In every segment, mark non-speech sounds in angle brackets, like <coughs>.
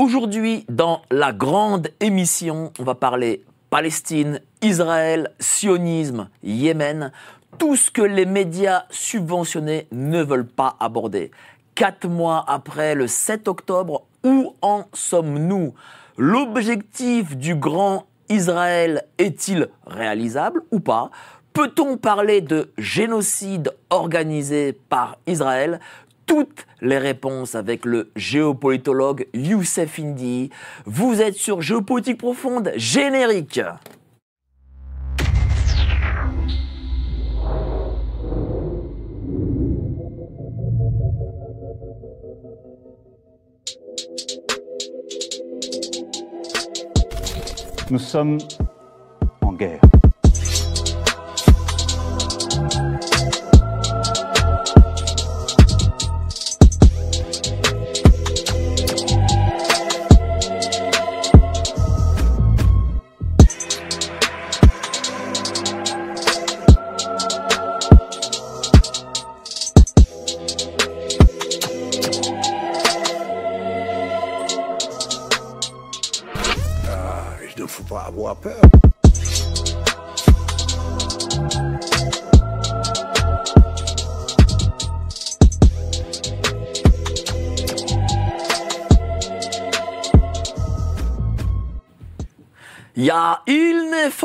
Aujourd'hui, dans la grande émission, on va parler Palestine, Israël, sionisme, Yémen, tout ce que les médias subventionnés ne veulent pas aborder. Quatre mois après le 7 octobre, où en sommes-nous? L'objectif du grand Israël est-il réalisable ou pas? Peut-on parler de génocide organisé par Israël? Toutes les réponses avec le géopolitologue Youssef Indy. Vous êtes sur Géopolitique Profonde, générique. Nous sommes en guerre.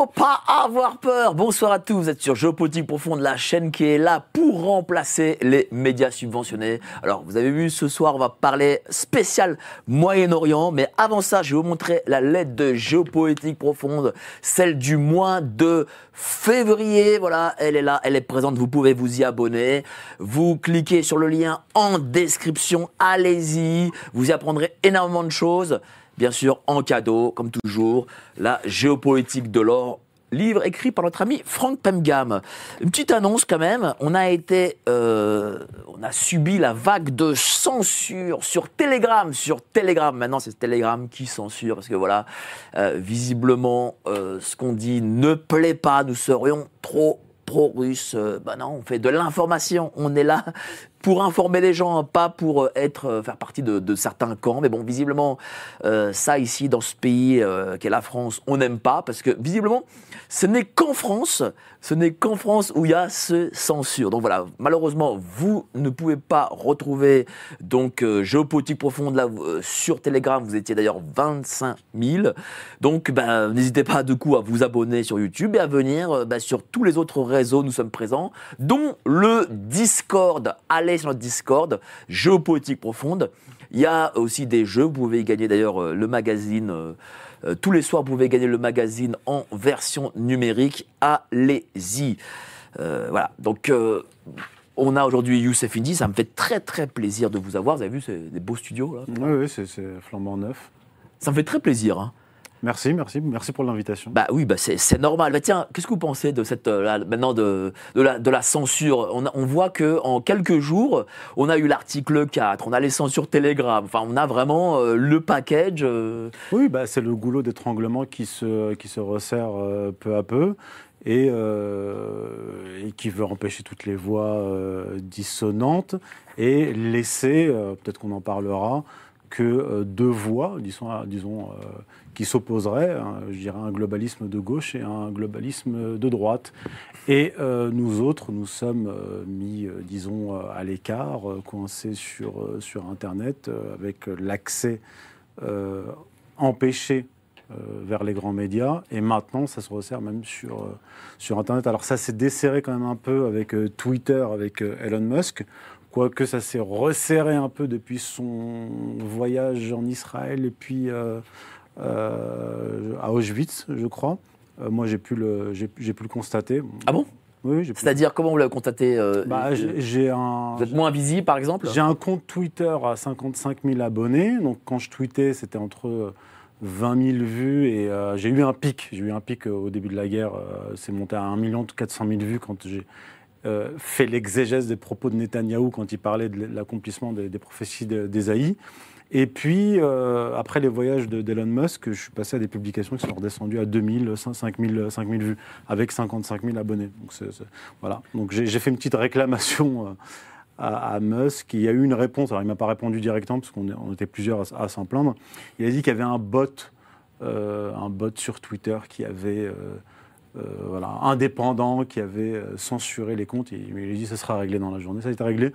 Pas avoir peur. Bonsoir à tous, vous êtes sur Géopolitique Profonde, la chaîne qui est là pour remplacer les médias subventionnés. Alors, vous avez vu, ce soir, on va parler spécial Moyen-Orient, mais avant ça, je vais vous montrer la lettre de Géopolitique Profonde, celle du mois de février. Voilà, elle est là, elle est présente, vous pouvez vous y abonner. Vous cliquez sur le lien en description, allez-y, vous y apprendrez énormément de choses bien sûr en cadeau, comme toujours, la géopolitique de l'or. Livre écrit par notre ami Franck Pemgam. Une petite annonce quand même. On a été, euh, on a subi la vague de censure sur Telegram, sur Telegram. Maintenant, c'est Telegram qui censure parce que voilà, euh, visiblement, euh, ce qu'on dit ne plaît pas. Nous serions trop pro-russe. Bah non, on fait de l'information. On est là <laughs> pour informer les gens, pas pour euh, être euh, faire partie de, certains camps. Mais bon, visiblement, ça ici dans ce pays qu'est la France, on n'aime pas parce que visiblement, ce n'est qu'en France, ce n'est qu'en France où il y a ce censure. Donc voilà, malheureusement, vous ne pouvez pas retrouver donc euh, géopolitique profonde là euh, sur Telegram. Vous étiez d'ailleurs 25 000. Donc ben, n'hésitez pas du coup à vous abonner sur YouTube et à venir euh, ben, sur tous les autres réseaux. Nous sommes présents, dont le Discord. Allez sur notre Discord, géopolitique profonde. Il y a aussi des jeux. Vous pouvez y gagner d'ailleurs euh, le magazine. Euh, tous les soirs, vous pouvez gagner le magazine en version numérique. Allez-y. Euh, voilà. Donc, euh, on a aujourd'hui Youssef Indy. Ça me fait très très plaisir de vous avoir. Vous avez vu, c'est des beaux studios là. Oui, c'est flambant neuf. Ça me fait très plaisir. hein. Merci, merci, merci pour l'invitation. Bah oui, bah c'est normal. Bah tiens, qu'est-ce que vous pensez de cette euh, là, maintenant de, de, la, de la censure? On, a- on voit que en quelques jours, on a eu l'article 4, on a les censures Telegram. Enfin, on a vraiment euh, le package. euh, Oui, bah, c'est le goulot d'étranglement qui se, qui se resserre peu à peu et, et qui veut empêcher toutes les voix dissonantes et laisser, peut-être qu'on en parlera, que deux voix, disons, disons qui s'opposeraient, je dirais un globalisme de gauche et un globalisme de droite. Et euh, nous autres, nous sommes euh, mis, euh, disons, à l'écart, coincés sur, sur Internet, avec l'accès empêché vers les grands médias. Et maintenant, ça se resserre même sur, sur Internet. Alors ça s'est desserré quand même un peu avec Twitter, avec Elon Musk. Quoique ça s'est resserré un peu depuis son voyage en Israël et puis à Auschwitz, je crois. Euh, moi, j'ai pu, le- pu le constater. Ah bon? Oui, j'ai pu- C'est-à-dire, comment vous l'avez constaté euh, Bah, euh, j'ai un, Vous êtes moins visible, par exemple? J'ai un compte Twitter à 55 000 abonnés. Donc, quand je tweetais, c'était entre 20 000 vues et euh, j'ai eu un pic. J'ai eu un pic euh, au début de la guerre. euh, C'est monté à 1 400 000 vues quand j'ai euh, fait l'exégèse des propos de Netanyahou quand il parlait de l'accomplissement des, des prophéties de- d'Ésaïe. Et puis, euh, après les voyages de- d'Elon Musk, je suis passé à des publications qui sont redescendues à 2000, 5000, 5000 vues, avec 55 000 abonnés. Donc, voilà. Donc, j'ai fait une petite réclamation euh, à, Musk. Il y a eu une réponse. Alors, il m'a pas répondu directement parce qu'on était plusieurs à, s'en plaindre. Il a dit qu'il y avait un bot, euh, un bot sur Twitter qui avait. voilà, indépendant qui avait censuré les comptes. Et il m'a dit ça sera réglé dans la journée. Ça a été réglé.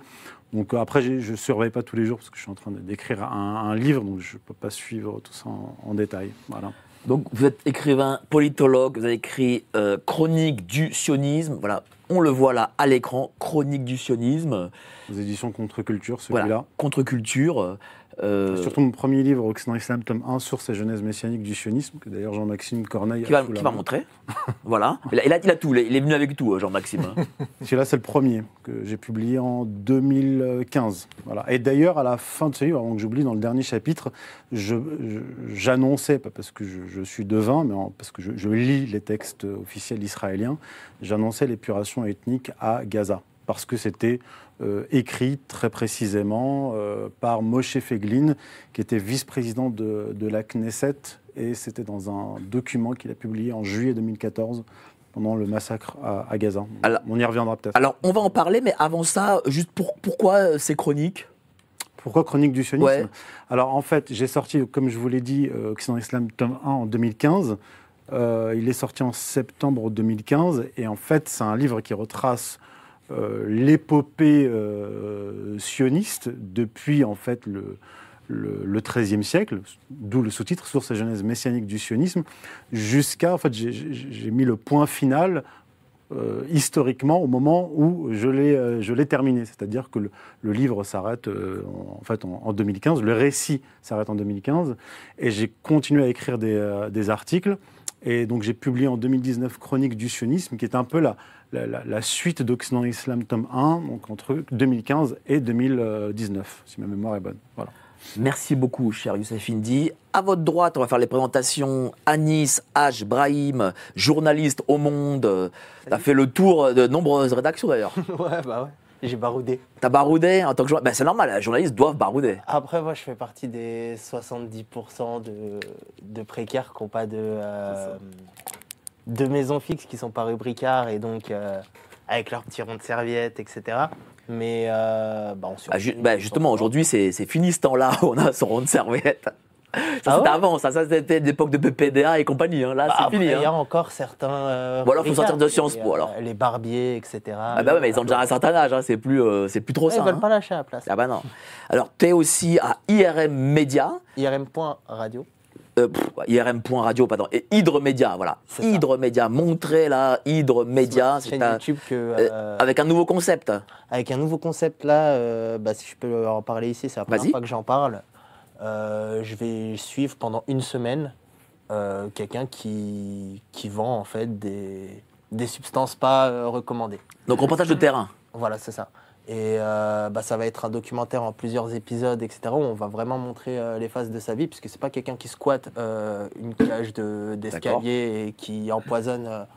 Donc euh, après, je ne surveille pas tous les jours parce que je suis en train d'écrire un, un livre, donc je ne peux pas suivre tout ça en, en détail. Voilà. Donc vous êtes écrivain, politologue, vous avez écrit euh, Chronique du sionisme. Voilà, on le voit là à l'écran, Chronique du sionisme. Aux éditions Contre-Culture, celui-là. Voilà, contre-culture. Euh, Surtout mon premier livre, Occident Islam, tome 1, sur ces genèses messianiques du sionisme, que d'ailleurs Jean-Maxime Corneille qui va, a qui va main. montrer. <laughs> voilà. Il a, il a- il a tout, il est venu avec tout, euh, Jean-Maxime. hein. <laughs> Celui-là, c'est le premier que j'ai publié en 2015. Voilà. Et d'ailleurs, à la fin de ce livre, avant que j'oublie, dans le dernier chapitre, j'annonçais, pas parce que je, je suis devin, mais parce que je, je lis les textes officiels israéliens, j'annonçais l'épuration ethnique à Gaza. Parce que c'était euh, écrit très précisément euh, par Moshe Feglin, qui était vice-président de, de la Knesset, et c'était dans un document qu'il a publié en juillet 2014 pendant le massacre à, à Gaza. Alors- On y reviendra peut-être. Alors on va en parler, mais avant ça, juste pour, pourquoi euh, ces chroniques? Pourquoi Chronique du sionisme? Ouais. Alors en fait, j'ai sorti, comme je vous l'ai dit, euh, Occident Islam tome 1 en 2015. Euh, il est sorti en septembre 2015 et en fait, c'est un livre qui retrace l'épopée euh, sioniste depuis en fait le, XIIIe siècle, d'où le sous-titre Source et genèse messianique du sionisme, jusqu'à en fait j'ai- mis le point final euh, historiquement au moment où je l'ai euh, terminé, c'est-à-dire que le, livre s'arrête euh, en, fait en, en 2015, le récit s'arrête en 2015, et j'ai continué à écrire des, euh, des articles. Et donc j'ai publié en 2019 Chronique du sionisme, qui est un peu la, la, la- la suite d'Occident Islam tome 1, donc entre 2015 et 2019, si ma mémoire est bonne. Voilà. Merci beaucoup, cher Youssef Indy. À votre droite, on va faire les présentations. Anis H. Brahim, journaliste au Monde. Tu as fait le tour de nombreuses rédactions d'ailleurs. <laughs> ouais, bah ouais. J'ai baroudé. T'as baroudé en tant que journaliste. Ben, c'est normal, les journalistes doivent barouder. Après, moi, je fais partie des 70% de, de précaires qui n'ont pas de, euh, de maison fixe, qui sont pas rubricards et donc euh, avec leur petit rond de serviette, etc. Mais euh, bah, on Ah, ju- ben, justement, aujourd'hui, c'est fini ce temps-là où on a son rond de serviette. <laughs> Ça, Ah c'était ouais avant, ça, ça c'était l'époque de PPDA et compagnie. hein. Là, Bah, c'est fini. Il y hein. a encore certains. euh, Ou alors, faut sortir de Sciences Po, euh, alors. Les barbiers, etc. Ah bah ouais, mais ils ont déjà un certain âge, hein, c'est plus, euh, c'est plus trop Ouais, ça. Ils veulent hein. pas lâcher la place. Ah bah non. Alors, tu es aussi à IRM Média. IRM.radio. Euh, pff, IRM.radio, pardon, et Hydre Média, voilà. C'est ça. Hydre Média, montrez là, Hydre Média, C'est un- YouTube que. euh, euh, avec un nouveau concept. Avec un nouveau concept là, euh, bah, si je peux en parler ici, c'est la première fois que j'en parle. Je vais suivre pendant une semaine quelqu'un qui, qui vend en fait des, des substances pas recommandées. Donc, reportage de terrain. Voilà, c'est ça. Et euh, bah, ça va être un documentaire en plusieurs épisodes, etc. Où on va vraiment montrer euh, les phases de sa vie, puisque c'est pas quelqu'un qui squatte euh, une cage de- d'escalier et qui empoisonne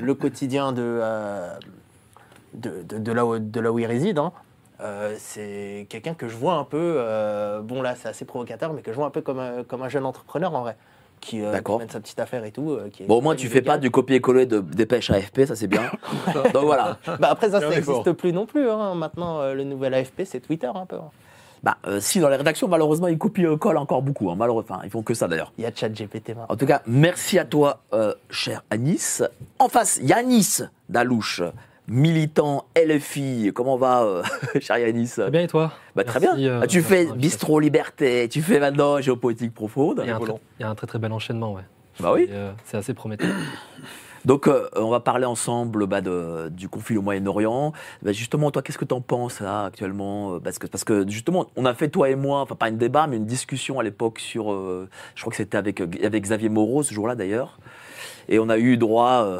le quotidien de, de, là où, de là où il réside. hein. C'est quelqu'un que je vois un peu, bon là c'est assez provocateur, mais que je vois un peu comme un, comme un jeune entrepreneur en vrai, qui, euh, qui mène sa petite affaire et tout. euh, qui est- Bon, au moins, tu fais pas du copier-coller de dépêche AFP, ça c'est bien. <laughs> Donc voilà. Bah après ça, ça n'existe plus non plus. hein. Maintenant, euh, le nouvel AFP, c'est Twitter un peu. hein. Bah, euh, si, dans les rédactions, malheureusement, ils copient-collent encore beaucoup. Hein, malheureusement, ils font que ça d'ailleurs. Il y a ChatGPT maintenant. En tout cas, merci à toi, euh, cher Anis. En face, Yanis Dalouche, militant LFI. Comment va, euh, <laughs> cher Yanis Très bien et toi? Bah, Très bien. euh, Ah, tu fais. Bistrot Liberté, tu fais maintenant Géopolitique Profonde. Il y, a un très, il y a un très très bel enchaînement, ouais. Bah oui. Et, euh, c'est assez prometteur. Donc, euh, on va parler ensemble bah, de- du conflit au Moyen-Orient. Bah, justement, toi, qu'est-ce que tu en penses là, actuellement? Parce que, parce que, justement, on a fait, toi et moi, enfin, pas un débat, mais une discussion à l'époque sur. euh, je crois que c'était avec, euh, avec Xavier Moreau, ce jour-là d'ailleurs. Et on a eu droit euh,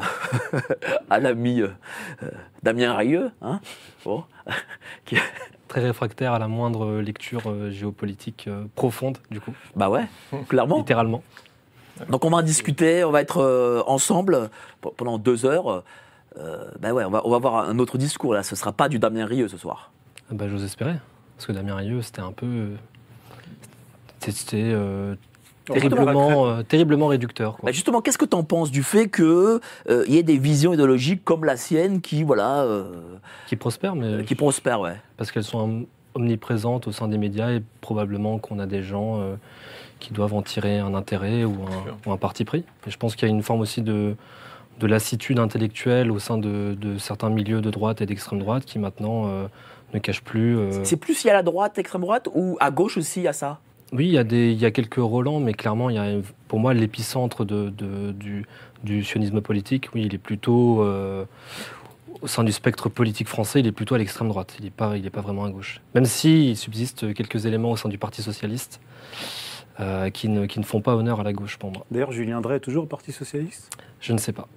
<laughs> à l'ami euh, euh, Damien Rieux. Hein bon, <laughs> qui- Très réfractaire à la moindre lecture euh, géopolitique euh, profonde, du coup, bah ouais, clairement. littéralement. Donc on va en discuter, on va être euh, ensemble pendant deux heures. Euh, bah ouais, on va, on va avoir un autre discours là. Ce sera pas du Damien Rieux ce soir. Ah bah, J'ose espérer. Parce que Damien Rieu, c'était un peu. euh, C'était euh, terriblement, euh, terriblement réducteur. quoi. Bah, justement, qu'est-ce que tu en penses du fait qu'il y ait des visions idéologiques comme la sienne qui, voilà, euh, Qui prospère, mais qui prospèrent ouais. parce qu'elles sont om- omniprésentes au sein des médias et probablement qu'on a des gens euh, qui doivent en tirer un intérêt ou un, ou un parti pris. Et je pense qu'il y a une forme aussi de, de lassitude intellectuelle au sein de, de certains milieux de droite et d'extrême droite qui maintenant euh, ne cachent plus. euh, C'est plus il y a la droite, extrême droite, ou à gauche aussi il y a ça? Oui, il y, a des, il y a quelques relents, mais clairement, il y a pour moi l'épicentre de, de- du, du sionisme politique. Oui, il est plutôt euh, au sein du spectre politique français, il est plutôt à l'extrême droite. Il n'est pas, il est pas vraiment à gauche. Même s'il subsiste quelques éléments au sein du Parti socialiste euh, qui, ne, qui ne font pas honneur à la gauche pour moi. D'ailleurs, Julien Drey est toujours au Parti Socialiste? Je ne sais pas.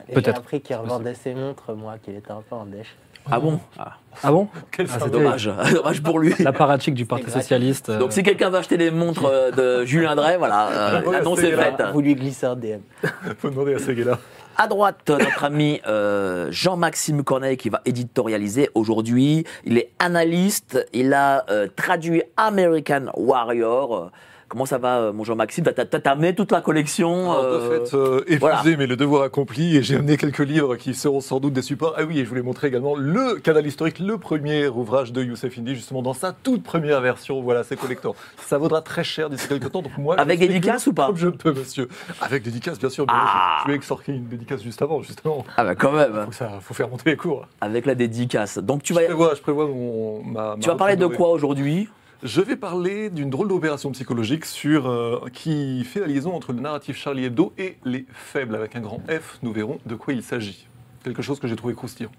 Et J'ai Peut-être. appris qu'il revendait ses montres, moi, qu'il était un peu en dèche. Ah bon? Ah, Ah bon? Quel Ah, c'était- Dommage, <laughs> dommage pour lui. L'apparatchik du Parti socialiste. euh, Donc si quelqu'un veut acheter des montres euh, de Julien Drey, voilà, euh, l'annonce c'est est faite. Vous lui glissez un DM. <laughs> Faut demander à Seguela. À droite, notre ami euh, Jean-Maxime Corneille qui va éditorialiser aujourd'hui. Il est analyste, il a euh, traduit American Warrior. Euh, Comment ça va, euh, mon Jean-Maxime T'as- t'as amené toute la collection Alors, euh, de fait, euh, épuisé, voilà. mais le devoir accompli, et j'ai amené quelques livres qui seront sans doute des supports. Ah oui, et je voulais montrer également le canal historique, le premier ouvrage de Youssef Indy, justement dans sa toute première version. Voilà, c'est collector. Ça vaudra très cher d'ici quelques temps, donc moi. Avec dédicace ou pas Comme je peux, monsieur. Avec dédicace, bien sûr. mais Ah. je, ai extorqué une dédicace juste avant, justement. Ah bah quand même, Faut, ça, faut faire monter les cours. avec la dédicace. Donc tu vas, Je prévois, je prévois mon, ma, tu vas parler de quoi aujourd'hui? Je vais parler d'une drôle d'opération psychologique sur, euh, qui fait la liaison entre le narratif Charlie Hebdo et les faibles avec un grand F. Nous verrons de quoi il s'agit. Quelque chose que j'ai trouvé croustillant.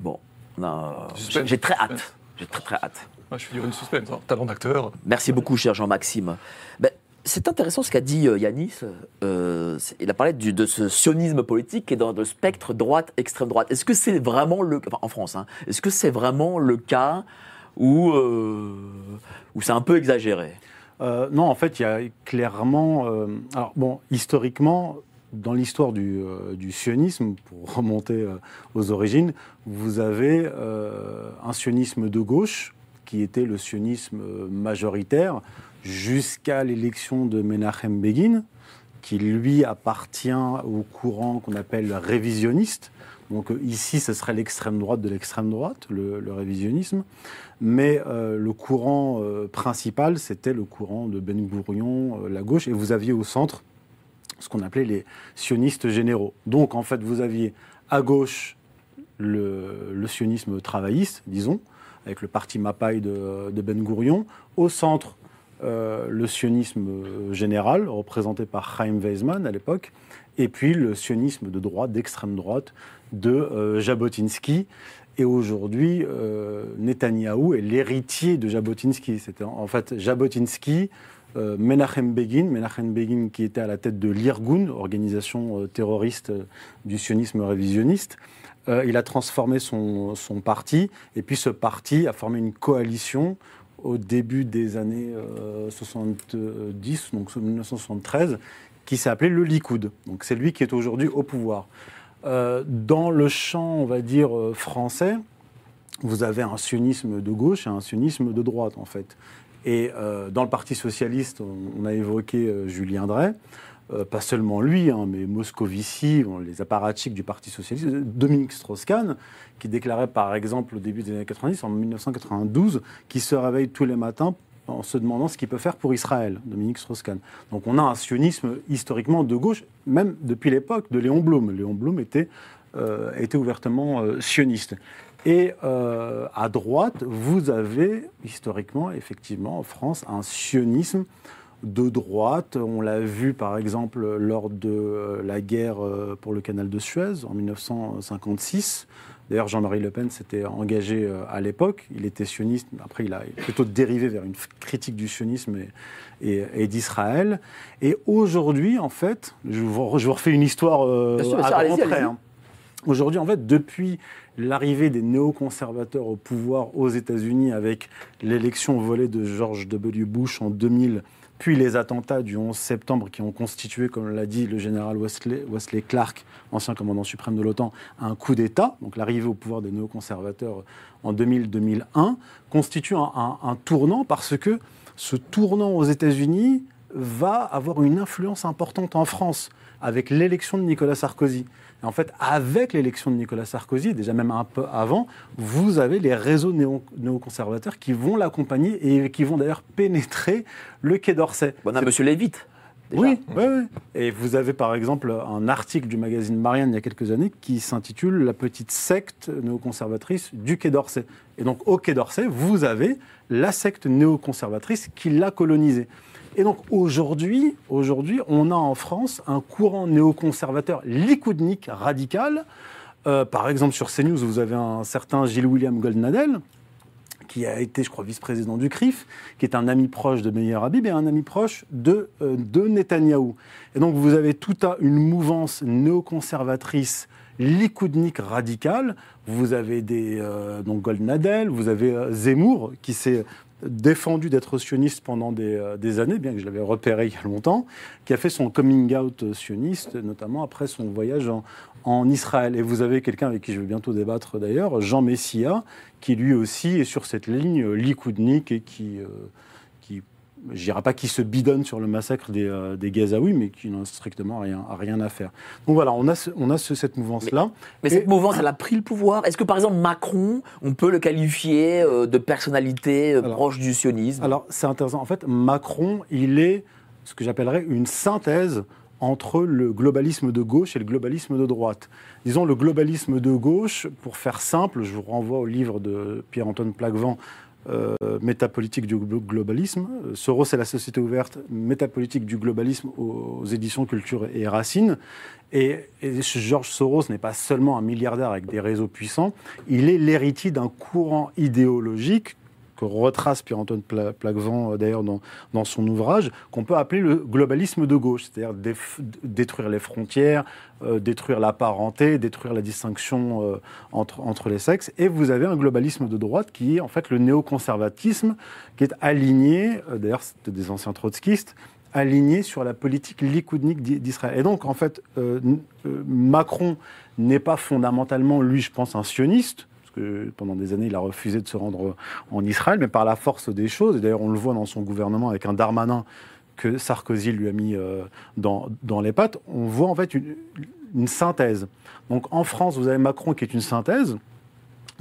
Bon, j'ai très hâte. J'ai très très hâte. Je suis une suspense, hein. talent d'acteur. Merci beaucoup, cher Jean-Maxime. Ben, c'est intéressant ce qu'a dit euh, Yanis. Euh, il a parlé du- de ce sionisme politique qui est dans le spectre droite-extrême droite. Est-ce que c'est vraiment le enfin, en France hein, Est-ce que c'est vraiment le cas euh, où c'est un peu exagéré? Euh, non, en fait, il y a clairement. euh, alors, bon, historiquement, dans l'histoire du, du sionisme, pour <laughs> remonter aux origines, vous avez un sionisme de gauche, qui était le sionisme majoritaire, jusqu'à l'élection de Menachem Begin, qui lui appartient au courant qu'on appelle révisionniste. Donc euh, ici, ce serait l'extrême droite de l'extrême droite, le, révisionnisme. Mais euh, le courant euh, principal, c'était le courant de Ben Gourion, euh, la gauche, et vous aviez au centre ce qu'on appelait les sionistes généraux. Donc en fait, vous aviez à gauche le, sionisme travailliste, disons, avec le parti Mapai de, de Ben Gourion, au centre le sionisme général, représenté par Chaim Weizmann à l'époque, et puis le sionisme de droite, d'extrême droite, de euh, Jabotinsky. Et aujourd'hui, euh, Netanyahou est l'héritier de Jabotinsky. C'était en fait Jabotinsky, euh, Menachem Begin, Menachem Begin qui était à la tête de l'Irgun, organisation terroriste du sionisme révisionniste. Il a transformé son, parti, et puis ce parti a formé une coalition au début des années euh, 70, donc 1973, qui s'appelait le Likoud. Donc c'est lui qui est aujourd'hui au pouvoir. Euh, dans le champ, on va dire, euh, français, vous avez un sionisme de gauche et un sionisme de droite, en fait. Et euh, dans le Parti socialiste, on, a évoqué Julien Drey, pas seulement lui, hein, mais Moscovici, les apparatchiks du Parti socialiste, Dominique Strauss-Kahn, qui déclarait par exemple au début des années 90, en 1992, qu'il se réveille tous les matins en se demandant ce qu'il peut faire pour Israël, Dominique Strauss-Kahn. Donc on a un sionisme historiquement de gauche, même depuis l'époque de Léon Blum. Léon Blum était, euh, était ouvertement euh, sioniste. Et euh, à droite, vous avez historiquement, effectivement, en France, un sionisme de droite. On l'a vu, par exemple, lors de la guerre pour le canal de Suez en 1956. D'ailleurs, Jean-Marie Le Pen s'était engagé euh, à l'époque. Il était sioniste. Après, il a plutôt dérivé vers une critique du sionisme et, et- et d'Israël. Et aujourd'hui, en fait, je vous, je vous refais une histoire euh, sûr, à allez-y. hein. Aujourd'hui, en fait, depuis l'arrivée des néoconservateurs au pouvoir aux États-Unis avec l'élection volée de George W. Bush en 2000, puis les attentats du 11 septembre qui ont constitué, comme l'a dit le général Wesley, Clark, ancien commandant suprême de l'OTAN, un coup d'État, donc l'arrivée au pouvoir des néoconservateurs en 2000-2001, constitue un- un tournant parce que ce tournant aux États-Unis va avoir une influence importante en France avec l'élection de Nicolas Sarkozy. Et en fait, avec l'élection de Nicolas Sarkozy, déjà même un peu avant, vous avez les réseaux néo- néoconservateurs qui vont l'accompagner et qui vont d'ailleurs pénétrer le Quai d'Orsay. On a Monsieur Lévite. déjà. Oui, oui, oui. Et vous avez par exemple un article du magazine Marianne il y a quelques années qui s'intitule La petite secte néoconservatrice du Quai d'Orsay. Et donc au Quai d'Orsay, vous avez la secte néoconservatrice qui l'a colonisé. Et donc aujourd'hui, aujourd'hui, on a en France un courant néoconservateur likoudnique radical. Euh, par exemple, sur CNews, vous avez un certain Gilles-William Goldnadel, qui a été, je crois, vice-président du CRIF, qui est un ami proche de Meir Habib et un ami proche de, euh, de Netanyahou. Et donc, vous avez toute un- une mouvance néoconservatrice likoudnique radicale. Vous avez euh, donc Goldnadel, vous avez euh, Zemmour, qui s'est défendu d'être sioniste pendant des, euh, des années, bien que je l'avais repéré il y a longtemps, qui a fait son coming out sioniste, notamment après son voyage en, Israël. Et vous avez quelqu'un avec qui je vais bientôt débattre d'ailleurs, Jean Messia, qui lui aussi est sur cette ligne likoudnique et qui, euh, qui je dirais pas qui se bidonne sur le massacre des, euh, des Gazaouis, mais qui n'en a strictement rien, rien à faire. Donc voilà, on a, ce- on a ce- cette mouvance-là. Mais Et- cette mouvance, elle a pris le pouvoir. Est-ce que par exemple Macron, on peut le qualifier euh, de personnalité euh, Alors- proche du sionisme? Alors, c'est intéressant. En fait, Macron, il est ce que j'appellerais une synthèse entre le globalisme de gauche et le globalisme de droite. Disons, le globalisme de gauche, pour faire simple, je vous renvoie au livre de Pierre-Antoine Plaquevent, euh, Métapolitique du glo- globalisme. Euh, Soros et la société ouverte, Métapolitique du globalisme aux, éditions Culture et Racine. Et, et Georges Soros n'est pas seulement un milliardaire avec des réseaux puissants, il est l'héritier d'un courant idéologique que retrace Pierre-Antoine Pla- euh, d'ailleurs dans, dans son ouvrage, qu'on peut appeler le globalisme de gauche, c'est-à-dire détruire les frontières, euh, détruire la parenté, détruire la distinction euh, entre, entre les sexes. Et vous avez un globalisme de droite qui est en fait le néoconservatisme, qui est aligné, d'ailleurs c'était des anciens trotskistes, aligné sur la politique likoudnique d'I- d'Israël. Et donc, en fait, Macron n'est pas fondamentalement, lui, je pense, un sioniste, parce que pendant des années, il a refusé de se rendre en Israël, mais par la force des choses, et d'ailleurs, on le voit dans son gouvernement avec un Darmanin que Sarkozy lui a mis euh, dans, dans les pattes, on voit en fait une, synthèse. Donc, en France, vous avez Macron qui est une synthèse,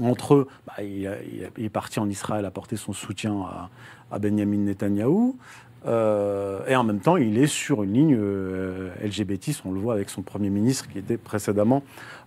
entre, bah, il est parti en Israël apporter son soutien à, à Benjamin Netanyahou, euh, et en même temps, il est sur une ligne euh, LGBT, on le voit avec son Premier ministre qui était précédemment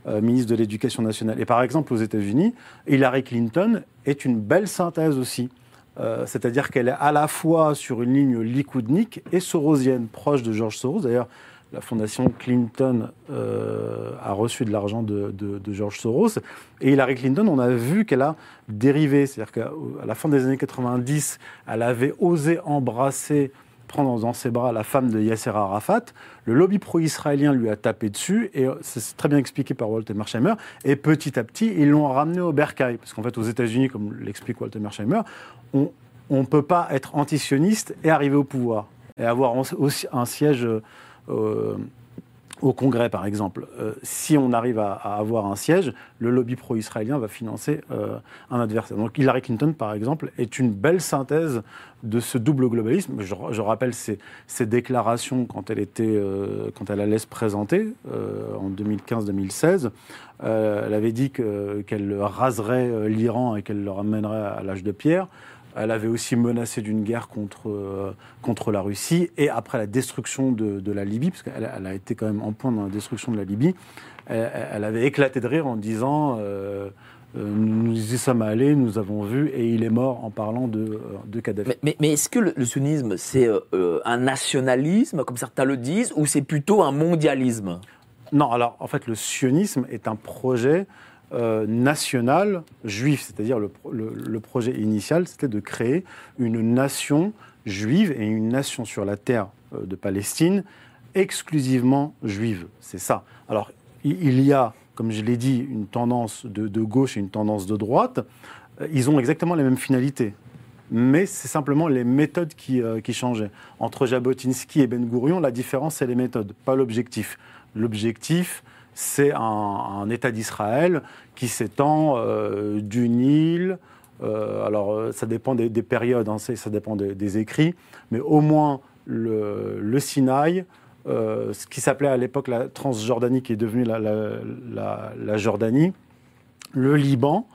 euh, ministre de l'Éducation nationale. Et par exemple, aux États-Unis, Hillary Clinton est une belle synthèse aussi. Euh, C'est-à-dire qu'elle est à la fois sur une ligne likoudnique et sorosienne, proche de George Soros. D'ailleurs, la fondation Clinton euh, a reçu de l'argent de, George Soros. Et Hillary Clinton, on a vu qu'elle a dérivé. C'est-à-dire qu'à la fin des années 90, elle avait osé embrasser, prendre dans ses bras la femme de Yasser Arafat. Le lobby pro-israélien lui a tapé dessus. Et euh, c'est très bien expliqué par Walter Mersheimer. Et petit à petit, ils l'ont ramené au bercail. Parce qu'en fait, aux États-Unis, comme l'explique Walter Mersheimer, on ne peut pas être antisioniste et arriver au pouvoir. Et avoir aussi un siège euh, au Congrès, par exemple. Euh, si on arrive à, avoir un siège, le lobby pro-israélien va financer euh, un adversaire. Donc Hillary Clinton, par exemple, est une belle synthèse de ce double globalisme. Je, rappelle ses, déclarations quand elle, était, euh, quand elle allait se présenter euh, en 2015-2016. Euh, elle avait dit que- qu'elle raserait euh, l'Iran et qu'elle le ramènerait à l'âge de pierre. Elle avait aussi menacé d'une guerre contre, euh, contre la Russie. Et après la destruction de, de la Libye, parce qu'elle elle a été quand même en point dans la destruction de la Libye, elle, elle avait éclaté de rire en disant euh, euh, Nous y sommes allés, nous avons vu, et il est mort en parlant de, euh, de Kadhafi. Mais, mais- mais est-ce que le, le sionisme, c'est euh, un nationalisme, comme certains le disent, ou c'est plutôt un mondialisme? Non, alors en fait, le sionisme est un projet euh, national juif, c'est-à-dire le, pro- le- le projet initial, c'était de créer une nation juive et une nation sur la terre euh, de Palestine exclusivement juive. C'est ça. Alors, il y a, comme je l'ai dit, une tendance de, gauche et une tendance de droite. Euh, Ils ont exactement les mêmes finalités. Mais c'est simplement les méthodes qui, euh, changeaient. Entre Jabotinsky et Ben Gourion, la différence, c'est les méthodes, pas l'objectif. L'objectif, c'est un, État d'Israël qui s'étend euh, du Nil. euh, alors, euh, ça dépend des, des périodes, hein, ça dépend des, écrits, mais au moins le, Sinaï, ce qui s'appelait à l'époque la Transjordanie, qui est devenue la, Jordanie, le Liban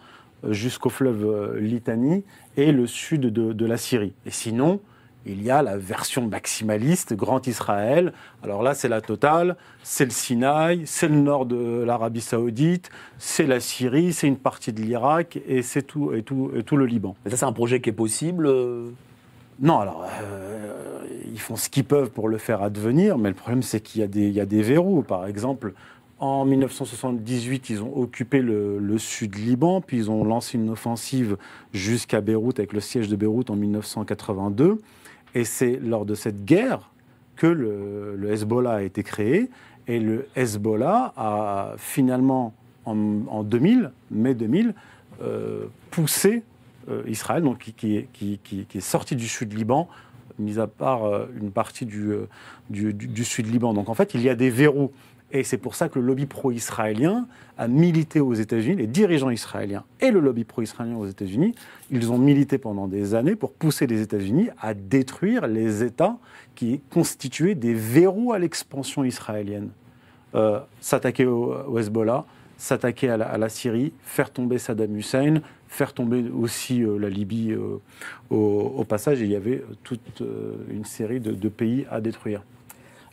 jusqu'au fleuve Litanie et le sud de, de la Syrie. Et sinon, il y a la version maximaliste, Grand Israël. Alors là, c'est la totale. C'est le Sinaï, c'est le nord de l'Arabie Saoudite, c'est la Syrie, c'est une partie de l'Irak et c'est tout, et tout, et tout le Liban. Mais ça, c'est un projet qui est possible. euh, Non, alors, euh, ils font ce qu'ils peuvent pour le faire advenir, mais le problème, c'est qu'il y, a des- il y a des verrous. Par exemple, en 1978, ils ont occupé le, le sud Liban, puis ils ont lancé une offensive jusqu'à Beyrouth, avec le siège de Beyrouth en 1982. Et c'est lors de cette guerre que le, Hezbollah a été créé. Et le Hezbollah a finalement, en, en 2000, mai 2000, euh, poussé euh, Israël, qui, est, sorti du sud Liban, mis à part euh, une partie du, du, du- du sud Liban. Donc en fait, il y a des verrous. Et c'est pour ça que le lobby pro-israélien a milité aux États-Unis, les dirigeants israéliens et le lobby pro-israélien aux États-Unis, ils ont milité pendant des années pour pousser les États-Unis à détruire les États qui constituaient des verrous à l'expansion israélienne. Euh, s'attaquer au, Hezbollah, s'attaquer à, la- Syrie, faire tomber Saddam Hussein, faire tomber aussi euh, la Libye euh, au, passage. Et il y avait toute une série de pays à détruire.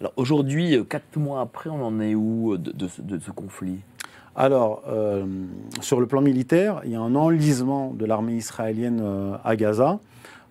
Alors aujourd'hui, euh, quatre mois après, on en est où euh, de, ce, conflit? Alors, euh, sur le plan militaire, il y a un enlisement de l'armée israélienne à Gaza.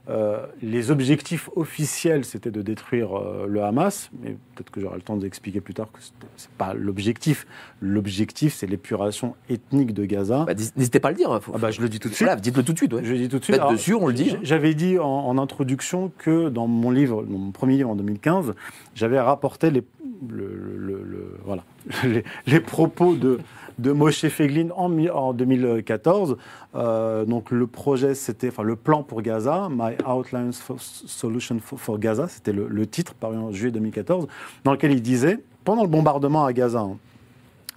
Euh, les objectifs officiels, c'était de détruire euh, le Hamas, mais peut-être que j'aurai le temps d'expliquer plus tard que ce n'est pas l'objectif. L'objectif, c'est l'épuration ethnique de Gaza. Bah, N'hésitez pas à le dire. faut- Ah bah, je le dis tout de suite. Voilà, dites-le tout de suite. ouais. Je le dis tout de suite. Alors, dessus, on le dit. j- J'avais dit en, en introduction que dans mon livre, dans mon premier livre en 2015, j'avais rapporté les, le- le- le- voilà, <laughs> les, les propos de, de Moshe Feglin en, mi- en 2014. Euh, donc le projet, c'était, le plan pour Gaza, My Outlines for Solution for, Gaza, c'était le, le titre paru en juillet 2014, dans lequel il disait, pendant le bombardement à Gaza, hein,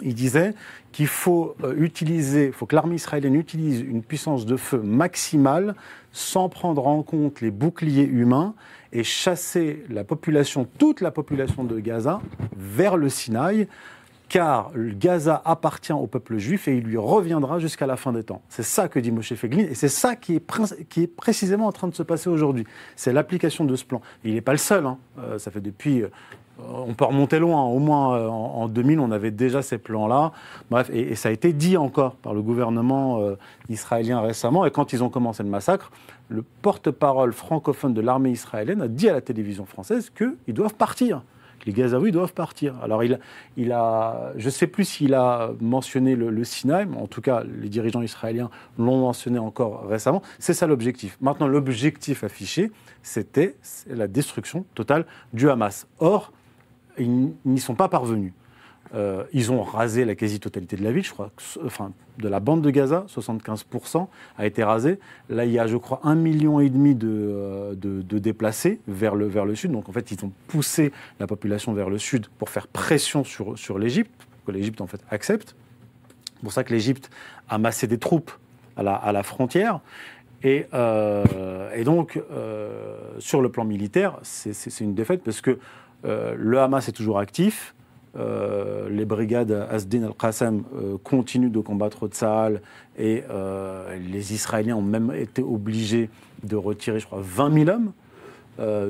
il disait qu'il faut euh, utiliser, faut que l'armée israélienne utilise une puissance de feu maximale sans prendre en compte les boucliers humains et chasser la population, toute la population de Gaza vers le Sinaï, car Gaza appartient au peuple juif et il lui reviendra jusqu'à la fin des temps. C'est ça que dit Moshe Feglin et c'est ça qui est, qui est précisément en train de se passer aujourd'hui. C'est l'application de ce plan. Il n'est pas le seul, hein. Euh, ça fait depuis euh, on peut remonter loin, au moins euh, en, en 2000, on avait déjà ces plans-là. Bref, et, et ça a été dit encore par le gouvernement israélien récemment. Et quand ils ont commencé le massacre, le porte-parole francophone de l'armée israélienne a dit à la télévision française qu'ils doivent partir. Les Gazaouis doivent partir. Alors, il, il a, je ne sais plus s'il a mentionné le, le Sinaï, mais en tout cas, les dirigeants israéliens l'ont mentionné encore récemment. C'est ça l'objectif. Maintenant, l'objectif affiché, c'était la destruction totale du Hamas. Or, ils n'y sont pas parvenus. Euh, ils ont rasé la quasi-totalité de la ville, je crois, enfin, de la bande de Gaza, 75% a été rasé. Là, il y a, je crois, un million et demi de, euh, de, de déplacés vers le, vers le sud. Donc, en fait, ils ont poussé la population vers le sud pour faire pression sur, sur l'Égypte, que l'Égypte, en fait, accepte. C'est pour ça que l'Égypte a massé des troupes à la, à la frontière. Et, euh, et donc, euh, sur le plan militaire, c'est une défaite parce que euh, le Hamas est toujours actif. Euh, les brigades Asdin al-Qassam euh, continuent de combattre Tsahal et euh, les Israéliens ont même été obligés de retirer, je crois, 20 000 hommes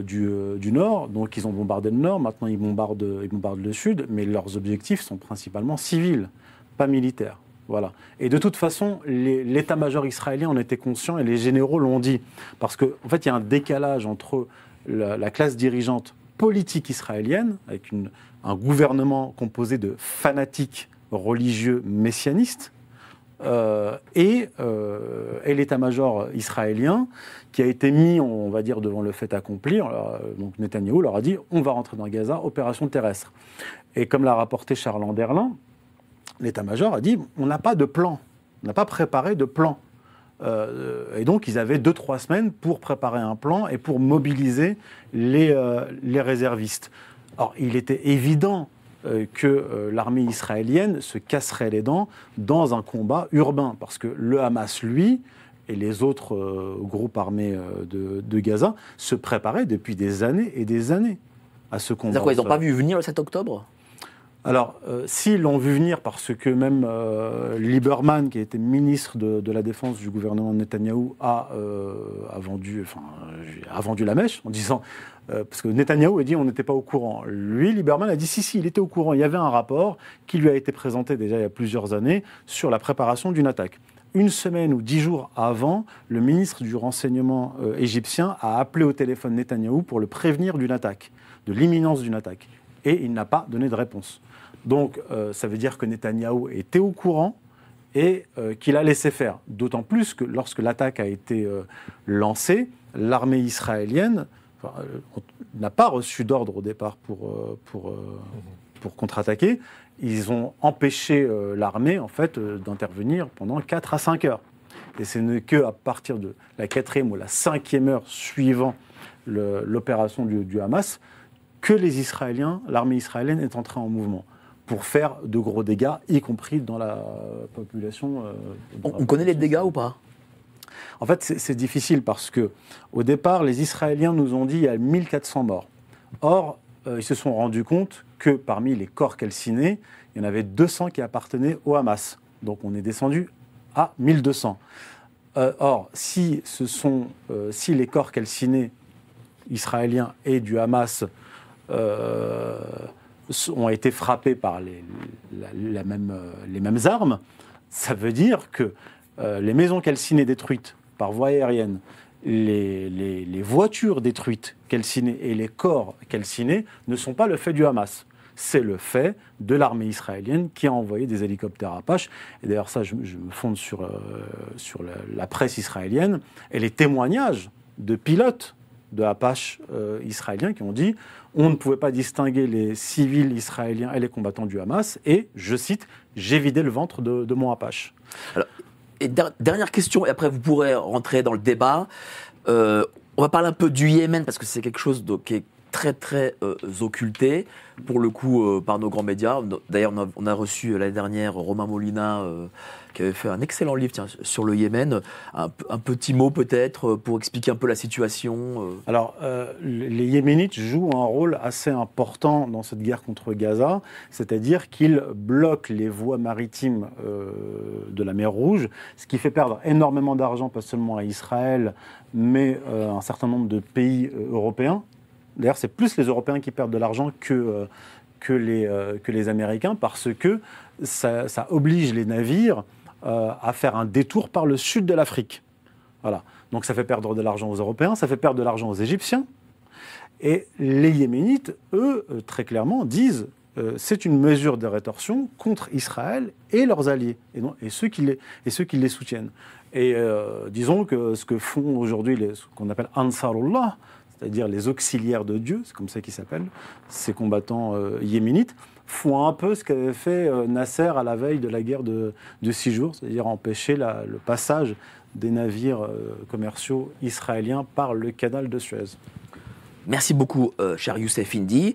du, nord. Donc ils ont bombardé le nord, maintenant ils bombardent, ils bombardent le sud, mais leurs objectifs sont principalement civils, pas militaires. Voilà. Et de toute façon, l'état-major israélien en était conscient et les généraux l'ont dit. Parce qu'en en fait, il y a un décalage entre la, la classe dirigeante politique israélienne, avec une- un gouvernement composé de fanatiques religieux messianistes, euh, et, euh, et l'état-major israélien qui a été mis, on va dire, devant le fait accompli. Alors, euh, donc Netanyahou leur a dit on va rentrer dans Gaza, opération terrestre. Et comme l'a rapporté Charles Anderlin, l'état-major a dit on n'a pas de plan, on n'a pas préparé de plan. Et donc, ils avaient deux, trois semaines pour préparer un plan et pour mobiliser les, les réservistes. Or, il était évident euh, que euh, l'armée israélienne se casserait les dents dans un combat urbain, parce que le Hamas, lui, et les autres euh, groupes armés euh, de, de Gaza se préparaient depuis des années et des années à ce combat. Quoi Ils n'ont pas vu venir le 7 octobre? Alors, euh, s'ils l'ont vu venir, parce que même Lieberman, qui était ministre de, de la Défense du gouvernement de Netanyahou, a, a vendu, enfin, a vendu la mèche en disant. Euh, parce que Netanyahou a dit on n'était pas au courant. Lui, Lieberman a dit si, si, il était au courant. Il y avait un rapport qui lui a été présenté déjà il y a plusieurs années sur la préparation d'une attaque. Une semaine ou dix jours avant, le ministre du renseignement euh, égyptien a appelé au téléphone Netanyahou pour le prévenir d'une attaque, de l'imminence d'une attaque. Et il n'a pas donné de réponse. Donc, euh, ça veut dire que Netanyahou était au courant et qu'il a laissé faire. D'autant plus que lorsque l'attaque a été lancée, l'armée israélienne n'a pas reçu d'ordre au départ pour, euh, pour, euh, pour contre-attaquer. Ils ont empêché euh, l'armée en fait euh, d'intervenir pendant 4 à 5 heures. Et ce n'est que à partir de la quatrième ou la cinquième heure suivant l'opération du, du Hamas que les Israéliens, l'armée israélienne est entrée en mouvement pour faire de gros dégâts, y compris dans la population. euh, on, connaît les dégâts ou pas? En fait, c'est difficile parce que, au départ, les Israéliens nous ont dit il y a 1400 morts. Or, euh, ils se sont rendus compte que parmi les corps calcinés, il y en avait 200 qui appartenaient au Hamas. Donc, on est descendu à 1200. Euh, or, euh, si les corps calcinés israéliens et du Hamas ont été frappés par les mêmes armes, ça veut dire que euh, les maisons calcinées détruites par voie aérienne, les, voitures détruites calcinées et les corps calcinés ne sont pas le fait du Hamas. C'est le fait de l'armée israélienne qui a envoyé des hélicoptères Apache. Et d'ailleurs, ça, je, me fonde sur, euh, la, presse israélienne et les témoignages de pilotes de Apache euh, israéliens qui ont dit on ne pouvait pas distinguer les civils israéliens et les combattants du Hamas. Et, je cite, j'ai vidé le ventre de mon Apache. Et der- dernière question, et après vous pourrez rentrer dans le débat. Euh, on va parler un peu du Yémen parce que c'est quelque chose qui est très très euh, occulté pour le coup euh, par nos grands médias. D'ailleurs, on a, on a reçu l'année dernière Romain Molina qui avait fait un excellent livre sur le Yémen. Un, petit mot peut-être euh, pour expliquer un peu la situation. euh. Alors, euh, les Yéménites jouent un rôle assez important dans cette guerre contre Gaza, c'est-à-dire qu'ils bloquent les voies maritimes de la mer Rouge, ce qui fait perdre énormément d'argent, pas seulement à Israël, mais euh, un certain nombre de pays européens. D'ailleurs, c'est plus les Européens qui perdent de l'argent que, que, les, que les Américains, parce que ça oblige les navires euh, à faire un détour par le sud de l'Afrique. Voilà. Donc ça fait perdre de l'argent aux Européens, ça fait perdre de l'argent aux Égyptiens. Et les Yéménites, eux, euh, très clairement, disent euh, c'est une mesure de rétorsion contre Israël et leurs alliés, et, non- et ceux, qui les, soutiennent. Et euh, disons que ce que font aujourd'hui les- ce qu'on appelle Ansarullah, c'est-à-dire les auxiliaires de Dieu, c'est comme ça qu'ils s'appellent, ces combattants yéménites, font un peu ce qu'avait fait euh, Nasser à la veille de la guerre de, de six jours, c'est-à-dire empêcher la- le passage des navires euh, commerciaux israéliens par le canal de Suez. Merci beaucoup, euh, cher Youssef Indy.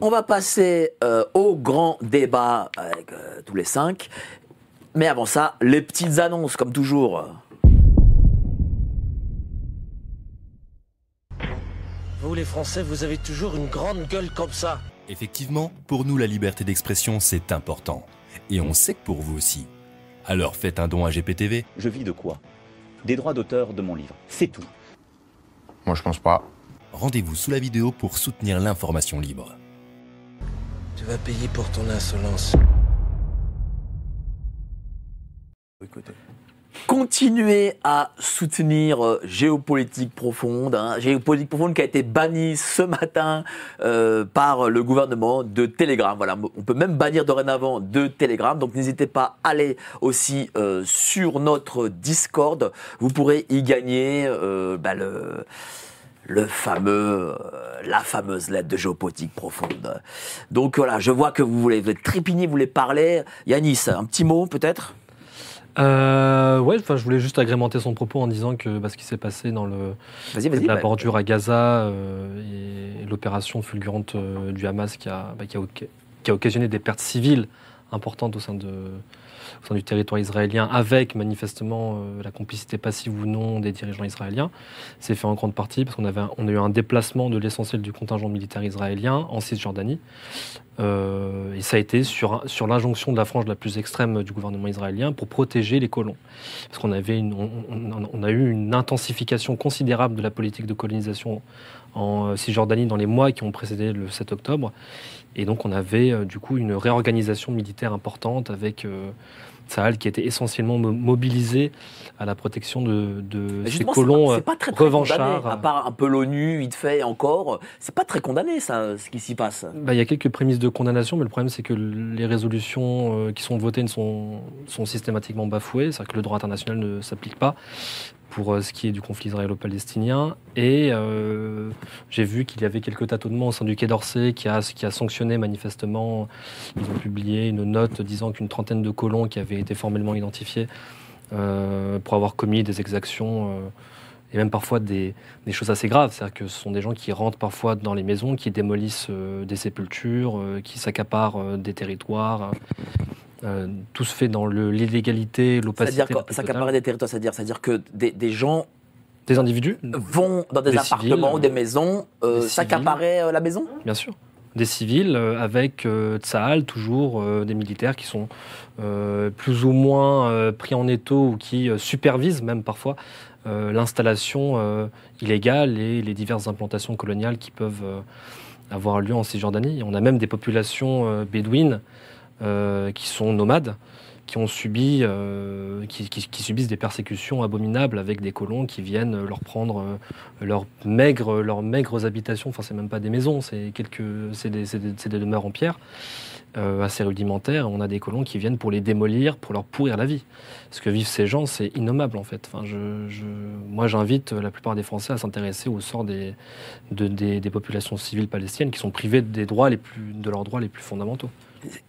On va passer euh, au grand débat avec euh, tous les cinq. Mais avant ça, les petites annonces, comme toujours. Vous les Français, vous avez toujours une grande gueule comme ça. Effectivement, pour nous, la liberté d'expression, c'est important. Et on sait que pour vous aussi. Alors faites un don à GPTV. Je vis de quoi? Des droits d'auteur de mon livre. C'est tout. Moi, je pense pas. Rendez-vous sous la vidéo pour soutenir l'information libre. Tu vas payer pour ton insolence. Écoutez. Continuez à soutenir euh, Géopolitique Profonde. hein. Géopolitique Profonde qui a été banni ce matin euh, par le gouvernement de Telegram. Voilà, on peut même bannir dorénavant de Telegram. Donc n'hésitez pas à aller aussi euh, sur notre Discord. Vous pourrez y gagner bah, le fameux, la fameuse lettre de géopolitique profonde. Donc voilà, je vois que vous voulez, vous êtes trépigné, vous voulez parler. Yanis, un petit mot peut-être? Euh, ouais, enfin, je voulais juste agrémenter son propos en disant que bah, ce qui s'est passé dans le, Vas-y, vas-y. la bah, bordure à Gaza euh, et l'opération fulgurante euh, du Hamas qui a, bah, qui, a, qui a occasionné des pertes civiles importante au sein, de, au sein du territoire israélien, avec manifestement euh, la complicité passive ou non des dirigeants israéliens. C'est fait en grande partie parce qu'on avait on a eu un déplacement de l'essentiel du contingent militaire israélien en Cisjordanie. Euh, et ça a été sur, sur l'injonction de la frange la plus extrême du gouvernement israélien pour protéger les colons. Parce qu'on avait on, a eu une intensification considérable de la politique de colonisation en euh, Cisjordanie dans les mois qui ont précédé le 7 octobre. Et donc on avait du coup une réorganisation militaire importante avec Tsahal qui était essentiellement mo- mobilisé à la protection de, de Mais ces colons pas- euh, pas très, très condamné, revanchards. à part un peu l'ONU, vite fait, encore, c'est pas très condamné, ça, ce qui s'y passe. Bah, il y a quelques prémices de condamnation, mais le problème c'est que les résolutions euh, qui sont votées ne sont, sont systématiquement bafouées, c'est-à-dire que le droit international ne s'applique pas pour euh, ce qui est du conflit israélo-palestinien. Et euh, j'ai vu qu'il y avait quelques tâtonnements au sein du Quai d'Orsay qui a, qui a sanctionné manifestement. Ils ont publié une note disant qu'une trentaine de colons qui avaient été formellement identifiés euh, pour avoir commis des exactions. et même parfois des, des choses assez graves. C'est-à-dire que ce sont des gens qui rentrent parfois dans les maisons, qui démolissent des sépultures, qui s'accaparent des territoires. Euh, tout se fait dans l'illégalité, l'opacité. C'est-à-dire des territoires, c'est-à-dire, c'est-à-dire que des, des gens Des individus, vont dans des, Des appartements civils, ou des maisons euh, s'accaparer euh, la maison? Bien sûr. Des civils euh, avec Tsahal, toujours des militaires qui sont plus ou moins pris en étau ou qui supervisent même parfois l'installation illégale et les diverses implantations coloniales qui peuvent avoir lieu en Cisjordanie. On a même des populations bédouines qui sont nomades, euh, qui, subissent des persécutions abominables avec des colons qui viennent leur prendre euh, leurs maigres, habitations. Enfin, c'est même pas des maisons, c'est quelques, c'est des, demeures en pierre. euh, assez rudimentaires. On a des colons qui viennent pour les démolir, pour leur pourrir la vie. Ce que vivent ces gens, c'est innommable en fait. Moi, j'invite la plupart des Français à s'intéresser au sort des, de- des, des populations civiles palestiniennes qui sont privées des de leurs droits les plus fondamentaux.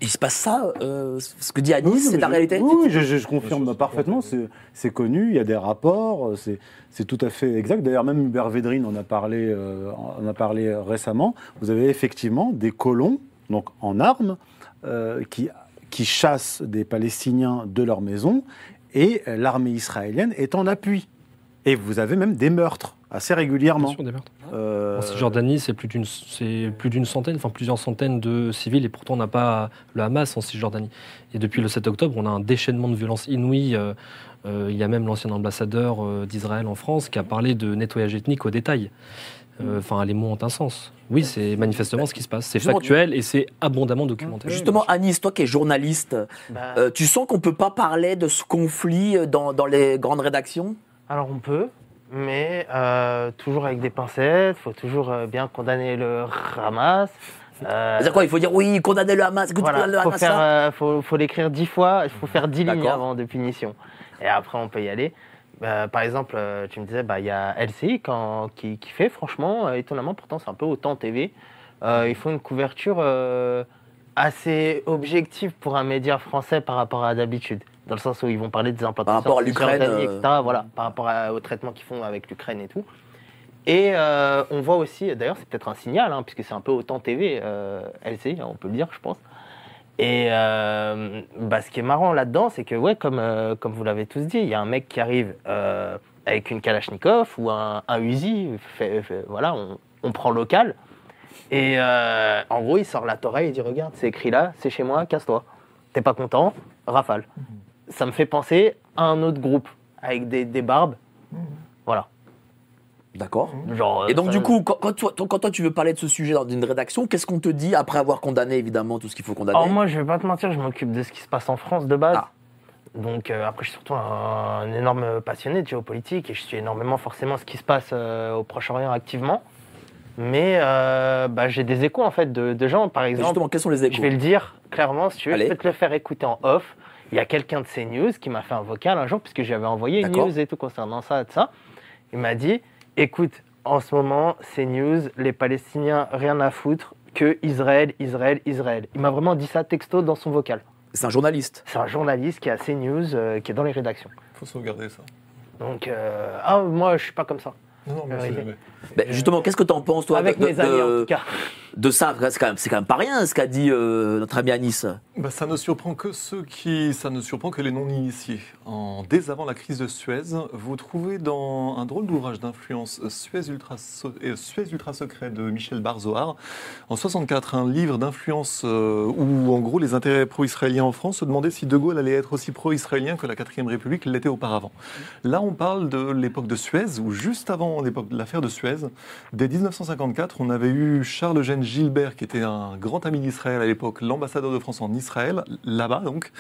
Il se passe ça, euh, ce que dit Anis, Oui, c'est la je- réalité Oui, oui, je, je- je confirme parfaitement. C'est c'est connu, il y a des rapports, c'est c'est tout à fait exact. D'ailleurs, même Hubert Védrine en a parlé, euh, en a parlé récemment. Vous avez effectivement des colons, donc en armes, euh, qui, qui chassent des Palestiniens de leur maison, et l'armée israélienne est en appui. Et vous avez même des meurtres assez régulièrement. Bien sûr, des meurtres. Euh, En Cisjordanie, c'est plus d'une c'est plus d'une centaine, enfin plusieurs centaines de civils, et pourtant on n'a pas le Hamas en Cisjordanie. Et depuis le 7 octobre, on a un déchaînement de violence inouïe. Euh, euh, il y a même l'ancien ambassadeur euh, d'Israël en France qui a parlé de nettoyage ethnique au détail. Euh, Enfin, les mots ont un sens. Oui, c'est manifestement ce qui se passe. C'est factuel et c'est abondamment documenté. Justement, Anis, toi qui es journaliste, Bah, euh, tu sens qu'on peut pas parler de ce conflit dans, dans les grandes rédactions? Alors on peut, mais euh, toujours avec des pincettes. Il faut toujours euh, bien condamner le Hamas. Euh, C'est-à-dire quoi Il faut dire oui, condamner le Hamas. voilà, le faut Hamas, faire, là euh, faut, faut l'écrire dix fois. Il faut faire dix lignes avant de punition. Et après on peut y aller. Euh, par exemple, euh, tu me disais, bah, il y a LCI quand- qui, qui fait, franchement, euh, étonnamment, pourtant c'est un peu autant TV. Euh, ils font une couverture euh, assez objective pour un média français par rapport à d'habitude. Dans le sens où ils vont parler des implantations. Par rapport à l'Ukraine, euh, etc. Voilà, par rapport à- au traitement qu'ils font avec l'Ukraine et tout. Et euh, on voit aussi, d'ailleurs, c'est peut-être un signal, hein, puisque c'est un peu autant TV, euh, LCI, hein, on peut le dire, je pense. Et euh, bah, ce qui est marrant là-dedans, c'est que, ouais, comme, comme vous l'avez tous dit, il y a un mec qui arrive avec une Kalachnikov ou un, un Uzi, fait- fait- voilà, on, on prend local. Et euh, en gros, il sort la Torah et il dit Regarde, c'est écrit là, c'est chez moi, casse-toi. T'es pas content Rafale. Ça me fait penser à un autre groupe avec des, des barbes. Voilà. D'accord. Genre, Et donc, ça- du coup, quand, quand toi, quand toi, tu veux parler de ce sujet dans une rédaction, qu'est-ce qu'on te dit après avoir condamné, évidemment, tout ce qu'il faut condamner? Alors moi, je vais pas te mentir, je m'occupe de ce qui se passe en France de base. Ah. Donc euh, après, je suis surtout un, un énorme passionné de géopolitique et je suis énormément forcément ce qui se passe euh, au Proche-Orient activement. Mais euh, bah, j'ai des échos en fait de, de gens, par Mais exemple. Justement, quels sont les échos Je vais le dire clairement, si tu veux, Allez. je peux te le faire écouter en off. Il y a quelqu'un de CNews qui m'a fait un vocal un jour, puisque j'avais envoyé une news et tout concernant ça et tout ça. Il m'a dit écoute, en ce moment, CNews, les Palestiniens, rien à foutre que Israël, Israël, Israël. Il m'a vraiment dit ça texto dans son vocal. C'est un journaliste. C'est un journaliste qui est à CNews, euh, qui est dans les rédactions. faut sauvegarder ça. Donc, euh, ah, moi, je suis pas comme ça. Non, non, mais Ouais. c'est jamais. Ben, justement, qu'est-ce que tu en penses, toi, Avec de, mes amis, en de- tout cas. de ça, c'est quand, même- c'est quand même pas rien ce qu'a dit euh, notre ami Anis. Bah, ça ne surprend que ceux qui, ça ne surprend que les non-initiés. En, dès avant la crise de Suez, vous trouvez dans un drôle d'ouvrage d'influence Suez ultra, euh, Suez ultra secret de Michel Barzoar, en 64, un livre d'influence euh, où en gros les intérêts pro-israéliens en France se demandaient si De Gaulle allait être aussi pro-israélien que la 4ème République l'était auparavant. Là, on parle de l'époque de Suez, où juste avant l'époque de l'affaire de Suez, dès 1954, on avait eu Charles-Eugène Gilbert, qui était un grand ami d'Israël à l'époque, l'ambassadeur de France en Israël, là-bas donc,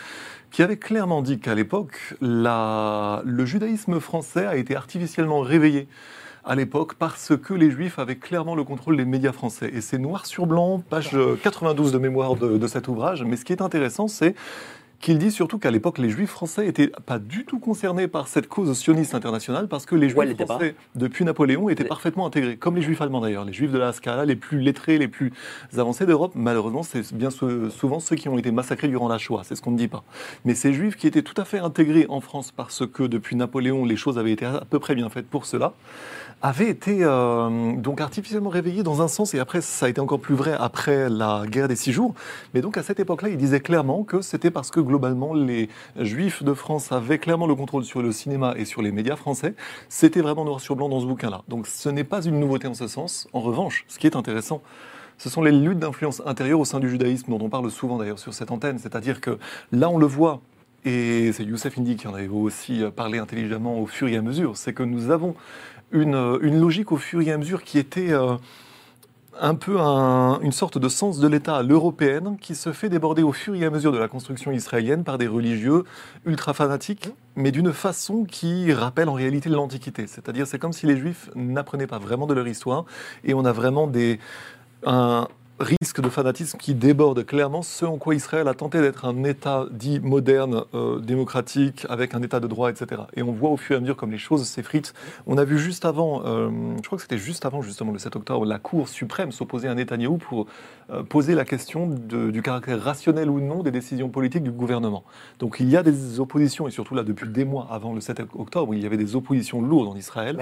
qui avait clairement dit qu'à l'époque, la- le judaïsme français a été artificiellement réveillé à l'époque parce que les juifs avaient clairement le contrôle des médias français. Et c'est noir sur blanc, page euh, 92 de mémoire de, de cet ouvrage. Mais ce qui est intéressant, c'est qu'il dit surtout qu'à l'époque, les juifs français n'étaient pas du tout concernés par cette cause sioniste internationale parce que les juifs français, depuis Napoléon, étaient parfaitement intégrés, comme les juifs allemands d'ailleurs. Les juifs de la Scala, les plus lettrés, les plus avancés d'Europe, malheureusement, c'est bien sou- souvent ceux qui ont été massacrés durant la Shoah, c'est ce qu'on ne dit pas. Mais ces juifs qui étaient tout à fait intégrés en France parce que depuis Napoléon, les choses avaient été à peu près bien faites pour cela, avaient été euh, donc artificiellement réveillés dans un sens, et après ça a été encore plus vrai après la guerre des six jours. Mais donc à cette époque-là, il disait clairement que c'était parce que globalement les juifs de France avaient clairement le contrôle sur le cinéma et sur les médias français. C'était vraiment noir sur blanc dans ce bouquin-là. Donc ce n'est pas une nouveauté en ce sens. En revanche, ce qui est intéressant, ce sont les luttes d'influence intérieure au sein du judaïsme, dont on parle souvent d'ailleurs sur cette antenne. C'est-à-dire que là, on le voit, et c'est Youssef Indy qui en avait aussi parlé intelligemment au fur et à mesure, c'est que nous avons une, une logique au fur et à mesure qui était euh, un peu un- une sorte de sens de l'État à l'européenne qui se fait déborder au fur et à mesure de la construction israélienne par des religieux ultra fanatiques, mais d'une façon qui rappelle en réalité l'Antiquité. C'est-à-dire, c'est comme si les Juifs n'apprenaient pas vraiment de leur histoire, et on a vraiment des, risque de fanatisme qui déborde clairement ce en quoi Israël a tenté d'être un État dit moderne, euh, démocratique, avec un État de droit, etc. Et on voit au fur et à mesure comme les choses s'effritent. On a vu juste avant, euh, je crois que c'était juste avant justement le 7 octobre, la Cour suprême s'opposer à Netanyahou pour euh, poser la question de- du caractère rationnel ou non des décisions politiques du gouvernement. Donc il y a des oppositions, et surtout là depuis des mois avant le 7 octobre, il y avait des oppositions lourdes en Israël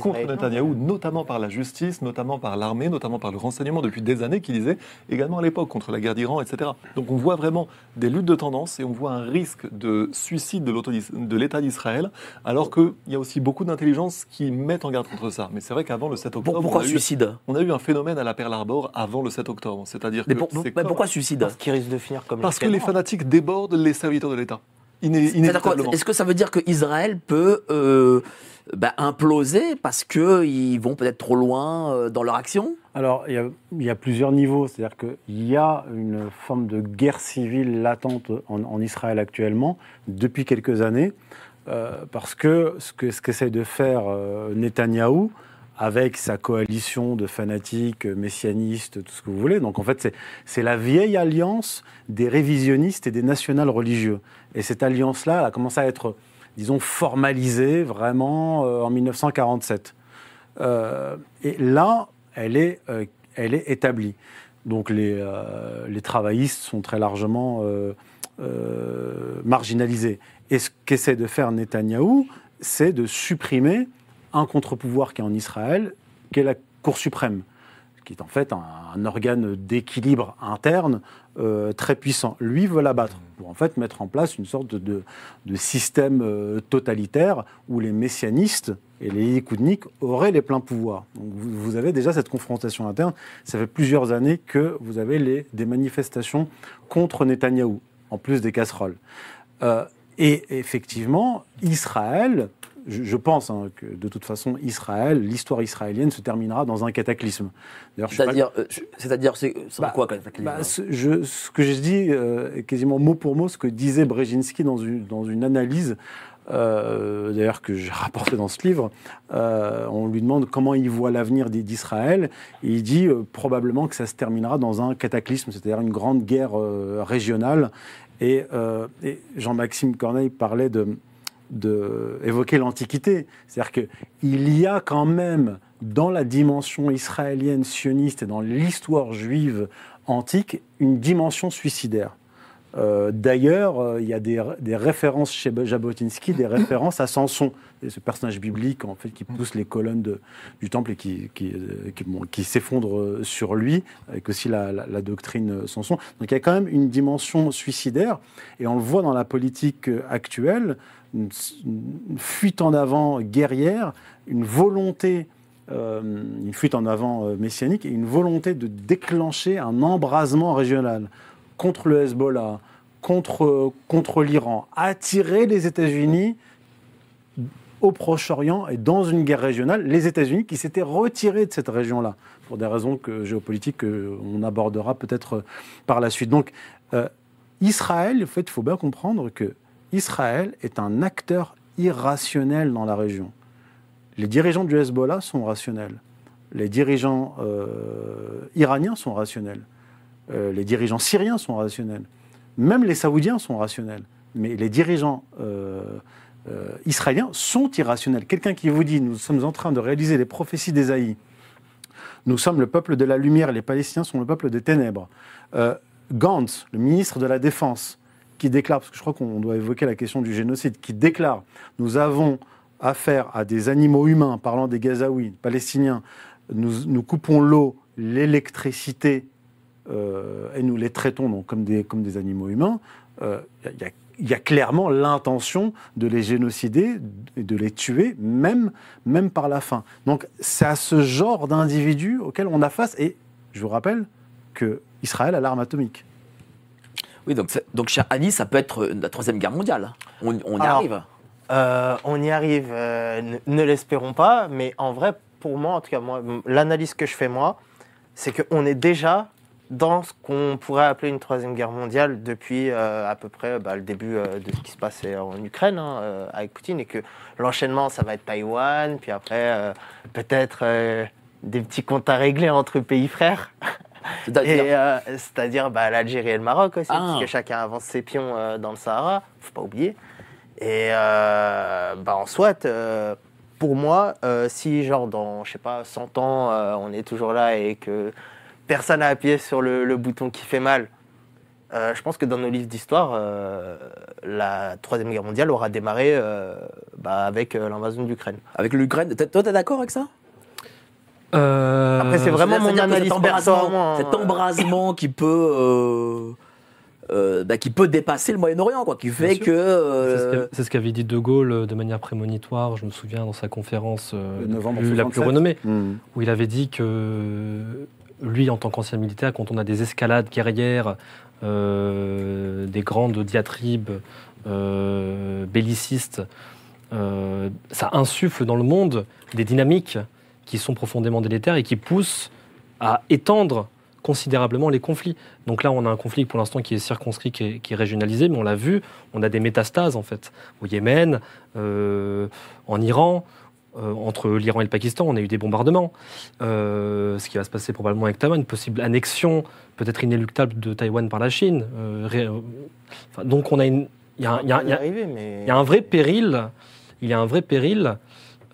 contre Netanyahou, notamment par la justice, notamment par l'armée, notamment par le renseignement depuis des années, qui également à l'époque contre la guerre d'Iran, etc. Donc on voit vraiment des luttes de tendance et on voit un risque de suicide de l'État d'Israël, alors qu'il y a aussi beaucoup d'intelligence qui mettent en garde contre ça. Mais c'est vrai qu'avant le 7 octobre, Pourquoi on, a eu, suicide? on a eu un phénomène à la Pearl Harbor avant le 7 octobre. C'est-à-dire mais, que pour- c'est mais comme- pourquoi suicide? Parce qu'ils risquent de finir comme Parce que les fanatiques débordent les serviteurs de l'État. Iné- Inévitablement. Est-ce que ça veut dire qu'Israël peut euh, bah, imploser parce qu'ils vont peut-être trop loin euh, dans leur action? Alors, il y a, plusieurs niveaux. C'est-à-dire qu'il y a une forme de guerre civile latente en, Israël actuellement, depuis quelques années, euh, parce que ce que ce qu'essaie de faire euh, Netanyahou, avec sa coalition de fanatiques, messianistes, tout ce que vous voulez. Donc en fait, c'est- la vieille alliance des révisionnistes et des nationales religieux. Et cette alliance-là a commencé à être, disons, formalisée vraiment euh, en 1947. Euh, et là, elle est, euh, elle est établie. Donc les, les travaillistes sont très largement marginalisés. Et ce qu'essaie de faire Netanyahou, c'est de supprimer un contre-pouvoir qui est en Israël, qui est la Cour suprême, qui est en fait un organe d'équilibre interne euh, très puissant. Lui veut l'abattre pour en fait mettre en place une sorte de, de- système euh, totalitaire où les messianistes et les likoudniks auraient les pleins pouvoirs. Donc vous, vous avez déjà cette confrontation interne. Ça fait plusieurs années que vous avez les, des manifestations contre Netanyahou, en plus des casseroles. Euh, et effectivement, Israël, je, je pense hein, que de toute façon, Israël, l'histoire israélienne se terminera dans un cataclysme. Pas- C'est-à-dire, euh, c'est-à-dire, c'est Bah, quoi cataclysme bah, ce, je- ce que j'ai dit, euh, quasiment mot pour mot, ce que disait Brzezinski dans une, dans une analyse, euh, d'ailleurs que j'ai rapporté dans ce livre. Euh, on lui demande comment il voit l'avenir d'I- d'Israël, et il dit euh, probablement que ça se terminera dans un cataclysme, c'est-à-dire une grande guerre régionale. Et, et Jean-Maxime Corneille parlait de, de évoquer l'Antiquité. C'est-à-dire qu'il y a quand même dans la dimension israélienne sioniste et dans l'histoire juive antique une dimension suicidaire. Euh, D'ailleurs, euh, il y a des, des références chez Jabotinsky, des <clears throat> références à Samson, ce personnage biblique en fait qui pousse les colonnes de- du temple et qui, qui, euh, qui, bon, qui s'effondre sur lui, avec aussi la, la- la doctrine Samson. Donc il y a quand même une dimension suicidaire, et on le voit dans la politique actuelle, une, fuite en avant guerrière, une volonté euh, une fuite en avant euh, messianique et une volonté de déclencher un embrasement régional contre le Hezbollah, contre, contre l'Iran, attirer les États-Unis au Proche-Orient et dans une guerre régionale, les États-Unis qui s'étaient retirés de cette région-là, pour des raisons que, géopolitiques qu'on abordera peut-être par la suite. Donc, euh, Israël, en fait, il faut bien comprendre que Israël est un acteur irrationnel dans la région. Les dirigeants du Hezbollah sont rationnels. Les dirigeants euh, iraniens sont rationnels. Euh, les dirigeants syriens sont rationnels. Même les Saoudiens sont rationnels. Mais les dirigeants euh, israéliens sont irrationnels. Quelqu'un qui vous dit nous sommes en train de réaliser les prophéties d'Ésaïe, nous sommes le peuple de la lumière, les Palestiniens sont le peuple des ténèbres. Gantz, le ministre de la Défense, qui déclare, parce que je crois qu'on doit évoquer la question du génocide, qui déclare nous avons affaire à des animaux humains, parlant des Gazaouis, palestiniens, nous, nous coupons l'eau, l'électricité, euh, et nous les traitons donc comme, des, comme des animaux humains, euh, il y, a- clairement l'intention de les génocider et de les tuer, même, même par la faim. Donc c'est à ce genre d'individus auquel on a face, et je vous rappelle que Israël a l'arme atomique. Oui, donc, donc cher Annie, ça peut être la troisième guerre mondiale. On, on y Alors, arrive. Euh, on y arrive, euh, ne, l'espérons pas, mais en vrai, pour moi, en tout cas, l'analyse que je fais, moi, c'est qu'on est déjà dans ce qu'on pourrait appeler une troisième guerre mondiale depuis euh, à peu près bah, le début euh, de ce qui se passait en Ukraine hein, euh, avec Poutine, et que l'enchaînement, ça va être Taïwan, puis après, euh, peut-être euh, des petits comptes à régler entre pays frères. <laughs> C'est-à-dire euh, C'est-à-dire bah, l'Algérie et le Maroc aussi, Ah. parce que chacun avance ses pions euh, dans le Sahara, faut pas oublier. Et euh, bah, en soit, pour moi, si genre dans, je sais pas, 100 ans, on est toujours là et que personne n'a appuyé sur le, le bouton qui fait mal, euh, je pense que dans nos livres d'histoire, euh, la Troisième Guerre mondiale aura démarré euh, bah, avec l'invasion d'Ukraine. Avec l'Ukraine, toi, t'es d'accord avec ça? Euh, Après, c'est vraiment mon analyse cet embrasement, hein. cet embrasement qui peut, euh, euh, bah, qui peut dépasser le Moyen-Orient, quoi, qui fait que. C'est ce qu'avait dit De Gaulle de manière prémonitoire, je me souviens, dans sa conférence euh, Le novembre plus- la plus 67. renommée, Hmm. où il avait dit que lui, en tant qu'ancien militaire, quand on a des escalades guerrières, euh, des grandes diatribes euh, bellicistes, euh, ça insuffle dans le monde des dynamiques qui sont profondément délétères et qui poussent à étendre considérablement les conflits. Donc là, on a un conflit pour l'instant qui est circonscrit, qui est, qui est régionalisé, mais on l'a vu, on a des métastases en fait. Au Yémen, euh, en Iran, euh, entre l'Iran et le Pakistan, on a eu des bombardements. Euh, ce qui va se passer probablement avec Taïwan, une possible annexion, peut-être inéluctable de Taïwan par la Chine. Ré- enfin, donc on a une, il y a, un- il y a- On il y y a- arriver, mais... il y a un vrai péril, il y a un vrai péril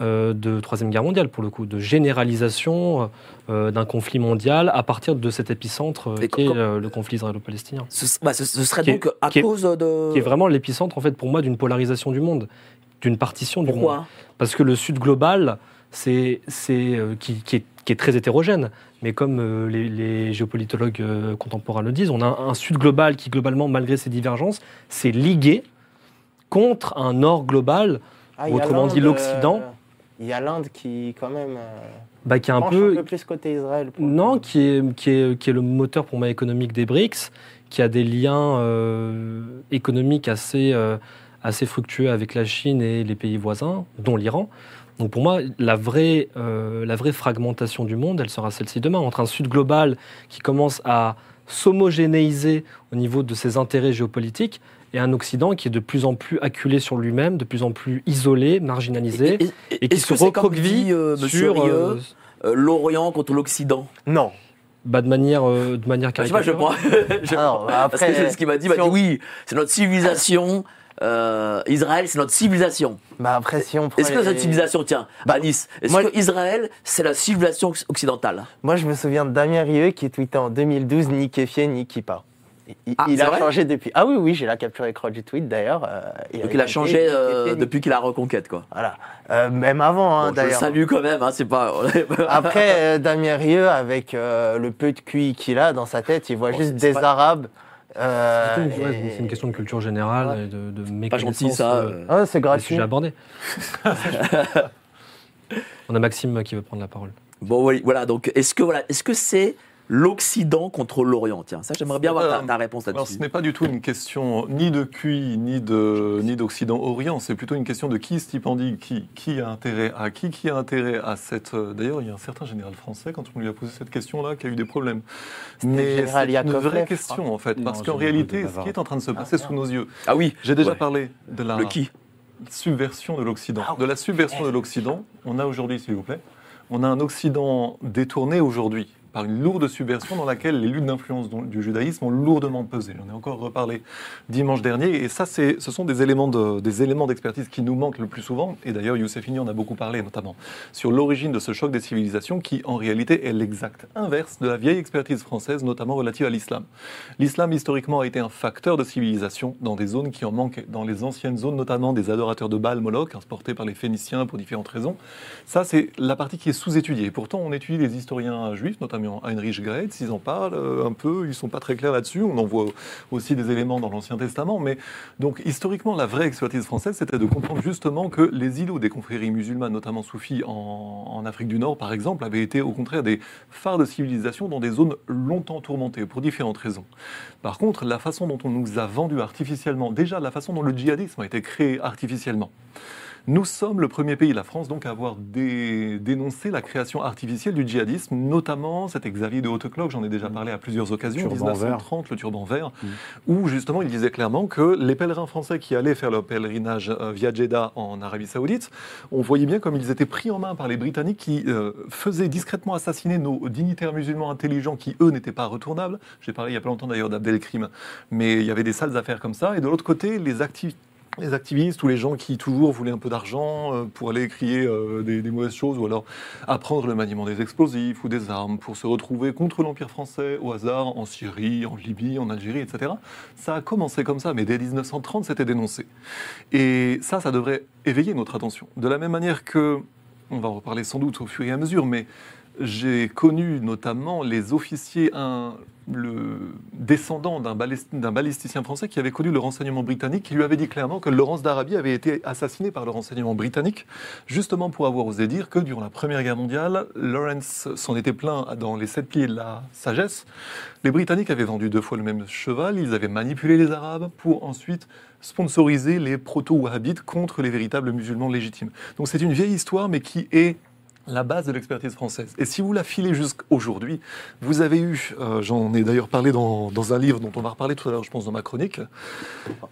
de Troisième Guerre mondiale, pour le coup, de généralisation euh, d'un conflit mondial à partir de cet épicentre euh, qui est euh, le conflit israélo-palestinien. ce, bah, ce- ce serait est- donc à est- cause de. Qui est vraiment l'épicentre, en fait, pour moi, d'une polarisation du monde, d'une partition du monde. Pourquoi Parce que le Sud global, c'est, euh, qui, qui est, qui est très hétérogène. Mais comme euh, les, les géopolitologues euh, contemporains le disent, on a un, un Sud global qui, globalement, malgré ses divergences, s'est ligué contre un Nord global, Ah, ou autrement dit l'Occident, euh, Il y a l'Inde qui, quand même, euh, bah, qui est un peu, plus côté Israël. Non, qui est, qui, est, qui est le moteur pour moi économique des BRICS, qui a des liens euh, économiques assez, euh, assez fructueux avec la Chine et les pays voisins, dont l'Iran. Donc pour moi, la vraie, euh, la vraie fragmentation du monde, elle sera celle-ci demain, entre un Sud global qui commence à s'homogénéiser au niveau de ses intérêts géopolitiques et un Occident qui est de plus en plus acculé sur lui-même, de plus en plus isolé, marginalisé, Et- et- et qui se recroqueville euh, sur... Euh, euh, l'Orient contre l'Occident Non. bah, de manière, euh, de manière Je sais pas, je prends. <laughs> je Alors, prends. Parce que après, c'est ce qu'il m'a dit. Il m'a si dit oui, c'est notre civilisation. euh, Israël, c'est notre civilisation. Bah après, si on prend Est-ce que les- cette civilisation, tiens, bah, Nice, est-ce moi- que Israël, c'est la civilisation occidentale? Moi, je me souviens de Damien Rieu qui tweetait en 2012 ni kéfier ni kippa. Il, Ah, il a changé depuis. Ah oui, oui, j'ai la capture écran du tweet d'ailleurs. euh, Donc il a changé euh, depuis qu'il a reconquête, quoi. Voilà. Euh, même avant, hein, Bon, je le d'ailleurs. salue quand même, hein, c'est pas. <laughs> Après, euh, Damien Rieu, avec euh, le peu de QI qu'il a dans sa tête, il voit Bon, juste des pas- Arabes. euh, C'est une- et- question de culture générale Ouais. et de, de pas méconnaissance gentil ça. euh. Ah, c'est gratuit. sujets abordés. <laughs> On a Maxime qui veut prendre la parole. Bon, oui, voilà. Donc, est-ce que voilà, est-ce que c'est l'Occident contre l'Orient Tiens, ça, j'aimerais bien avoir ta, ta réponse Alors, là-dessus. ce n'est pas du tout une question ni de QI, ni de ni d'Occident-Orient. C'est plutôt une question de qui stipendie qui, qui a intérêt à qui, qui a intérêt à cette. euh, D'ailleurs, il y a un certain général français quand on lui a posé cette question-là qui a eu des problèmes. Mais général c'est une Yakovlev, vraie question en fait, Non, parce qu'en réalité, ce qui est en train de se passer sous nos yeux. Ah oui. J'ai déjà Ouais. parlé de la Le qui? subversion de l'Occident. De la subversion de l'Occident, on a aujourd'hui, s'il vous plaît, on a un Occident détourné aujourd'hui par une lourde subversion dans laquelle les luttes d'influence du judaïsme ont lourdement pesé. J'en ai encore reparlé dimanche dernier, et ça, ce sont des éléments, de- des éléments d'expertise qui nous manquent le plus souvent, et d'ailleurs Youssefini en a beaucoup parlé, notamment sur l'origine de ce choc des civilisations qui, en réalité, est l'exact inverse de la vieille expertise française, notamment relative à l'islam. L'islam, historiquement, a été un facteur de civilisation dans des zones qui en manquaient, dans les anciennes zones, notamment des adorateurs de Baal, Moloch, exportés par les Phéniciens pour différentes raisons. Ça, c'est la partie qui est sous-étudiée. Pourtant, on étudie les historiens juifs, notamment Heinrich Graetz, ils en parlent euh, un peu, ils sont pas très clairs là-dessus. On en voit aussi des éléments dans l'Ancien Testament. Mais donc, historiquement, la vraie expertise française, c'était de comprendre justement que les îlots des confréries musulmanes, notamment soufis en, en Afrique du Nord, par exemple, avaient été au contraire des phares de civilisation dans des zones longtemps tourmentées, pour différentes raisons. Par contre, la façon dont on nous a vendu artificiellement, déjà la façon dont le djihadisme a été créé artificiellement, nous sommes le premier pays, la France, donc, à avoir dé- dénoncé la création artificielle du djihadisme, notamment cet Xavier de Hautecloque, j'en ai déjà parlé à plusieurs occasions, Turban 1930, le turban vert, où justement il disait clairement que les pèlerins français qui allaient faire leur pèlerinage euh, via Jeddah en Arabie Saoudite, on voyait bien comme ils étaient pris en main par les Britanniques qui euh, faisaient discrètement assassiner nos dignitaires musulmans intelligents qui, eux, n'étaient pas retournables. J'ai parlé il y a pas longtemps d'ailleurs d'Abdelkrim, mais il y avait des sales affaires comme ça. Et de l'autre côté, les activités les activistes ou les gens qui toujours voulaient un peu d'argent euh, pour aller crier euh, des, mauvaises choses ou alors apprendre le maniement des explosifs ou des armes pour se retrouver contre l'Empire français au hasard en Syrie, en Libye, en Algérie, etc. Ça a commencé comme ça, mais dès 1930, c'était dénoncé. Et ça, ça devrait éveiller notre attention. De la même manière que, on va en reparler sans doute au fur et à mesure, mais j'ai connu notamment les officiers, le descendant d'un balist- d'un balisticien français qui avait connu le renseignement britannique, qui lui avait dit clairement que Laurence d'Arabie avait été assassiné par le renseignement britannique, justement pour avoir osé dire que durant la Première Guerre mondiale, Lawrence s'en était plaint dans les sept pieds de la sagesse. Les Britanniques avaient vendu deux fois le même cheval, ils avaient manipulé les Arabes pour ensuite sponsoriser les proto-wahhabites contre les véritables musulmans légitimes. Donc c'est une vieille histoire, mais qui est la base de l'expertise française. Et si vous la filez jusqu'aujourd'hui, vous avez eu, euh, j'en ai d'ailleurs parlé dans, un livre dont on va reparler tout à l'heure, je pense, dans ma chronique,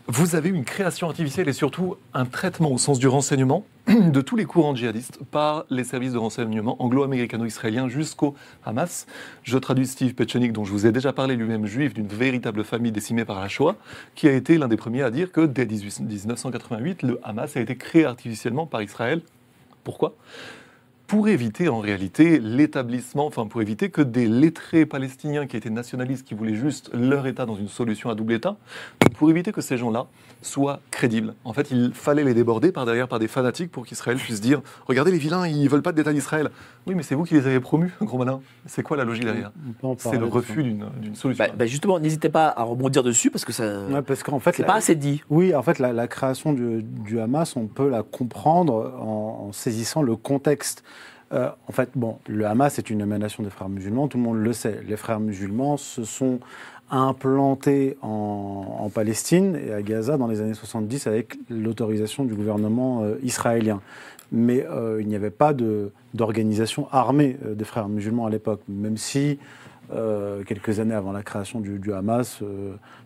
vous avez eu une création artificielle et surtout un traitement au sens du renseignement <clears throat> de tous les courants djihadistes par les services de renseignement anglo-américano-israéliens jusqu'au Hamas. Je traduis Steve Petchenik, dont je vous ai déjà parlé, lui-même juif, d'une véritable famille décimée par la Shoah, qui a été l'un des premiers à dire que dès 18 1988, le Hamas a été créé artificiellement par Israël. Pourquoi? Pour éviter en réalité l'établissement, enfin pour éviter que des lettrés palestiniens qui étaient nationalistes, qui voulaient juste leur État dans une solution à double État, pour éviter que ces gens-là soient crédibles. En fait, il fallait les déborder par derrière par des fanatiques pour qu'Israël puisse dire Regardez les vilains, ils veulent pas d'État d'Israël. Oui, mais c'est vous qui les avez promus, <laughs> gros malin. C'est quoi la logique derrière C'est le de refus d'une solution. Bah, bah, justement, n'hésitez pas à rebondir dessus parce que ça. Ouais, parce qu'en fait, c'est pas assez dit. Oui, en fait, la, la création du, du Hamas, on peut la comprendre en, en saisissant le contexte. Euh, en fait, bon, le Hamas est une émanation des frères musulmans, tout le monde le sait. Les frères musulmans se sont implantés en, Palestine et à Gaza dans les années 70 avec l'autorisation du gouvernement euh, israélien. Mais euh, il n'y avait pas d'organisation armée euh, des frères musulmans à l'époque, même si euh, quelques années avant la création du, Hamas,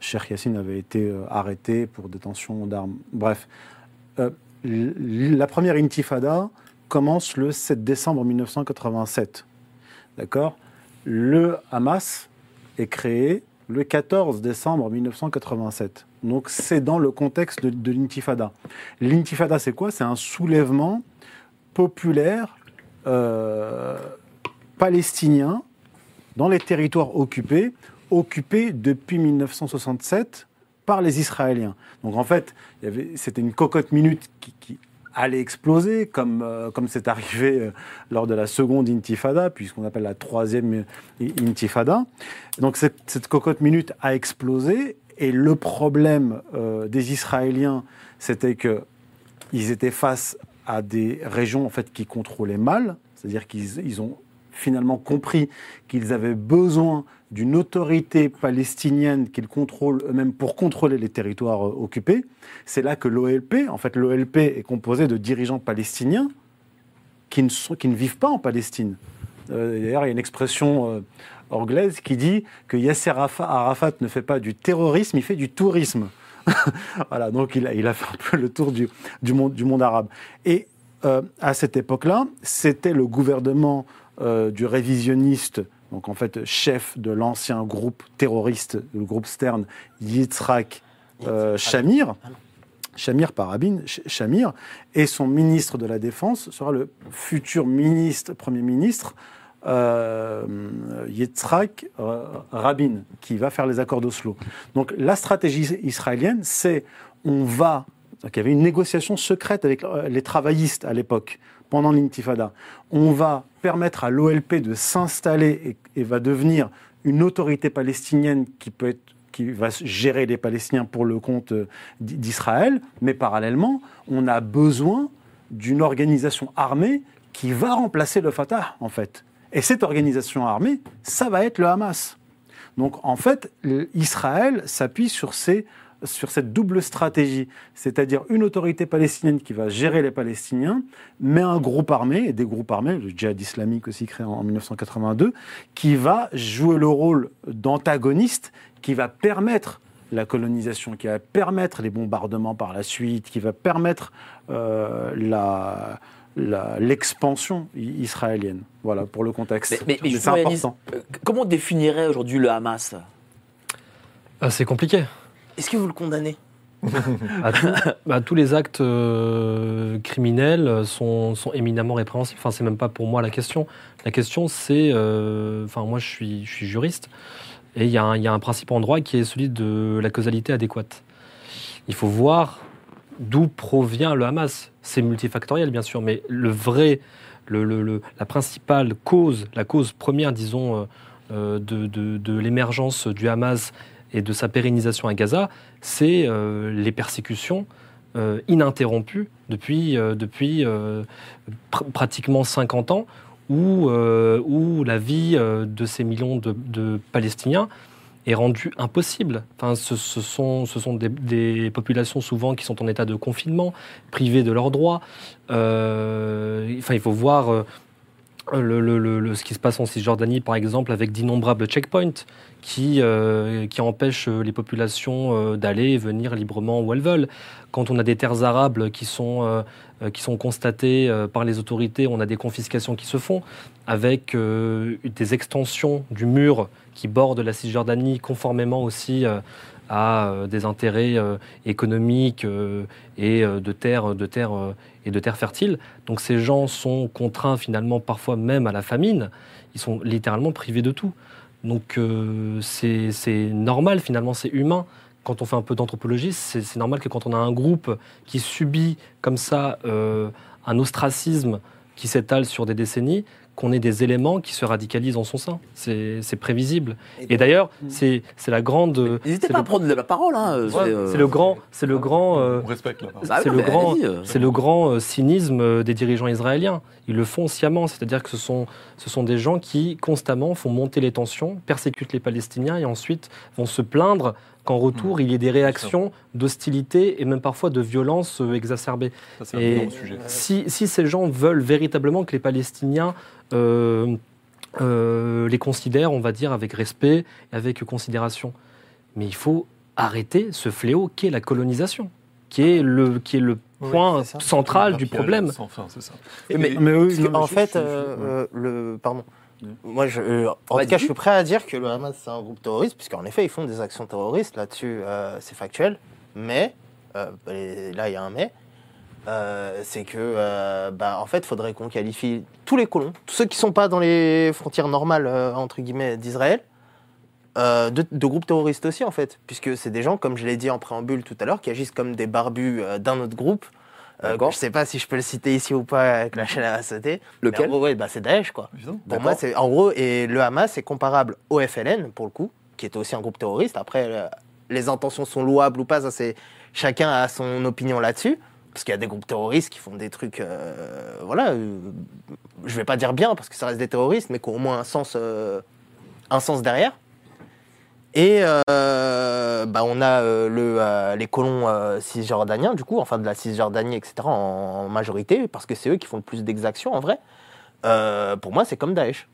Cheikh Yassine avait été arrêté pour détention d'armes. Bref, la première intifada commence le 7 décembre 1987. D'accord? Le Hamas est créé le 14 décembre 1987. Donc c'est dans le contexte de, l'intifada. L'intifada, c'est quoi? C'est un soulèvement populaire euh, palestinien dans les territoires occupés occupée depuis 1967 par les Israéliens. Donc en fait, c'était une cocotte minute qui, qui allait exploser, comme euh, comme c'est arrivé euh, lors de la seconde intifada, puisqu'on appelle la troisième intifada. Donc cette, cette cocotte minute a explosé, et le problème euh, des Israéliens, c'était que ils étaient face à des régions en fait qui contrôlaient mal, c'est-à-dire qu'ils ils ont finalement compris qu'ils avaient besoin d'une autorité palestinienne qu'ils contrôlent eux-mêmes pour contrôler les territoires euh, occupés. C'est là que l'OLP, en fait l'OLP est composé de dirigeants palestiniens qui ne, vivent pas en Palestine. Euh, D'ailleurs, il y a une expression euh, anglaise qui dit que Yasser Arafa- Arafat ne fait pas du terrorisme, il fait du tourisme. <laughs> voilà, donc il a, fait un peu le tour du, du, monde, du monde arabe. Et euh, à cette époque-là, c'était le gouvernement euh, du révisionniste, donc en fait chef de l'ancien groupe terroriste, le groupe Stern, Yitzhak euh, Shamir. Shamir par Rabin, Ch- Shamir, et son ministre de la Défense sera le futur ministre, Premier ministre, euh, Yitzhak euh, Rabin, qui va faire les accords d'Oslo. Donc la stratégie israélienne, c'est on va. Il y avait une négociation secrète avec euh, les travaillistes à l'époque, pendant l'intifada. On va permettre à l'OLP de s'installer et, va devenir une autorité palestinienne qui va gérer les Palestiniens pour le compte euh, d'I- d'Israël, mais parallèlement, on a besoin d'une organisation armée qui va remplacer le Fatah, en fait. Et cette organisation armée, ça va être le Hamas. Donc, en fait, Israël s'appuie sur, ces- sur cette double stratégie, c'est-à-dire une autorité palestinienne qui va gérer les Palestiniens, mais un groupe armé, et des groupes armés, le djihad islamique aussi créé en 1982, qui va jouer le rôle d'antagoniste, qui va permettre la colonisation, qui va permettre les bombardements par la suite, qui va permettre euh, la- l'expansion israélienne. Voilà pour le contexte. Mais, mais- mais c'est important. euh, comment on définirait aujourd'hui le Hamas? Ah, c'est compliqué. Est-ce que vous le condamnez <laughs> Bah, tous les actes euh, criminels sont, éminemment répréhensibles. Enfin, c'est même pas pour moi la question. La question, c'est, euh, enfin, moi, je suis, juriste, et il y, a un- principe en droit qui est celui de la causalité adéquate. Il faut voir d'où provient le Hamas. C'est multifactoriel, bien sûr, mais le vrai, la principale cause, la cause première, disons, euh, de l'émergence du Hamas et de sa pérennisation à Gaza, c'est euh, les persécutions euh, ininterrompues depuis, euh, depuis pr- pratiquement 50 ans, où, où la vie de ces millions de, Palestiniens est rendue impossible. Enfin, ce, sont, ce sont des, des populations souvent qui sont en état de confinement, privées de leurs droits. Enfin, il faut voir le- ce qui se passe en Cisjordanie, par exemple, avec d'innombrables checkpoints qui, euh, empêchent euh, les populations euh, d'aller et venir librement où elles veulent. Quand on a des terres arables qui sont, euh, euh, qui sont constatées euh, par les autorités, on a des confiscations qui se font, avec euh, des extensions du mur qui borde la Cisjordanie, conformément aussi euh, à euh, des intérêts euh, économiques euh, et de terres fertiles. Donc ces gens sont contraints finalement parfois même à la famine. Ils sont littéralement privés de tout. Donc c'est normal finalement, c'est humain. Quand on fait un peu d'anthropologie, c'est normal que quand on a un groupe qui subit comme ça un ostracisme qui s'étale sur des décennies, qu'on ait des éléments qui se radicalisent en son sein. C'est prévisible. Et d'ailleurs, c'est c'est la grande. N'hésitez c'est pas le- à prendre de la parole. Hein, euh, Ouais, c'est, euh, c'est le grand, c'est le grand, euh, On respecte là. Bah c'est le grand, allez-y, euh. c'est le grand euh, cynisme euh, des dirigeants israéliens. Ils le font sciemment, c'est-à-dire que ce sont, ce sont des gens qui constamment font monter les tensions, persécutent les Palestiniens et ensuite vont se plaindre qu'en retour il y ait des réactions d'hostilité et même parfois de violence euh, exacerbée. Ça, Et sujet. si, si ces gens veulent véritablement que les Palestiniens euh, euh, les considèrent, on va dire, avec respect et avec considération, mais il faut arrêter ce fléau qu'est la colonisation, qui est le, qui est le point central du problème. Sans fin, c'est ça. Et Mais, mais- mais oui, Parce non, que, mais en je- fait, je- je- euh, le pardon. Moi, je, euh, en tout cas, je suis prêt à dire que le Hamas c'est un groupe terroriste, puisqu'en effet, ils font des actions terroristes. Là-dessus, euh, c'est factuel. Mais euh, là, il y a un mais. c'est que, bah, en fait, il faudrait qu'on qualifie tous les colons, tous ceux qui sont pas dans les frontières normales entre guillemets d'Israël, euh, de, de groupes terroristes aussi, en fait. Puisque c'est des gens, comme je l'ai dit en préambule tout à l'heure, qui agissent comme des barbus euh, d'un autre groupe. Euh, je sais pas si je peux le citer ici ou pas avec la chaîne à sauter. Lequel Mais en gros, ouais, bah, c'est Daesh, quoi. Pour moi, c'est en gros, et le Hamas est comparable au FLN, pour le coup, qui est aussi un groupe terroriste. Après, euh, les intentions sont louables ou pas, ça c'est chacun a son opinion là-dessus. Parce qu'il y a des groupes terroristes qui font des trucs, euh, voilà, euh, je vais pas dire bien parce que ça reste des terroristes, mais qui ont au moins un sens, euh, un sens derrière. Et euh, bah, on a euh, le, euh, les colons euh, cisjordaniens, du coup, enfin de la Cisjordanie, etc., en, en majorité, parce que c'est eux qui font le plus d'exactions en vrai. Pour moi, c'est comme Daesh.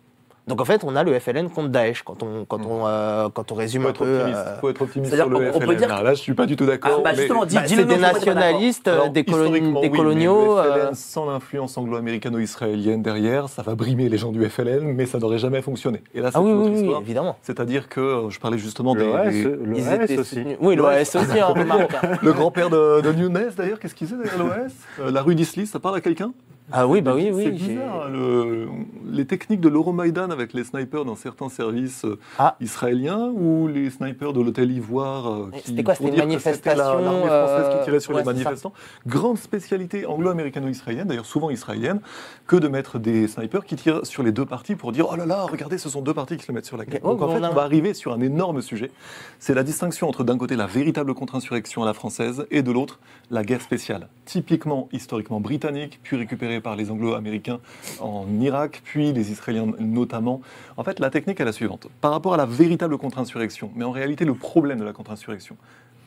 Donc en fait, on a le FLN contre Daesh quand on, quand on, euh, quand on résume Faut un peu. optimiste. euh, Faut être optimiste sur le qu'on- on peut FLN. dire Alors Là, je suis pas du tout d'accord. Ah, bah, mais- bah, dis-le c'est des nationalistes, euh, Alors, des, des oui, mais coloniaux. Le FLN, euh, sans l'influence anglo-américano-israélienne derrière, ça va brimer les gens du FLN, mais ça n'aurait jamais fonctionné. Et là, c'est Ah oui, une autre oui, histoire. évidemment. C'est-à-dire que je parlais justement des, Le des- S, le Ils S étaient aussi. Oui, l'OS aussi, hein, <laughs> remarque. le grand-père de, Nunez d'ailleurs, qu'est-ce qu'il faisait derrière l'OS La rue d'Islis, ça parle à quelqu'un? Ah oui, bah oui, C'est oui. j'ai- bizarre, hein, le- les techniques de l'Euromaïdan avec les snipers dans certains services euh, Ah. israéliens ou les snipers de l'hôtel Ivoire euh, c'était quoi, c'était une manifestation, l'armée française qui euh, tirait sur ouais, les c'est manifestants. Grande spécialité anglo-américano-israélienne, d'ailleurs souvent israélienne, que de mettre des snipers qui tirent sur les deux parties pour dire oh là là, regardez, ce sont deux parties qui se le mettent sur la gueule. Oh, Donc en fait, on va arriver sur un énorme sujet. C'est la distinction entre d'un côté la véritable contre-insurrection à la française et de l'autre la guerre spéciale, typiquement historiquement britannique, puis récupérée par les anglo-américains en Irak, puis les Israéliens notamment. En fait, la technique est la suivante. Par rapport à la véritable contre-insurrection, mais en réalité le problème de la contre-insurrection,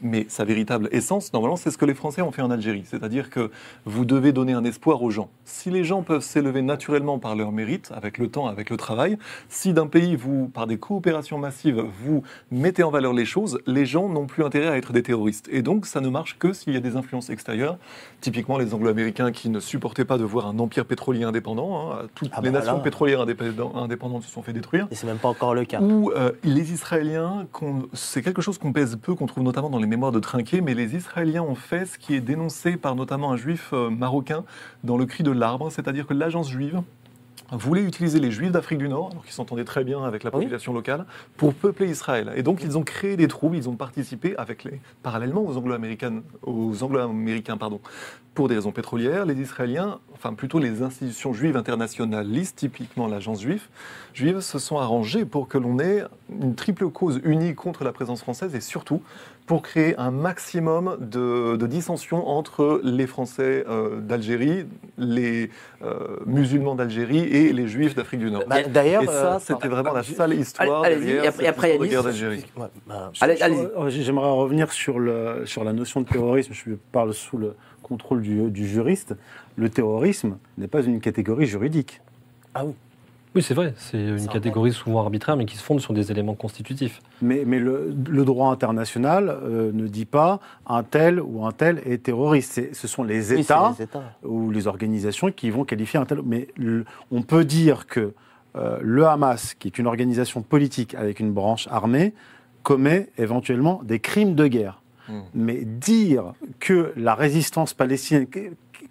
mais sa véritable essence, normalement, c'est ce que les Français ont fait en Algérie. C'est-à-dire que vous devez donner un espoir aux gens. Si les gens peuvent s'élever naturellement par leur mérite, avec le temps, avec le travail, si d'un pays, vous, par des coopérations massives, vous mettez en valeur les choses, les gens n'ont plus intérêt à être des terroristes. Et donc, ça ne marche que s'il y a des influences extérieures. Typiquement, les Anglo-Américains qui ne supportaient pas de voir un empire pétrolier indépendant. hein. Toutes Ah les bah nations là. pétrolières indépendant- indépendantes se sont fait détruire. Et c'est même pas encore le cas. Ou euh, les Israéliens, c'est quelque chose qu'on pèse peu, qu'on trouve notamment dans les mémoires de Trinquet, mais les Israéliens ont fait ce qui est dénoncé par notamment un juif euh, marocain dans le cri de l'arbre, c'est-à-dire que l'agence juive voulait utiliser les juifs d'Afrique du Nord, alors qu'ils s'entendaient très bien avec la Oui. population locale, pour peupler Israël. Et donc ils ont créé des troubles, ils ont participé avec les, parallèlement aux Anglo-Américains, aux Anglo-Américains pardon, pour des raisons pétrolières, les Israéliens, enfin plutôt les institutions juives internationalistes, typiquement l'agence juive, juive, se sont arrangés pour que l'on ait une triple cause unie contre la présence française et surtout pour créer un maximum de, de dissensions entre les Français euh, d'Algérie, les euh, musulmans d'Algérie et les juifs d'Afrique du Nord. Bah, D'ailleurs, et ça, euh, c'était vraiment la sale histoire allez-y, derrière et après- cette guerre d'Algérie. Allez, J'aimerais revenir sur, le, sur la notion de terrorisme. Je parle sous le contrôle du, du juriste. Le terrorisme n'est pas une catégorie juridique. ah oui. Oui, c'est vrai. C'est une C'est catégorie souvent arbitraire, mais qui se fonde sur des éléments constitutifs. Mais, mais le, le droit international euh, ne dit pas un tel ou un tel est terroriste. C'est- Ce sont les Oui, États les États. ou les organisations qui vont qualifier un tel. Mais le- on peut dire que euh, le Hamas, qui est une organisation politique avec une branche armée, commet éventuellement des crimes de guerre. Hmm. Mais dire que la résistance palestinienne,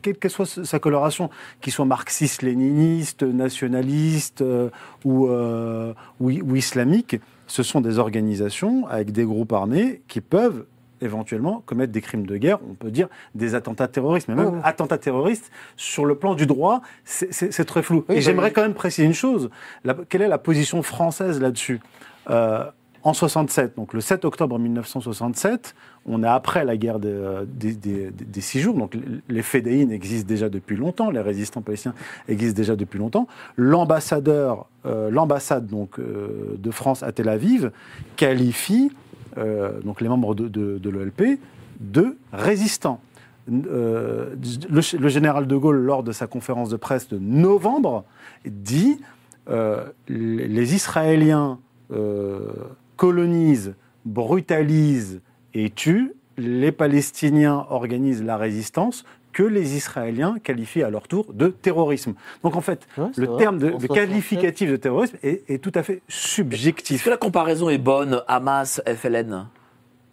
quelle que soit sa coloration, qu'il soit marxiste, léniniste, nationaliste euh, ou, euh, ou, ou islamique, ce sont des organisations avec des groupes armés qui peuvent éventuellement commettre des crimes de guerre, on peut dire des attentats terroristes, mais même Oh, attentats terroristes, sur le plan du droit, c'est- très flou. Oui, Et bah, j'aimerais quand même préciser une chose, La- quelle est la position française là-dessus? Euh, En 67, donc le 7 octobre 1967, on est après la guerre des, euh, six jours, donc les- fédéines existent déjà depuis longtemps, les résistants palestiniens existent déjà depuis longtemps. L'ambassadeur, euh, l'ambassade donc euh, de France à Tel Aviv qualifie donc les membres de, l'OLP de résistants. Le, général de Gaulle, lors de sa conférence de presse de novembre, dit les, Israéliens colonisent, brutalisent et tuent, les Palestiniens organisent la résistance que les Israéliens qualifient à leur tour de terrorisme. Donc en fait, Ouais, le vrai. terme de, En de 67. qualificatif de terrorisme est, est tout à fait Est-ce subjectif. que la comparaison est bonne Hamas, FLN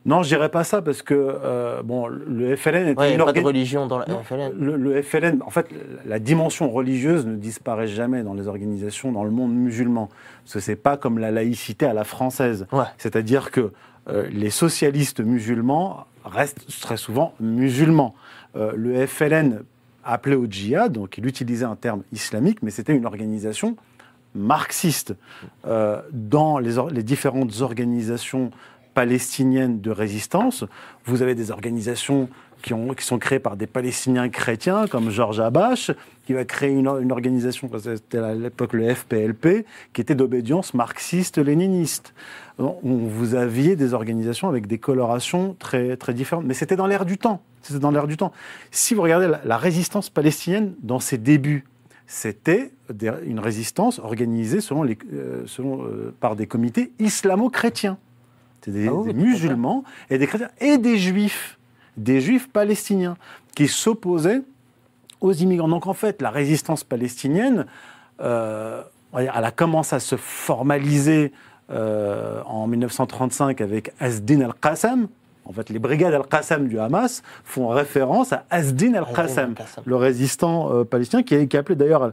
Non, je dirais pas ça parce que euh, bon, le FLN était Ouais, il une n'y a pas de religion dans la Non, FLN. Le, le FLN, en fait, la dimension religieuse ne disparaît jamais dans les organisations dans le monde musulman. Parce que c'est pas comme la laïcité à la française. Ouais. C'est-à-dire que euh, les socialistes musulmans restent très souvent musulmans. Euh, le FLN appelé au djihad, donc il utilisait un terme islamique, mais c'était une organisation marxiste. Dans les, or- les différentes organisations palestiniennes de résistance, vous avez des organisations qui, ont, qui sont créées par des Palestiniens chrétiens, comme Georges Abache, qui va créer une, or- une organisation, c'était à l'époque le FPLP, qui était d'obédience marxiste-léniniste. Vous aviez des organisations avec des colorations très, différentes, mais c'était dans l'air du temps. C'était dans l'air du temps. Si vous regardez la, résistance palestinienne dans ses débuts, c'était une résistance organisée selon euh, euh, par des comités islamo-chrétiens. Des, Ah oui, des musulmans et des chrétiens et des juifs, des juifs palestiniens qui s'opposaient aux immigrants. Donc en fait, la résistance palestinienne, euh, elle a commencé à se formaliser euh, en 1935 avec Asdin al-Qassam. En fait, les brigades al-Qassam du Hamas font référence à Asdin al-Qassam, le résistant euh, palestinien qui est, qui est appelé d'ailleurs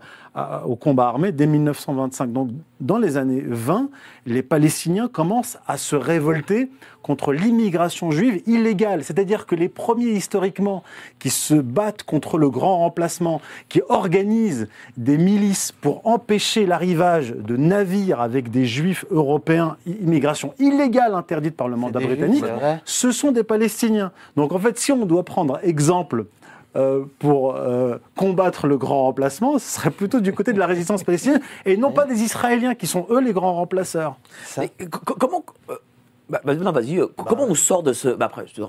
au combat armé dès 1925. Donc, dans les années 20, les Palestiniens commencent à se révolter contre l'immigration juive illégale. C'est-à-dire que les premiers historiquement qui se battent contre le grand remplacement, qui organisent des milices pour empêcher l'arrivage de navires avec des juifs européens, immigration illégale interdite par le mandat Juifs, britannique, ce sont des Palestiniens. Donc en fait, si on doit prendre exemple euh, pour euh, combattre le grand remplacement, ce serait plutôt du côté de la résistance palestinienne et non pas des Israéliens qui sont eux les grands remplaceurs. Ça- Mais comment. euh, bah, bah, non, vas-y. co- comment on sort de ce. Bah, après, tu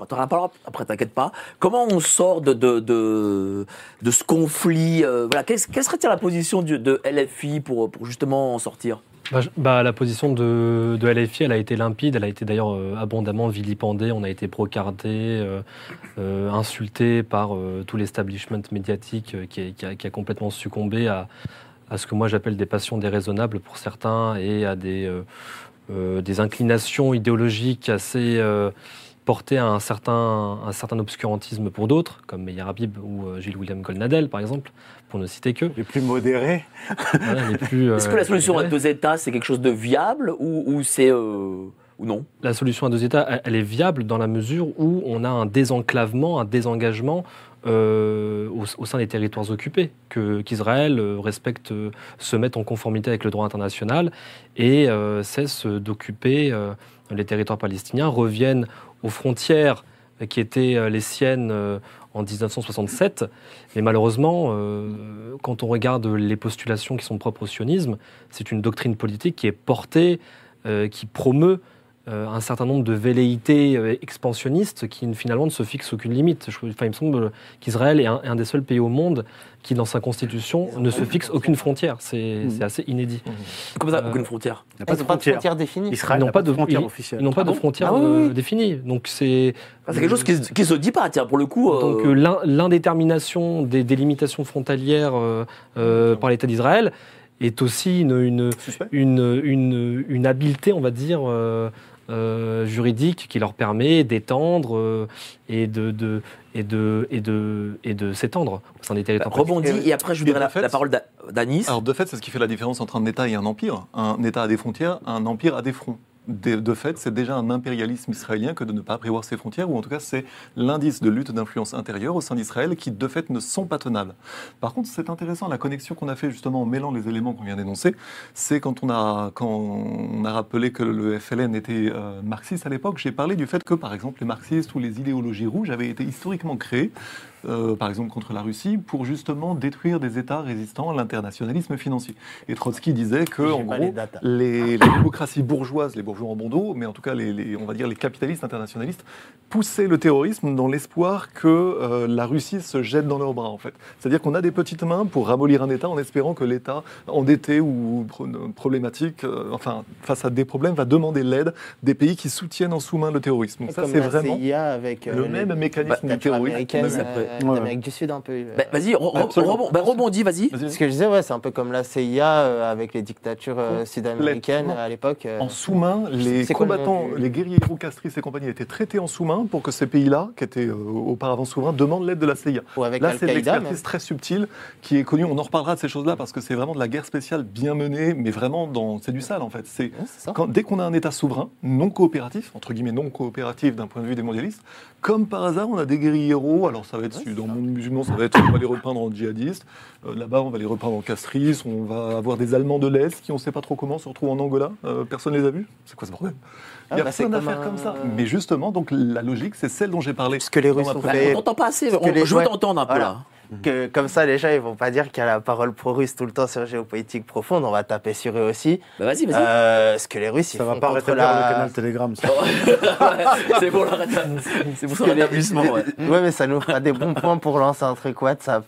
après, t'inquiète pas. Comment on sort de, de, de, de ce conflit voilà, Quelle, quelle serait la position du- de LFI pour, pour justement en sortir? Bah, bah, la position de, de LFI, elle a été limpide. Elle a été d'ailleurs euh, abondamment vilipendée. On a été brocardé, euh, euh, insulté par tout l'establishment médiatique qui, a, complètement succombé à, ce que moi j'appelle des passions déraisonnables pour certains et à des, inclinations idéologiques assez portées à un certain, un certain obscurantisme pour d'autres, comme Meir Habib ou Gilles William Golnadel, par exemple, pour ne citer que. Les plus modérés. Voilà, les plus, Est-ce que euh, la solution à deux États, c'est quelque chose de viable ou, ou c'est. euh, ou non? La solution à deux États, elle- elle est viable dans la mesure où on a un désenclavement, un désengagement euh, au, au sein des territoires occupés, que- qu'Israël euh, respecte, euh, se mette en conformité avec le droit international et euh, cesse d'occuper euh, les territoires palestiniens, revienne aux frontières qui étaient euh, les siennes euh, en 1967. Mais malheureusement, euh, quand on regarde les postulations qui sont propres au sionisme, c'est une doctrine politique qui est portée, euh, qui promeut un certain nombre de velléités euh, expansionnistes qui finalement ne se fixent aucune limite. Enfin, il me semble qu'Israël est un, est un des seuls pays au monde qui, dans sa constitution, ne se fixe aucune frontière. C'est Mhm. assez inédit. Comme ça, Euh, aucune frontière. Il n'y a pas ils de frontières définies. Israël Ils n'ont n'a pas pas de frontières ils- officielles. Ils n'ont pas Ah de bon frontières Ah oui, euh, oui. définies. Donc c'est Ah, c'est quelque chose qui, se- qui se dit pas, tiens, pour le coup. euh, Donc euh, l'in- l'indétermination des délimitations frontalières euh, euh, par l'État d'Israël est aussi une, une, Suspect. une, une, une habileté, on va dire, euh, juridique qui leur permet d'étendre euh, et de, de, et de, et de, et de s'étendre au sein des territoires. rebondis et après je vous Et donnerai de la, fait- la parole d'A- d'Anis. Alors de fait, c'est ce qui fait la différence entre un État et un empire. Un État a des frontières, un empire a des fronts. De, fait, c'est déjà un impérialisme israélien que de ne pas prévoir ses frontières, ou en tout cas c'est l'indice de lutte d'influence intérieure au sein d'Israël qui de fait ne sont pas tenables. Par contre, c'est intéressant, la connexion qu'on a fait justement en mêlant les éléments qu'on vient d'énoncer, c'est quand on a, quand on a rappelé que le FLN était euh, marxiste à l'époque, j'ai parlé du fait que par exemple les marxistes ou les idéologies rouges avaient été historiquement créées euh, par exemple contre la Russie, pour justement détruire des États résistants à l'internationalisme financier. Et Trotsky disait que, en gros, les, les démocraties bourgeoises, les bourgeois en bandeau, mais en tout cas, les, les- on va dire les capitalistes internationalistes, poussaient le terrorisme dans l'espoir que euh, la Russie se jette dans leurs bras, en fait. C'est-à-dire qu'on a des petites mains pour ramollir un État en espérant que l'État endetté ou pro- problématique, euh, enfin, face à des problèmes, va demander l'aide des pays qui soutiennent en sous-main le terrorisme. Donc ça, c'est vraiment CIA avec euh, le même mécanisme du dictatures terrorisme. américaines Ça peut- euh, Ouais. d'Amérique du Sud un peu. euh. Bah, vas-y, re- re- Absolument. rebond- bah, rebondis, vas-y. Ce que je disais, ouais, c'est un peu comme la CIA euh, avec les dictatures euh, sud-américaines à l'époque. euh. en sous-main les le combattants, du- les guerrieros castristes et compagnie étaient traités en sous-main pour que ces pays-là, qui étaient euh, auparavant souverains, demandent l'aide de la CIA. Ou avec Là, c'est Al-Qaïda. l'expertise très subtile qui est connue. On en reparlera de ces choses-là parce que c'est vraiment de la guerre spéciale bien menée, mais vraiment dans, c'est du sale en fait. C'est Ouais, dès qu'on a un État souverain, non coopératif, entre guillemets non coopératif d'un point de vue des mondialistes, comme par hasard, on a des guerrieros. Alors ça va être dans le monde musulman, ça va être on va les repeindre en djihadistes. Euh, Là-bas, on va les repeindre en castristes. On va avoir des Allemands de l'Est qui on ne sait pas trop comment se retrouvent en Angola. Euh, personne les a vus? C'est quoi ce bordel? Il y a Ah, bah, c'est plein comme d'affaires un- comme ça. Mais justement, donc la logique, c'est celle dont j'ai parlé. Ce que les dans Russes ma ont. On t'entend pas assez. Parce que on- les- je veux ouais. t'entendre un peu Voilà. là. Que, comme ça, les gens, ils vont pas dire qu'il y a la parole pro-russe tout le temps sur géopolitique profonde. On va taper sur eux aussi. Bah vas-y, vas-y. Euh, ce que les Russes, ils Ça va font pas contre la... le canal Telegram. ça. <laughs> Ouais, c'est pour le <laughs> c'est pour son les-. Ouais. Ouais, mais ça nous fera des bons points pour lancer un truc WhatsApp.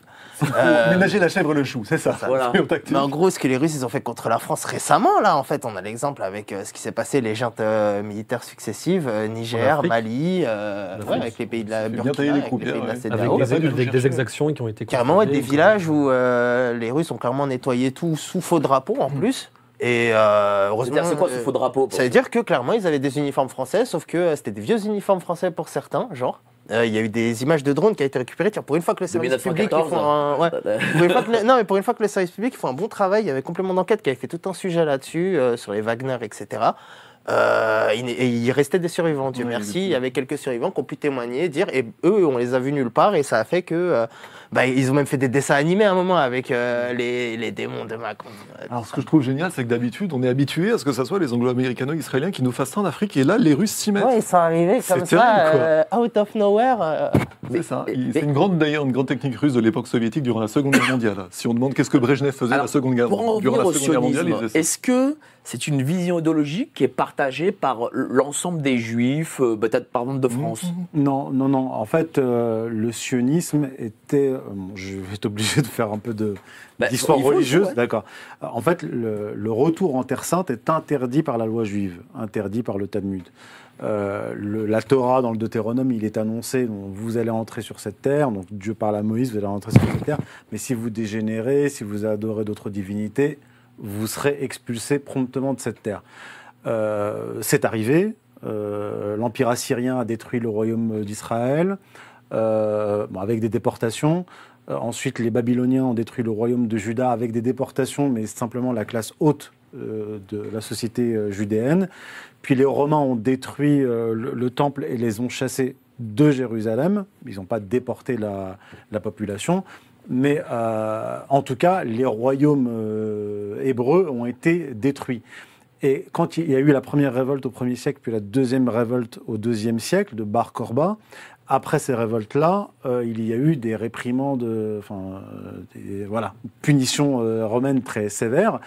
Euh, Ménager la chèvre et le chou, c'est ça. Voilà. Mais en gros, ce que les Russes ils ont fait contre la France récemment, là, en fait, on a l'exemple avec euh, ce qui s'est passé, les juntes euh, militaires successives, euh, Niger. Mali, euh, ouais, avec les pays de la Burkina, avec les pays de la. CEDEAO. Avec, des, exactions qui ont été Carrément, ouais, des villages où euh, les Russes ont clairement nettoyé tout sous faux drapeau en plus. Et euh, heureusement. C'est-à-dire, c'est quoi ce faux drapeau Ça veut dire que clairement, ils avaient des uniformes français, sauf que euh, c'était des vieux uniformes français pour certains, genre. Euh, Il y a eu des images de drones qui ont été récupérées. Tiens, pour une fois que le service public ils 1914, font un, ouais, pour une fois que le- <laughs> non, mais pour une fois que le service public font un bon travail, il y avait complément d'enquête qui avait fait tout un sujet là-dessus, euh, sur les Wagner, etc. Euh, il, et il restait des survivants, Dieu Oui, merci. oui. Il y avait quelques survivants qui ont pu témoigner, dire, et eux, on les a vus nulle part, et ça a fait que. Bah, ils ont même fait des dessins animés à un moment avec euh, les, les démons de Macron. Alors, ce que je trouve génial, c'est que d'habitude, on est habitué à ce que ce soit les anglo-américano-israéliens qui nous fassent ça en Afrique, et là, les Russes s'y mettent. Ouais, ils sont arrivés C'est comme terrible, ça, euh, out of nowhere. euh, C'est ça. C'est une grande, d'ailleurs, une grande technique russe de l'époque soviétique durant la Seconde Guerre mondiale. Si on demande qu'est-ce que Brejnev faisait Alors, la Seconde Guerre, durant la Seconde Guerre mondiale, il sionisme, faisait ça. est-ce que c'est une vision idéologique qui est partagée par l'ensemble des juifs, euh, peut-être par exemple de France Non, non, non. En fait, euh, le sionisme était. euh, je vais être obligé de faire un peu Bah, d'histoire religieuse. ouais. D'accord. En fait, le, le retour en Terre Sainte est interdit par la loi juive, interdit par le Talmud. Euh, le- la Torah dans le Deutéronome, il est annoncé, donc, vous allez entrer sur cette terre, donc Dieu parle à Moïse, vous allez entrer sur cette terre, mais si vous dégénérez, si vous adorez d'autres divinités, vous serez expulsé promptement de cette terre. Euh, c'est arrivé, euh, l'Empire assyrien a détruit le royaume d'Israël, euh, avec des déportations. Ensuite, les Babyloniens ont détruit le royaume de Juda avec des déportations, mais simplement la classe haute de la société judéenne. Puis les Romains ont détruit le, le temple et les ont chassés de Jérusalem. Ils n'ont pas déporté la population. Mais euh, en tout cas, les royaumes euh, hébreux ont été détruits. Et quand il y a eu la première révolte au 1er siècle, puis la deuxième révolte au 2e siècle de Bar Korba, après ces révoltes-là, euh, il y a eu des réprimandes, enfin, des voilà, punitions romaines très sévères.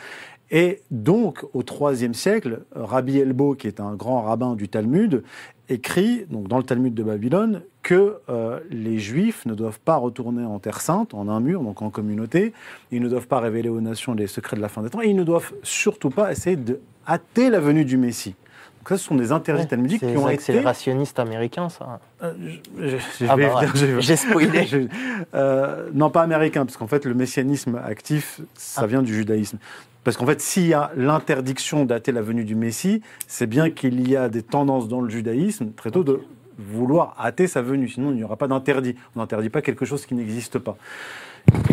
Et donc, au IIIe siècle, Rabbi Elbo, qui est un grand rabbin du Talmud, écrit, donc dans le Talmud de Babylone, que euh, les Juifs ne doivent pas retourner en Terre Sainte, en un mur, donc en communauté. Ils ne doivent pas révéler aux nations les secrets de la fin des temps. Et ils ne doivent surtout pas essayer de hâter la venue du Messie. Donc ça, ce sont des interdits talmudiques C'est qui ont été... accélérationnistes américains, ça. Euh, je Ah bah J'ai spoilé. <laughs> euh, non, pas américain, parce qu'en fait, le messianisme actif, ça Ah. vient du judaïsme. Parce qu'en fait, s'il y a l'interdiction d'ater la venue du Messie, c'est bien qu'il y a des tendances dans le judaïsme, très tôt, de vouloir hâter sa venue. Sinon, il n'y aura pas d'interdit. On n'interdit pas quelque chose qui n'existe pas.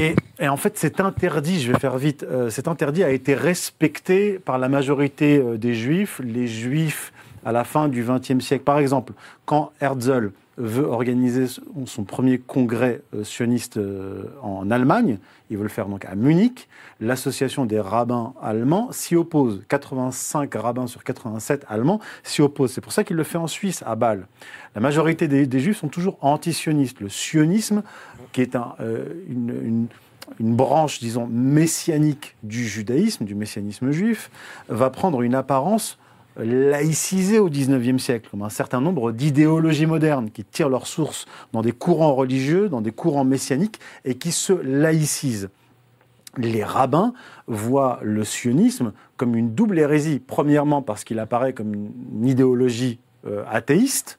Et, et en fait, cet interdit, je vais faire vite, euh, cet interdit a été respecté par la majorité euh, des juifs. Les juifs, à la fin du XXe siècle, par exemple, quand Herzl veut organiser son- premier congrès euh, sioniste euh, en Allemagne, il veut le faire donc à Munich, l'association des rabbins allemands s'y oppose. 85 rabbins sur 87 allemands s'y opposent. C'est pour ça qu'il le fait en Suisse, à Bâle. La majorité des, juifs sont toujours anti-sionistes. Le sionisme, qui est euh, une- une branche, disons, messianique du judaïsme, du messianisme juif, va prendre une apparence laïcisée au XIXe siècle, comme un certain nombre d'idéologies modernes qui tirent leur source dans des courants religieux, dans des courants messianiques, et qui se laïcisent les rabbins voient le sionisme comme une double hérésie. Premièrement, parce qu'il apparaît comme une idéologie euh, athéiste.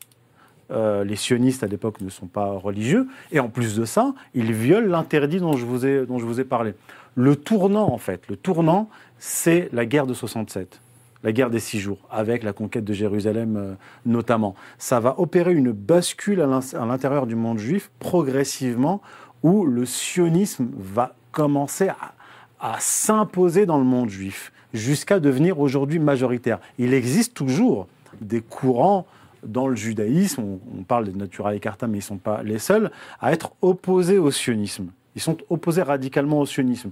Euh, les sionistes à l'époque ne sont pas religieux. Et en plus de ça, ils violent l'interdit dont, je vous ai- dont je vous ai parlé. Le tournant, en fait, le tournant, c'est la guerre de 67. La guerre des six jours, avec la conquête de Jérusalem euh, notamment. Ça va opérer une bascule à l'in- à l'intérieur du monde juif progressivement, où le sionisme va commencer à, s'imposer dans le monde juif, jusqu'à devenir aujourd'hui majoritaire. Il existe toujours des courants dans le judaïsme, on, parle de Natura et Carta, mais ils ne sont pas les seuls, à être opposés au sionisme. Ils sont opposés radicalement au sionisme.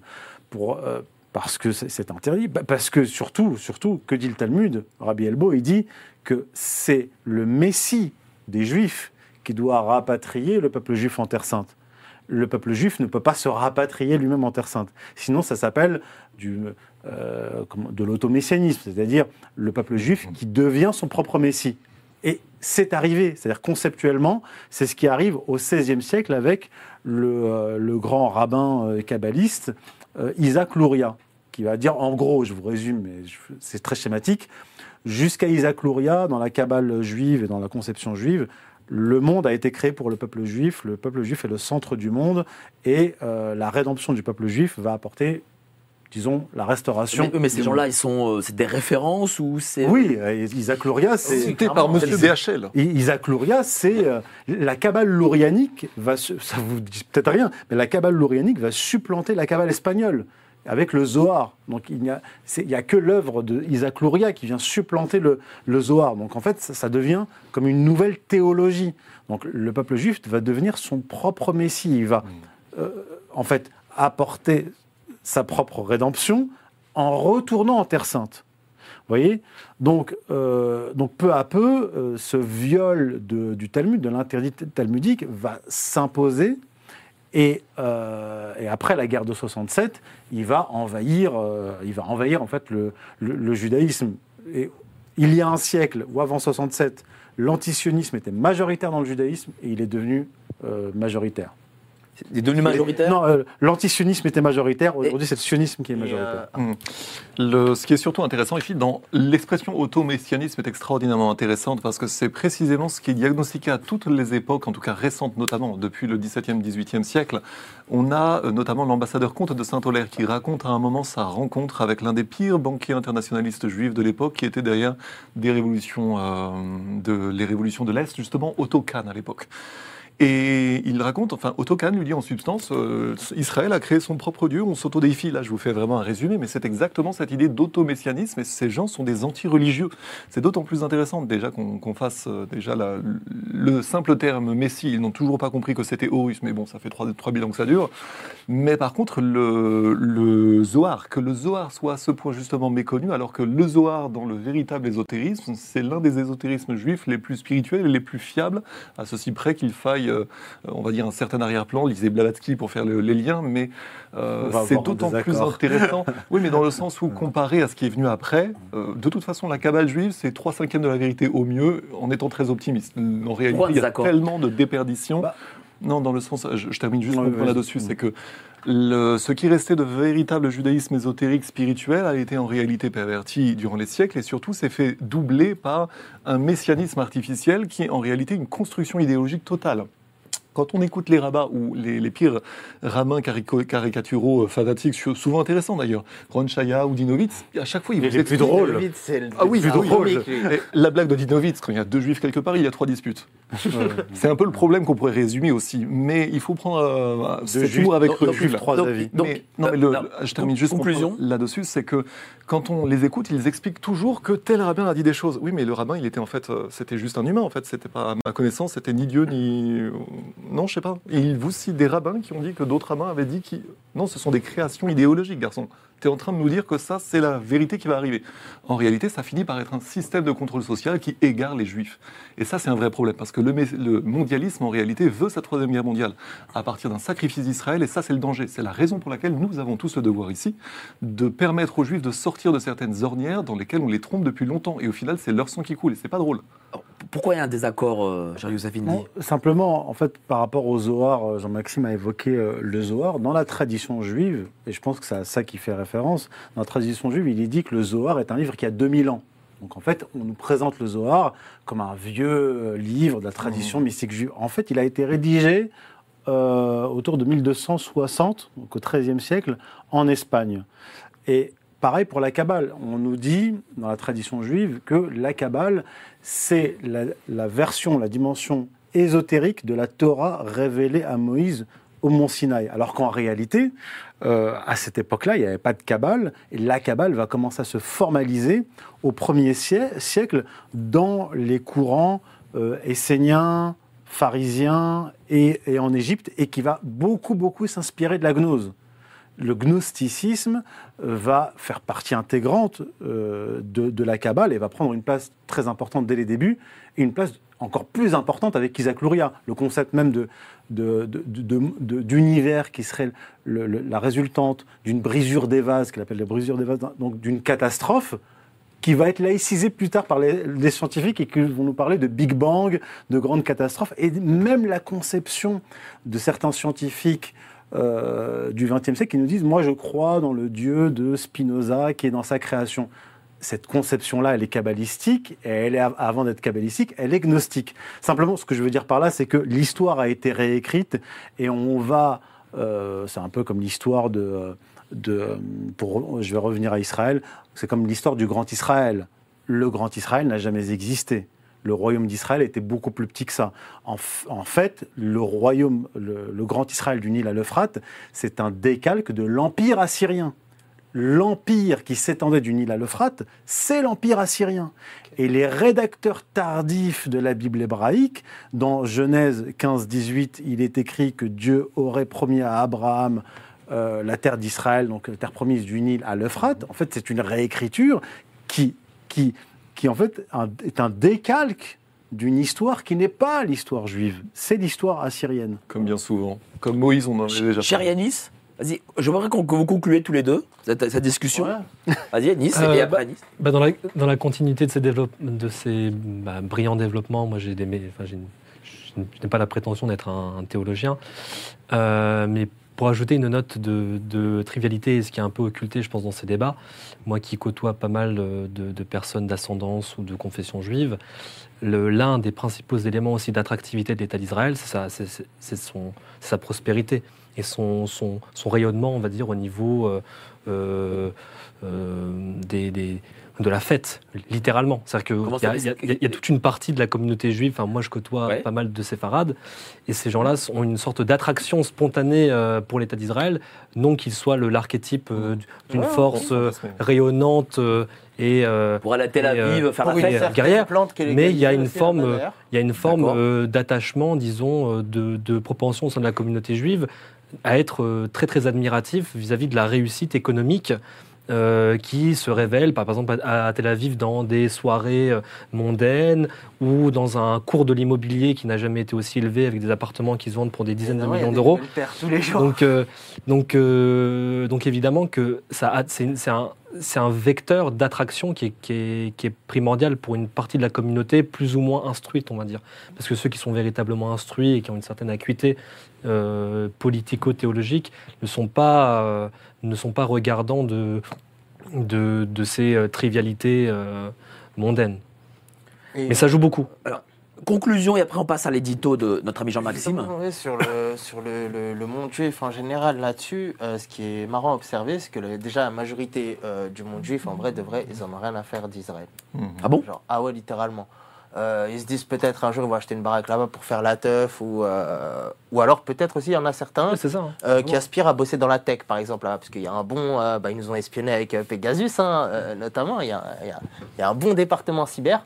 Pour, euh, parce que c'est- interdit, Bah, parce que surtout, surtout, que dit le Talmud? Rabbi Elbo, il dit que c'est le Messie des Juifs qui doit rapatrier le peuple juif en Terre Sainte. Le peuple juif ne peut pas se rapatrier lui-même en Terre Sainte. Sinon, ça s'appelle euh, de l'automessianisme, c'est-à-dire le peuple juif qui devient son propre Messie. Et c'est arrivé, c'est-à-dire conceptuellement, c'est ce qui arrive au XVIe siècle avec le, euh, grand rabbin euh, kabbaliste Isaac Luria, qui va dire, en gros, je vous résume, mais c'est très schématique, jusqu'à Isaac Luria, dans la Kabbale juive et dans la conception juive, le monde a été créé pour le peuple juif, le peuple juif est le centre du monde, et euh, la rédemption du peuple juif va apporter, disons, la restauration. Mais, mais ces gens-là, ils sont, euh, c'est des références ou c'est Oui, euh, Isaac Luria, c'est... Cité par Monsieur DHL. Isaac Luria, c'est euh, la cabale lourianique va ça vous dit peut-être rien, mais la cabale lourianique va supplanter la cabale espagnole avec le Zohar. Donc il n'y a, que l'œuvre de Isaac Luria qui vient supplanter le, le Zohar. Donc en fait, ça, ça devient comme une nouvelle théologie. Donc le peuple juif va devenir son propre Messie. Il va euh, en fait apporter sa propre rédemption en retournant en Terre Sainte. Vous voyez? Donc, euh, donc peu à peu, euh, ce viol de- du Talmud, de l'interdit talmudique, va s'imposer. Et, euh, et après la guerre de 67, il va envahir, euh, il va envahir en fait le, judaïsme. Il y a un siècle ou avant 67, l'antisionisme était majoritaire dans le judaïsme et il est devenu euh, majoritaire. Est devenu majoritaire Non, euh, l'antisionisme était majoritaire. Aujourd'hui, c'est le sionisme qui est majoritaire. Hmm. Le, ce qui est surtout intéressant ici, dans l'expression automessianisme est extraordinairement intéressante parce que c'est précisément ce qui est diagnostiqué à toutes les époques, en tout cas récentes notamment, depuis le XVIIe, XVIIIe siècle. On a euh, notamment l'ambassadeur comte de Saint-Olaire qui raconte à un moment sa rencontre avec l'un des pires banquiers internationalistes juifs de l'époque qui était derrière des révolutions, euh, de, les révolutions de l'Est, justement Otto Kahn à l'époque. Et il raconte, enfin, Otto Kahn lui dit en substance, euh, Israël a créé son propre Dieu, on s'autodéfie. Là, je vous fais vraiment un résumé, mais c'est exactement cette idée d'automessianisme, et ces gens sont des anti-religieux. C'est d'autant plus intéressant déjà qu'on fasse euh, déjà le simple terme Messie. Ils n'ont toujours pas compris que c'était Horus, mais bon, ça fait 3, 3000 ans que ça dure. Mais par contre, le, le Zohar, que le Zohar soit à ce point justement méconnu, alors que le Zohar, dans le véritable ésotérisme, c'est l'un des ésotérismes juifs les plus spirituels et les plus fiables, à ceci près qu'il faille, euh, on va dire, un certain arrière-plan. Lisez Blavatsky pour faire le- les liens, mais euh, c'est d'autant plus intéressant. <laughs> oui, mais dans le sens où, comparé à ce qui est venu après, euh, de toute façon, la cabale juive, c'est 3 cinquièmes de la vérité au mieux, en étant très optimiste. En réalité, il y a tellement de déperditions. Bah. non, dans le sens, je, je termine juste là-dessus, c'est que ce qui restait de véritable judaïsme ésotérique spirituel a été en réalité perverti durant les siècles et surtout s'est fait doubler par un messianisme artificiel qui est en réalité une construction idéologique totale. Quand on écoute les rabbins ou les, les pires rabbins caricaturaux euh, fanatiques, sou- souvent intéressants d'ailleurs, Ron Chaya ou Dinovitz, à chaque fois ils vous les plus c'est le Ah oui, c'est plus drôle. La blague de Dinovitz, quand il y a deux juifs quelque part, il y a trois disputes. C'est un peu le problème qu'on pourrait résumer aussi. Mais il faut prendre euh, cet juifs, humour avec donc- donc- recul. trois donc- avis. donc- Mais- non, mais le- non. je termine juste Conclusion. là-dessus, c'est que quand on les écoute, ils expliquent toujours que tel rabbin a dit des choses. Oui, mais le rabbin, il était en fait, euh, c'était juste un humain. En fait, c'était pas à ma connaissance, c'était ni Dieu ni non, je sais pas. Et il vous cite des rabbins qui ont dit que d'autres rabbins avaient dit qui non, ce sont des créations idéologiques, garçon. Tu es en train de nous dire que ça, c'est la vérité qui va arriver. En réalité, ça finit par être un système de contrôle social qui égare les juifs. Et ça, c'est un vrai problème, parce que le mondialisme, en réalité, veut sa troisième guerre mondiale à partir d'un sacrifice d'Israël, et ça, c'est le danger. C'est la raison pour laquelle nous avons tous le devoir ici de permettre aux juifs de sortir de certaines ornières dans lesquelles on les trompe depuis longtemps. Et au final, c'est leur sang qui coule, et c'est pas drôle. Pourquoi il y a un désaccord, euh, Non, simplement, en fait, par rapport au Zohar, euh, Jean-Maxime a évoqué euh, le Zohar. Dans la tradition juive, et je pense que c'est à ça qui fait référence, dans la tradition juive, il est dit que le Zohar est un livre qui a 2000 ans. Donc en fait, on nous présente le Zohar comme un vieux euh, livre de la tradition mystique juive. En fait, il a été rédigé euh, autour de 1260, donc au XIIIe siècle, en Espagne. Et pareil pour la Kabbale. On nous dit, dans la tradition juive, que la Kabbale, c'est la, version, la dimension ésotérique de la Torah révélée à Moïse au mont Sinaï. Alors qu'en réalité, euh, à cette époque-là, il n'y avait pas de Kabbale, la Kabbale va commencer à se formaliser au premier sie- siècle dans les courants euh, esséniens, pharisiens et, et en Égypte, et qui va beaucoup, beaucoup s'inspirer de la gnose. Le gnosticisme euh, va faire partie intégrante euh, de, la Kabbale et va prendre une place très importante dès les débuts, une place encore plus importante avec Isaac Luria. Le concept même d'univers qui serait la résultante d'une brisure des vases, qu'il appelle la brisure des vases, donc d'une catastrophe, qui va être laïcisée plus tard par les, les scientifiques et qui vont nous parler de Big Bang, de grandes catastrophes, et même la conception de certains scientifiques euh, du XXe siècle qui nous disent Moi, je crois dans le Dieu de Spinoza qui est dans sa création. Cette conception-là, elle est kabbalistique, et elle est, avant d'être kabbalistique, elle est gnostique. Simplement, ce que je veux dire par là, c'est que l'histoire a été réécrite et on va. euh, c'est un peu comme l'histoire de. de pour, je vais revenir à Israël. C'est comme l'histoire du Grand Israël. Le Grand Israël n'a jamais existé. Le royaume d'Israël était beaucoup plus petit que ça. En, fait, le royaume, le, le Grand Israël du Nil à l'Euphrate, c'est un décalque de l'empire assyrien. L'empire qui s'étendait du Nil à l'Euphrate, c'est l'empire assyrien. Et les rédacteurs tardifs de la Bible hébraïque, dans Genèse 15-18, il est écrit que Dieu aurait promis à Abraham euh, la terre d'Israël, donc la terre promise du Nil à l'Euphrate. En fait, c'est une réécriture qui, qui, qui en fait un- est un décalque d'une histoire qui n'est pas l'histoire juive, c'est l'histoire assyrienne. Comme bien souvent. Comme Moïse, on en avait déjà Cher parlé. Yanis, vas-y, je voudrais que vous concluez tous les deux cette, cette discussion. <laughs> Vas-y, Yanis, et Euh, après Yanis. Bah, dans, la, dans la continuité de ces, développe- de ces bah, brillants développements, moi j'ai des, enfin, je n'ai pas la prétention d'être un, un théologien, Euh, mais pour ajouter une note de, trivialité, ce qui est un peu occulté, je pense, dans ces débats, moi qui côtoie pas mal euh, de, personnes d'ascendance ou de confession juive, l'un des principaux éléments aussi d'attractivité de l'État d'Israël, c'est sa, prospérité et son, rayonnement, on va dire, au niveau euh, euh, des- de la fête, littéralement. C'est-à-dire qu'il y, y a- y toute une partie de la communauté juive, enfin moi je côtoie Ouais. pas mal de séfarades, et ces gens-là ont une sorte d'attraction spontanée euh, pour l'État d'Israël, non qu'il soit le- l'archétype euh, d'une Ouais, force euh, rayonnante et... euh, Pour aller à Tel Aviv euh, faire Pour la fête, guerrière, plante qui est mais il y a une forme, il y a une forme euh, d'attachement, disons, de, de propension au sein de la communauté juive à être très très admiratif vis-à-vis de la réussite économique euh, qui se révèle, par exemple, à, à Tel Aviv dans des soirées euh, mondaines ou dans un cours de l'immobilier qui n'a jamais été aussi élevé avec des appartements qui se vendent pour des dizaines de millions d'euros. tous les jours. Donc, euh, donc, donc évidemment que ça a- c'est un, vecteur d'attraction qui est, qui, est, qui est primordial pour une partie de la communauté plus ou moins instruite, on va dire. Parce que ceux qui sont véritablement instruits et qui ont une certaine acuité politico-théologique ne sont pas, ne sont pas regardants de, de, de ces euh, trivialités euh, mondaines. Et- Mais ça joue beaucoup. Conclusion, et après on passe à l'édito de notre ami Jean-Maxime. Sur le, sur le, le- le monde juif en général là-dessus, euh, ce qui est marrant à observer, c'est que le- déjà la majorité euh, du monde juif, en vrai, de vrai, ils en ont rien à faire d'Israël. Ah bon? Genre, ah ouais, littéralement. Euh, ils se disent peut-être un jour ils vont acheter une baraque là-bas pour faire la teuf ou, euh, ou alors peut-être aussi il y en a certains ça. hein. euh, qui aspirent à bosser dans la tech par exemple là, parce qu'il y a un bon bah, ils nous ont espionné avec Pegasus hein, notamment il y, a, il y a- il y a un bon département cyber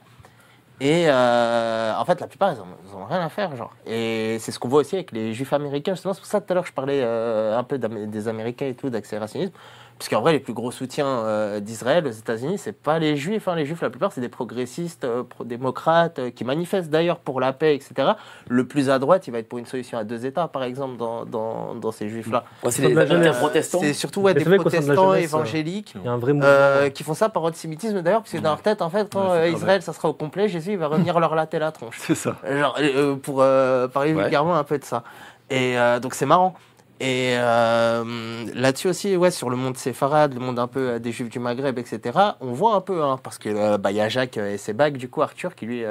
et en fait la plupart ils en, ils en ont rien à faire genre et c'est ce qu'on voit aussi avec les juifs américains justement c'est pour ça tout à l'heure je parlais un peu des américains et tout d'accélérationnisme parce qu'en vrai, les plus gros soutiens euh, d'Israël aux États-Unis, c'est pas les juifs. hein. Les juifs, la plupart, c'est des progressistes, euh, pro-démocrates, euh, qui manifestent d'ailleurs pour la paix, etc. Le plus à droite, il va être pour une solution à deux États, par exemple, dans, dans, dans ces juifs-là. Ouais, c'est jeunesse. protestants. C'est surtout ouais, des protestants jeunesse, évangéliques. Il y a un vrai mouvement. euh, qui font ça par antisémitisme d'ailleurs, parce que dans leur tête, en fait, quand Ouais, euh, Israël, ça sera au complet, Jésus, il va revenir leur latter la tronche. C'est ça. Genre, euh, pour euh, parler Ouais. vulgairement un peu de ça. Et euh, donc c'est marrant. Et euh, là-dessus aussi, ouais, sur le monde séfarade, le monde un peu euh, des juifs du Maghreb, etc., on voit un peu, hein, parce que euh, bah, y a Jacques euh, et ses bagues, du coup, Arthur, qui lui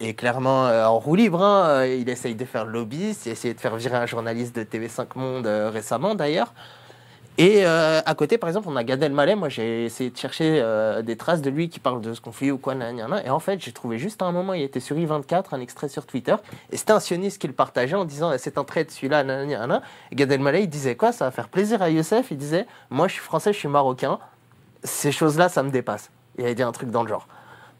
est clairement en roue libre. hein. Il essaye de faire le lobbyiste, il a essayé de faire virer un journaliste de TV5 Monde récemment d'ailleurs. Et euh, à côté, par exemple, on a Gad Elmaleh. Moi, j'ai essayé de chercher euh, des traces de lui qui parlent de ce conflit ou quoi, nan, nan, nan. Et en fait, j'ai trouvé juste à un moment, il était sur I24, un extrait sur Twitter. Et c'était un sioniste qui le partageait en disant c'est un trait de celui-là, nan. Et Gad Elmaleh, il disait quoi? Ça va faire plaisir à Youssef. Il disait Moi, je suis français, je suis marocain. Ces choses-là, ça me dépasse. Il avait dit un truc dans le genre.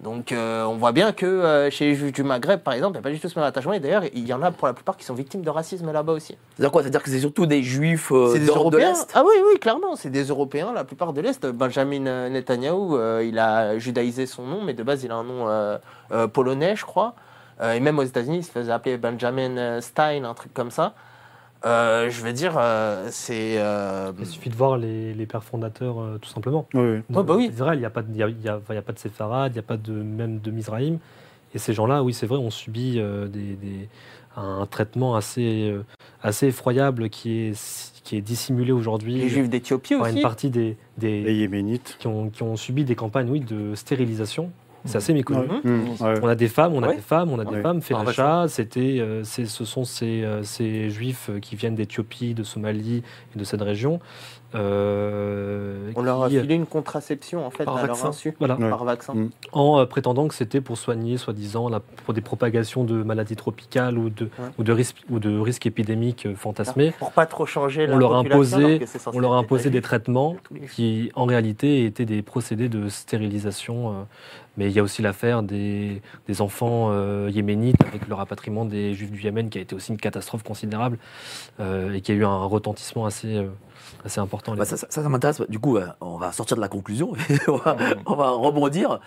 Donc euh, on voit bien que euh, chez les Juifs du Maghreb, par exemple, il n'y a pas du tout ce même attachement. Et d'ailleurs, il y en a pour la plupart qui sont victimes de racisme là-bas aussi. C'est-à-dire quoi? C'est-à-dire que c'est surtout des juifs euh, des de l'Est? Ah oui, oui, clairement, c'est des Européens, la plupart de l'Est. Benjamin Netanyahou, euh, il a judaïsé son nom, mais de base, il a un nom polonais, je crois. Et même aux États-Unis, il se faisait appeler Benjamin Stein, un truc comme ça. Euh, je veux dire, euh, c'est. euh, Il suffit de voir les, les pères fondateurs, euh, tout simplement. Oui, oui. Ouais, bah oui. Il n'y a, pas de- y a, il y a- il y a pas de séfarades, il n'y a pas de, même de Mizraïm. Et ces gens-là, oui, c'est vrai, ont subi euh, des, des- un traitement assez, euh, assez effroyable qui est, qui est dissimulé aujourd'hui les Juifs d'Éthiopie par une aussi. partie des, des- Les Yéménites. qui, ont, qui ont subi des campagnes oui, de stérilisation. C'est assez méconnu. Ouais. Mmh. On a des femmes, on a Ouais. des femmes, on a des Ouais. femmes. Ah, Felacha, c'était, euh, c'est- ce sont ces, euh, ces juifs euh, qui viennent d'Éthiopie, de Somalie et de cette région. Euh, On leur a qui, filé une contraception, en fait, Par à vaccin. leur insu. Voilà. Ouais. Par vaccin. Mm. en euh, prétendant que c'était pour soigner, soi-disant, pour des propagations de maladies tropicales ou de, ou de, risques, ou de risques épidémiques euh, fantasmés. Pour pas trop changer la On leur censé On leur imposé des traitements qui, en réalité, étaient des procédés de stérilisation. euh, Mais il y a aussi l'affaire des, des enfants euh, yéménites avec le rapatriement des juifs du Yémen, qui a été aussi une catastrophe considérable euh, et qui a eu un retentissement assez, assez important. Bah, ça, ça, ça m'intéresse. Du coup, euh, on va sortir de la conclusion. <laughs> on, va, on va rebondir.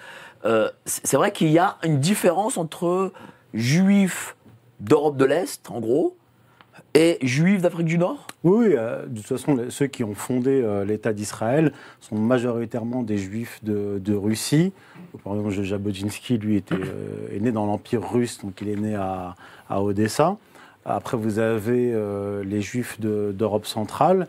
Euh, c'est c'est vrai qu'il y a une différence entre juifs d'Europe de l'Est, en gros, et juifs d'Afrique du Nord? Oui, euh, de toute façon, les- ceux qui ont fondé euh, l'État d'Israël sont majoritairement des juifs de, de Russie. Par exemple, Jabotinsky, lui, était, euh, est né dans l'Empire russe, donc il est né à, à Odessa. Après, vous avez euh, les juifs de- d'Europe centrale.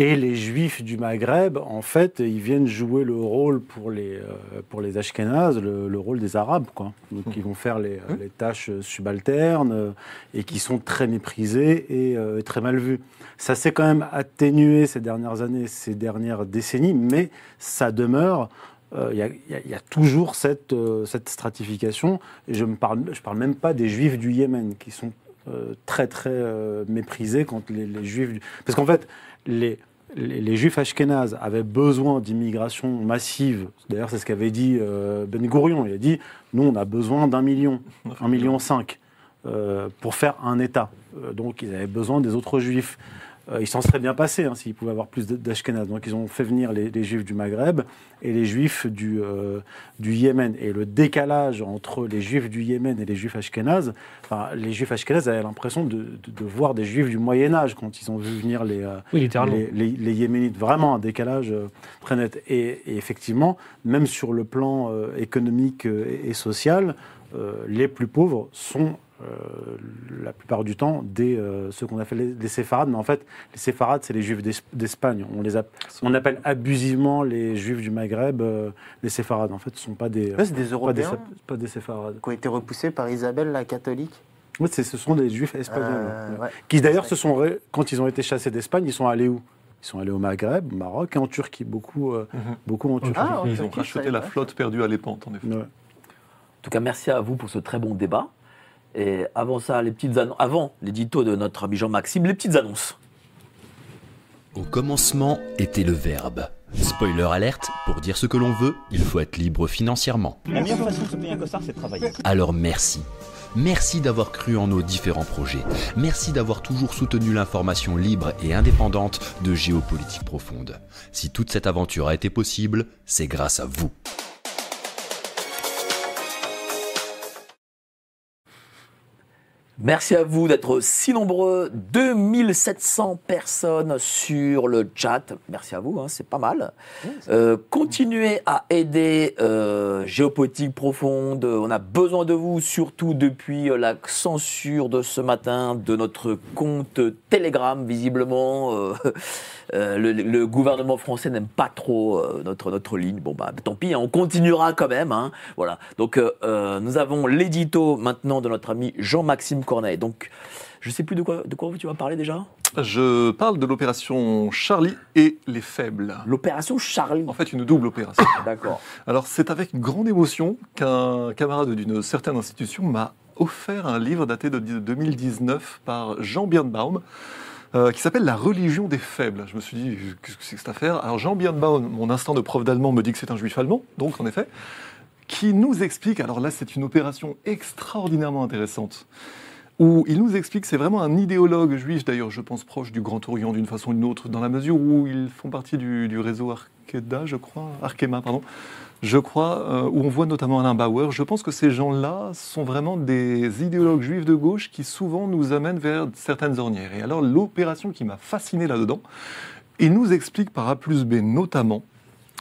Et les juifs du Maghreb, en fait, ils viennent jouer le rôle pour les, euh, pour les Ashkénazes, le, le rôle des Arabes. Quoi. Donc ils vont faire les, les tâches subalternes euh, et qui sont très méprisées et euh, très mal vues. Ça s'est quand même atténué ces dernières années, ces dernières décennies, mais ça demeure. euh, Il y, a- y y toujours cette, euh, cette stratification. Et je ne parle, je parle même pas des juifs du Yémen, qui sont euh, très très méprisés quand les, les juifs... du- Parce qu'en fait, les, les, juifs ashkénazes avaient besoin d'immigration massive. D'ailleurs, c'est ce qu'avait dit euh, Ben Gourion. Il a dit, nous, on a besoin d'un million, un million cinq, euh, pour faire un État. Euh, donc, ils avaient besoin des autres juifs. Euh, ils s'en seraient bien passés hein, s'ils pouvaient avoir plus d- d'Ashkénazes. Donc, ils ont fait venir les, les juifs du Maghreb et les juifs du, euh, du Yémen. Et le décalage entre les juifs du Yémen et les juifs ashkénazes, enfin, les juifs ashkénazes avaient l'impression de, de- de voir des juifs du Moyen-Âge quand ils ont vu venir les, euh, Oui, les, les- les Yéménites. Vraiment un décalage très net. Et, et effectivement, même sur le plan économique et, et social, les plus pauvres sont la plupart du temps des, euh, ceux qu'on appelle les, les séfarades. Mais en fait, les séfarades, c'est les juifs d'Es- d'Espagne. On, les on appelle abusivement les juifs du Maghreb euh, les séfarades. En fait, ce ne sont pas des, Ouais, c'est des pas des, Européens pas des séfarades. qui ont été repoussés par Isabelle la catholique. Ce sont des juifs espagnols. Euh. Qui d'ailleurs se sont, quand ils ont été chassés d'Espagne, ils sont allés où? Ils sont allés au Maghreb, au Maroc et en Turquie, beaucoup, euh, Mhm. beaucoup en Turquie. Ah, Ils ont racheté la flotte perdue à l'épante, en effet. Ouais. En tout cas, merci à vous pour ce très bon débat. Et avant ça, les petites annonces, avant l'édito de notre ami Jean-Maxime, les petites annonces. Au commencement était le verbe. Spoiler alerte, pour dire ce que l'on veut, il faut être libre financièrement. La meilleure façon de se payer un costard, c'est de travailler. Alors merci. Merci d'avoir cru en nos différents projets. Merci d'avoir toujours soutenu l'information libre et indépendante de Géopolitique Profonde. Si toute cette aventure a été possible, c'est grâce à vous. Merci à vous d'être si nombreux, 2700 personnes sur le chat. Merci à vous, hein, c'est pas mal. Euh, continuez à aider euh, Géopolitique Profonde. On a besoin de vous, surtout depuis euh, la censure de ce matin de notre compte Telegram. Visiblement, euh, euh, le, le gouvernement français n'aime pas trop euh, notre, notre ligne. Bon, bah tant pis, hein, on continuera quand même. hein. Voilà. Donc, euh, euh, nous avons l'édito maintenant de notre ami Jean-Maxime Corneille. Donc, je sais plus de quoi, de quoi tu vas parler déjà? Je parle de l'opération Charlie et les faibles. L'opération Charlie En fait, une double opération. <laughs> D'accord. Alors, c'est avec grande émotion qu'un camarade d'une certaine institution m'a offert un livre daté de 2019 par Jean Birnbaum. Euh, qui s'appelle La religion des faibles. Je me suis dit, qu'est-ce que c'est que cette affaire? Alors Jean Birnbaum, mon instinct de prof d'allemand me dit que c'est un juif allemand, donc en effet, qui nous explique, alors là c'est une opération extraordinairement intéressante, où il nous explique, c'est vraiment un idéologue juif, d'ailleurs je pense proche du Grand Orient d'une façon ou d'une autre, dans la mesure où ils font partie du, du réseau Arkeda, je crois, Arkema, pardon, je crois, euh, où on voit notamment Alain Bauer. Je pense que ces gens-là sont vraiment des idéologues juifs de gauche qui souvent nous amènent vers certaines ornières. Et alors l'opération qui m'a fasciné là-dedans, il nous explique par A plus B notamment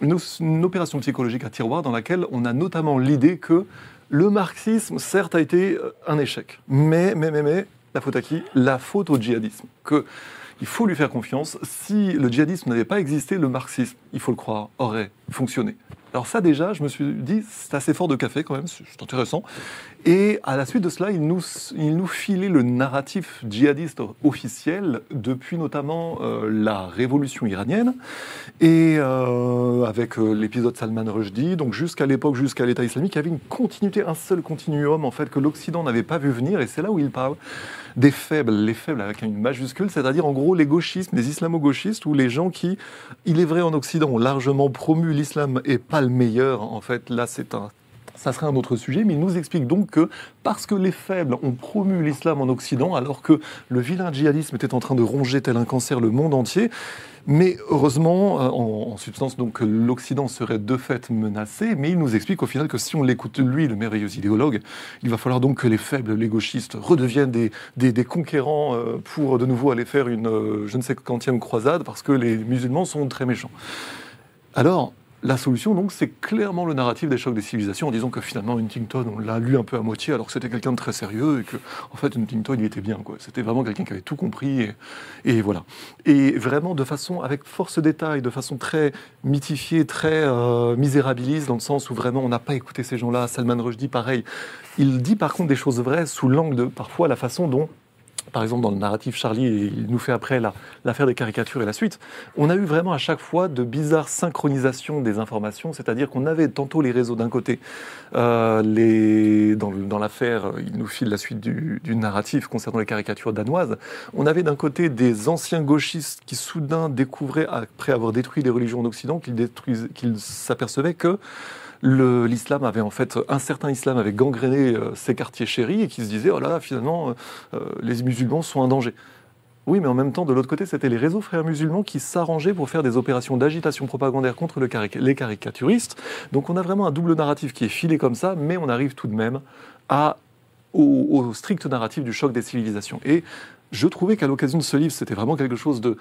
une, une opération psychologique à tiroir dans laquelle on a notamment l'idée que le marxisme, certes, a été euh, un échec. Mais, mais, mais, mais, la faute à qui? La faute au djihadisme. Que il faut lui faire confiance. Si le djihadisme n'avait pas existé, le marxisme, il faut le croire, aurait fonctionné. Alors ça déjà, je me suis dit, c'est assez fort de café quand même, c'est intéressant. Et à la suite de cela, il nous, il filait le narratif djihadiste officiel depuis notamment euh, la révolution iranienne et euh, avec euh, l'épisode Salman Rushdie, donc jusqu'à l'époque, jusqu'à l'État islamique, il y avait une continuité, un seul continuum en fait que l'Occident n'avait pas vu venir. Et c'est là où il parle des faibles, les faibles avec une majuscule, c'est-à-dire en gros les gauchistes, les islamo-gauchistes, ou les gens qui, il est vrai en Occident, ont largement promu l'islam et pas le meilleur. En fait, là c'est un ça serait un autre sujet, mais il nous explique donc que parce que les faibles ont promu l'islam en Occident, alors que le vilain djihadisme était en train de ronger tel un cancer le monde entier, mais heureusement, euh, en, substance, donc l'Occident serait de fait menacé, mais il nous explique au final que si on l'écoute, lui, le merveilleux idéologue, il va falloir donc que les faibles, les gauchistes, redeviennent des, des, des conquérants euh, pour de nouveau aller faire une euh, je ne sais quantième croisade, parce que les musulmans sont très méchants. Alors, la solution, donc, c'est clairement le narratif des chocs des civilisations, en disant que finalement, Huntington, on l'a lu un peu à moitié, alors que c'était quelqu'un de très sérieux, et que, en fait, Huntington, il était bien, quoi. C'était vraiment quelqu'un qui avait tout compris, et, voilà. Et vraiment, de façon, avec force détail, de façon très mythifiée, très euh, misérabiliste, dans le sens où vraiment, on n'a pas écouté ces gens-là. Salman Rushdie, pareil. Il dit, par contre, des choses vraies sous l'angle de, parfois, la façon dont par exemple dans le narratif Charlie, il nous fait après l'affaire des caricatures et la suite, on a eu vraiment à chaque fois de bizarres synchronisations des informations, c'est-à-dire qu'on avait tantôt les réseaux d'un côté, euh, dans, l'affaire, il nous file la suite du, du, narratif concernant les caricatures danoises, on avait d'un côté des anciens gauchistes qui soudain découvraient, après avoir détruit les religions en Occident, qu'ils s'apercevaient que l'islam avait en fait, un certain islam avait gangréné euh, ces quartiers chéris et qui se disait, oh là là, finalement, euh, les musulmans sont un danger. Oui, mais en même temps, de l'autre côté, c'était les réseaux frères musulmans qui s'arrangeaient pour faire des opérations d'agitation propagandaire contre les caricaturistes. Donc on a vraiment un double narratif qui est filé comme ça, mais on arrive tout de même à, au, au strict narratif du choc des civilisations. Et je trouvais qu'à l'occasion de ce livre, c'était vraiment quelque chose de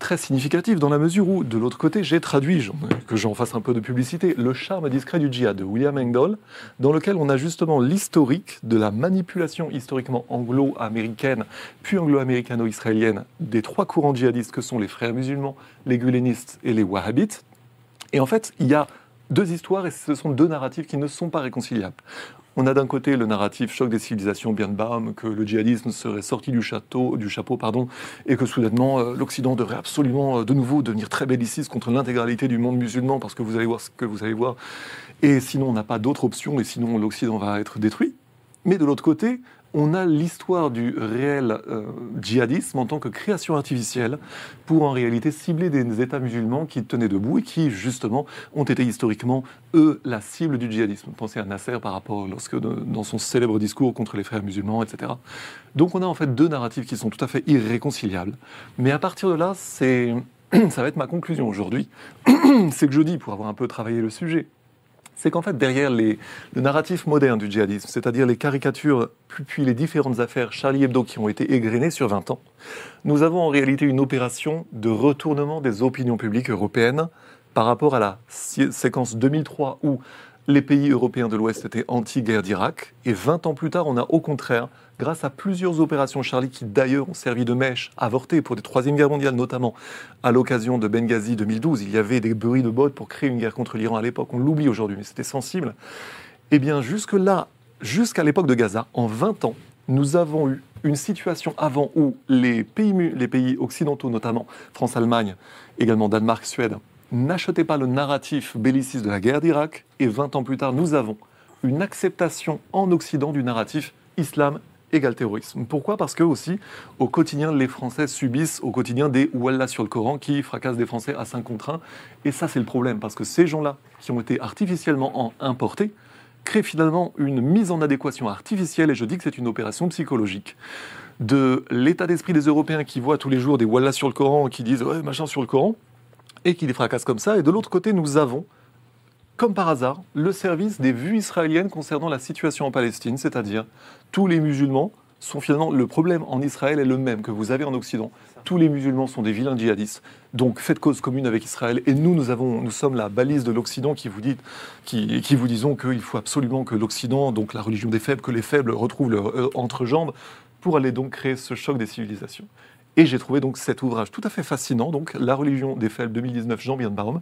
très significatif dans la mesure où, de l'autre côté, j'ai traduit, que j'en fasse un peu de publicité, Le charme discret du djihad de William Engdahl, dans lequel on a justement l'historique de la manipulation historiquement anglo-américaine, puis anglo-américano-israélienne des trois courants djihadistes que sont les frères musulmans, les gulenistes et les wahhabites. Et en fait, il y a deux histoires et ce sont deux narratifs qui ne sont pas réconciliables. On a d'un côté le narratif choc des civilisations Birnbaum, que le djihadisme serait sorti du, château, du chapeau pardon, et que soudainement euh, l'Occident devrait absolument euh, de nouveau devenir très belliciste contre l'intégralité du monde musulman parce que vous allez voir ce que vous allez voir. Et sinon, on n'a pas d'autre option et sinon l'Occident va être détruit. Mais de l'autre côté, on a l'histoire du réel euh, djihadisme en tant que création artificielle pour en réalité cibler des États musulmans qui tenaient debout et qui justement ont été historiquement, eux, la cible du djihadisme. Pensez à Nasser par rapport lorsque dans son célèbre discours contre les frères musulmans, etc. Donc on a en fait deux narratifs qui sont tout à fait irréconciliables. Mais à partir de là, c'est <clears throat> ça va être ma conclusion aujourd'hui. <clears throat> c'est que je dis, pour avoir un peu travaillé le sujet, c'est qu'en fait, derrière les, le narratif moderne du djihadisme, c'est-à-dire les caricatures, puis les différentes affaires Charlie Hebdo qui ont été égrenées sur 20 ans, nous avons en réalité une opération de retournement des opinions publiques européennes par rapport à la séquence 2003 où les pays européens de l'Ouest étaient anti-guerre d'Irak, et 20 ans plus tard, on a au contraire, grâce à plusieurs opérations Charlie qui d'ailleurs ont servi de mèche avortée pour des Troisième Guerre mondiale, notamment à l'occasion de Benghazi 2012, il y avait des bruits de bottes pour créer une guerre contre l'Iran à l'époque, on l'oublie aujourd'hui, mais c'était sensible. Eh bien, jusque-là, jusqu'à l'époque de Gaza, en 20 ans, nous avons eu une situation avant où les pays, mu- les pays occidentaux, notamment France, Allemagne, également Danemark, Suède, n'achetaient pas le narratif belliciste de la guerre d'Irak, et 20 ans plus tard, nous avons une acceptation en Occident du narratif islam égale terrorisme. Pourquoi? Parce que aussi, au quotidien, les Français subissent au quotidien des Wallah sur le Coran qui fracassent des Français à 5 contre 1. Et ça, c'est le problème, parce que ces gens-là, qui ont été artificiellement en- importés, créent finalement une mise en adéquation artificielle, et je dis que c'est une opération psychologique, de l'état d'esprit des Européens qui voient tous les jours des Wallah sur le Coran, qui disent ouais, machin sur le Coran, et qui les fracassent comme ça. Et de l'autre côté, nous avons comme par hasard, le service des vues israéliennes concernant la situation en Palestine, c'est-à-dire tous les musulmans sont finalement le problème en Israël est le même que vous avez en Occident. Tous les musulmans sont des vilains djihadistes. Donc faites cause commune avec Israël. Et nous, nous sommes la balise de l'Occident qui vous dit, qu'il faut absolument que l'Occident, donc la religion des faibles, que les faibles retrouvent leur euh, entrejambe pour aller donc créer ce choc des civilisations. Et j'ai trouvé donc cet ouvrage tout à fait fascinant, donc La religion des faibles 2019, Jean Birnbaum,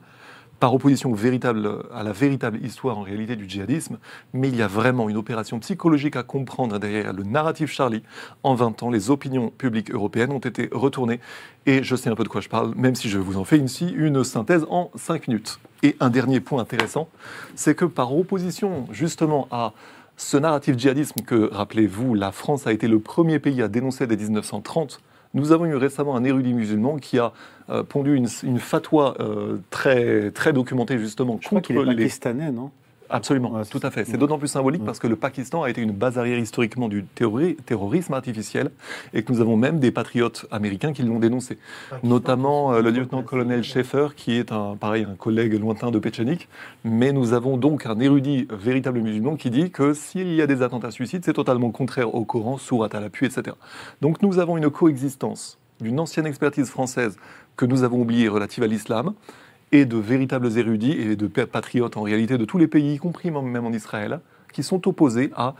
par opposition véritable à la véritable histoire en réalité du djihadisme, mais il y a vraiment une opération psychologique à comprendre derrière le narratif Charlie. En 20 ans, les opinions publiques européennes ont été retournées, et je sais un peu de quoi je parle, même si je vous en fais ici une synthèse en 5 minutes. Et un dernier point intéressant, c'est que par opposition justement à ce narratif djihadisme que, rappelez-vous, la France a été le premier pays à dénoncer dès 1930, nous avons eu récemment un érudit musulman qui a euh, pondu une, une fatwa euh, très, très documentée justement Je crois contre qu'il est les... pakistanais, non? Absolument, Ouais, tout à fait. C'est ouais. d'autant plus symbolique Ouais. parce que le Pakistan a été une base arrière historiquement du terrorisme artificiel et que nous avons même des patriotes américains qui l'ont dénoncé. Notamment euh, le lieutenant-colonel Schaeffer qui est un, pareil, un collègue lointain de Pétchénik. Mais nous avons donc un érudit véritable musulman qui dit que s'il y a des attentats suicides, c'est totalement contraire au Coran, sourate à l'appui, etc. Donc nous avons une coexistence d'une ancienne expertise française que nous avons oubliée relative à l'islam et de véritables érudits et de pa- patriotes en réalité de tous les pays, y compris même en Israël, qui sont opposés à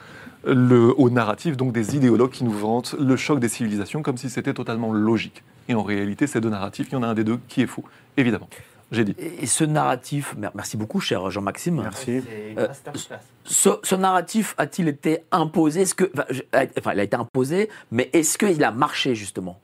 le, au narratif donc des idéologues qui nous vantent le choc des civilisations comme si c'était totalement logique. Et en réalité, ces deux narratifs, il y en a un des deux qui est faux, évidemment. J'ai dit. Et ce narratif, mer- merci beaucoup, cher Jean-Maxime. Merci. Euh. Ce, ce narratif a-t-il été imposé? Est-ce que, enfin, je- enfin, il a été imposé, mais est-ce qu'il a marché justement?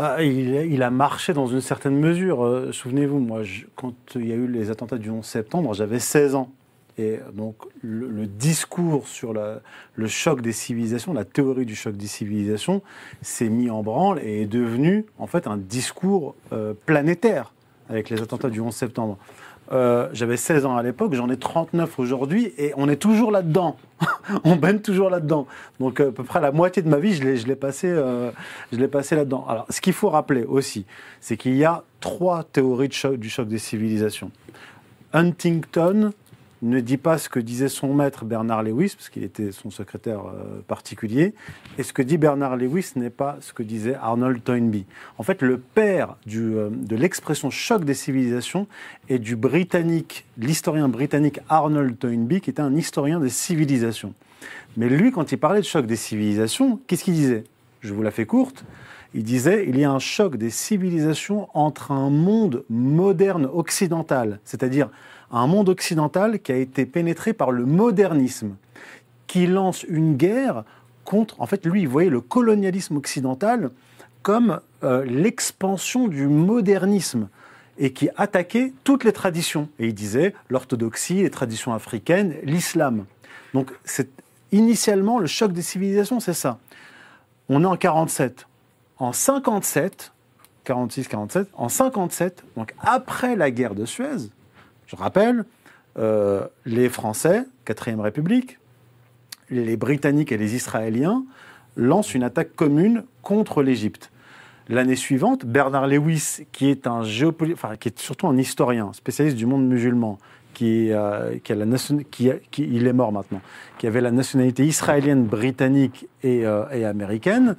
Ah, il, a marché dans une certaine mesure. Euh, Souvenez-vous, moi, quand il y a eu les attentats du 11 septembre, j'avais 16 ans. Et donc, le, discours sur le choc des civilisations, la théorie du choc des civilisations, s'est mis en branle et est devenu, en fait, un discours euh, planétaire avec les attentats du 11 septembre. Euh, J'avais 16 ans à l'époque, j'en ai 39 aujourd'hui, et on est toujours là-dedans. <laughs> on baigne toujours là-dedans. Donc, euh, à peu près la moitié de ma vie, je l'ai- l'ai passé, euh, passé là-dedans. Alors, ce qu'il faut rappeler aussi, c'est qu'il y a trois théories du choc des civilisations. Huntington ne dit pas ce que disait son maître Bernard Lewis, parce qu'il était son secrétaire euh, particulier, et ce que dit Bernard Lewis n'est pas ce que disait Arnold Toynbee. En fait, le père euh, de l'expression choc des civilisations est du britannique, l'historien britannique Arnold Toynbee, qui était un historien des civilisations. Mais lui, quand il parlait de choc des civilisations, qu'est-ce qu'il disait? Je vous la fais courte. Il disait il y a un choc des civilisations entre un monde moderne occidental, c'est-à-dire un monde occidental qui a été pénétré par le modernisme, qui lance une guerre contre. En fait, lui, il voyait le colonialisme occidental comme euh, l'expansion du modernisme et qui attaquait toutes les traditions. Et il disait l'orthodoxie, les traditions africaines, l'islam. Donc, c'est initialement le choc des civilisations, c'est ça. On est en 47. En 57, 46-47, en 57, donc après la guerre de Suez, je rappelle, euh, les Français, 4ème République, les Britanniques et les Israéliens lancent une attaque commune contre l'Égypte. L'année suivante, Bernard Lewis, qui est un enfin, qui est surtout un historien, spécialiste du monde musulman, qui, euh, a la qui il est mort maintenant, qui avait la nationalité israélienne, britannique et, euh, et américaine,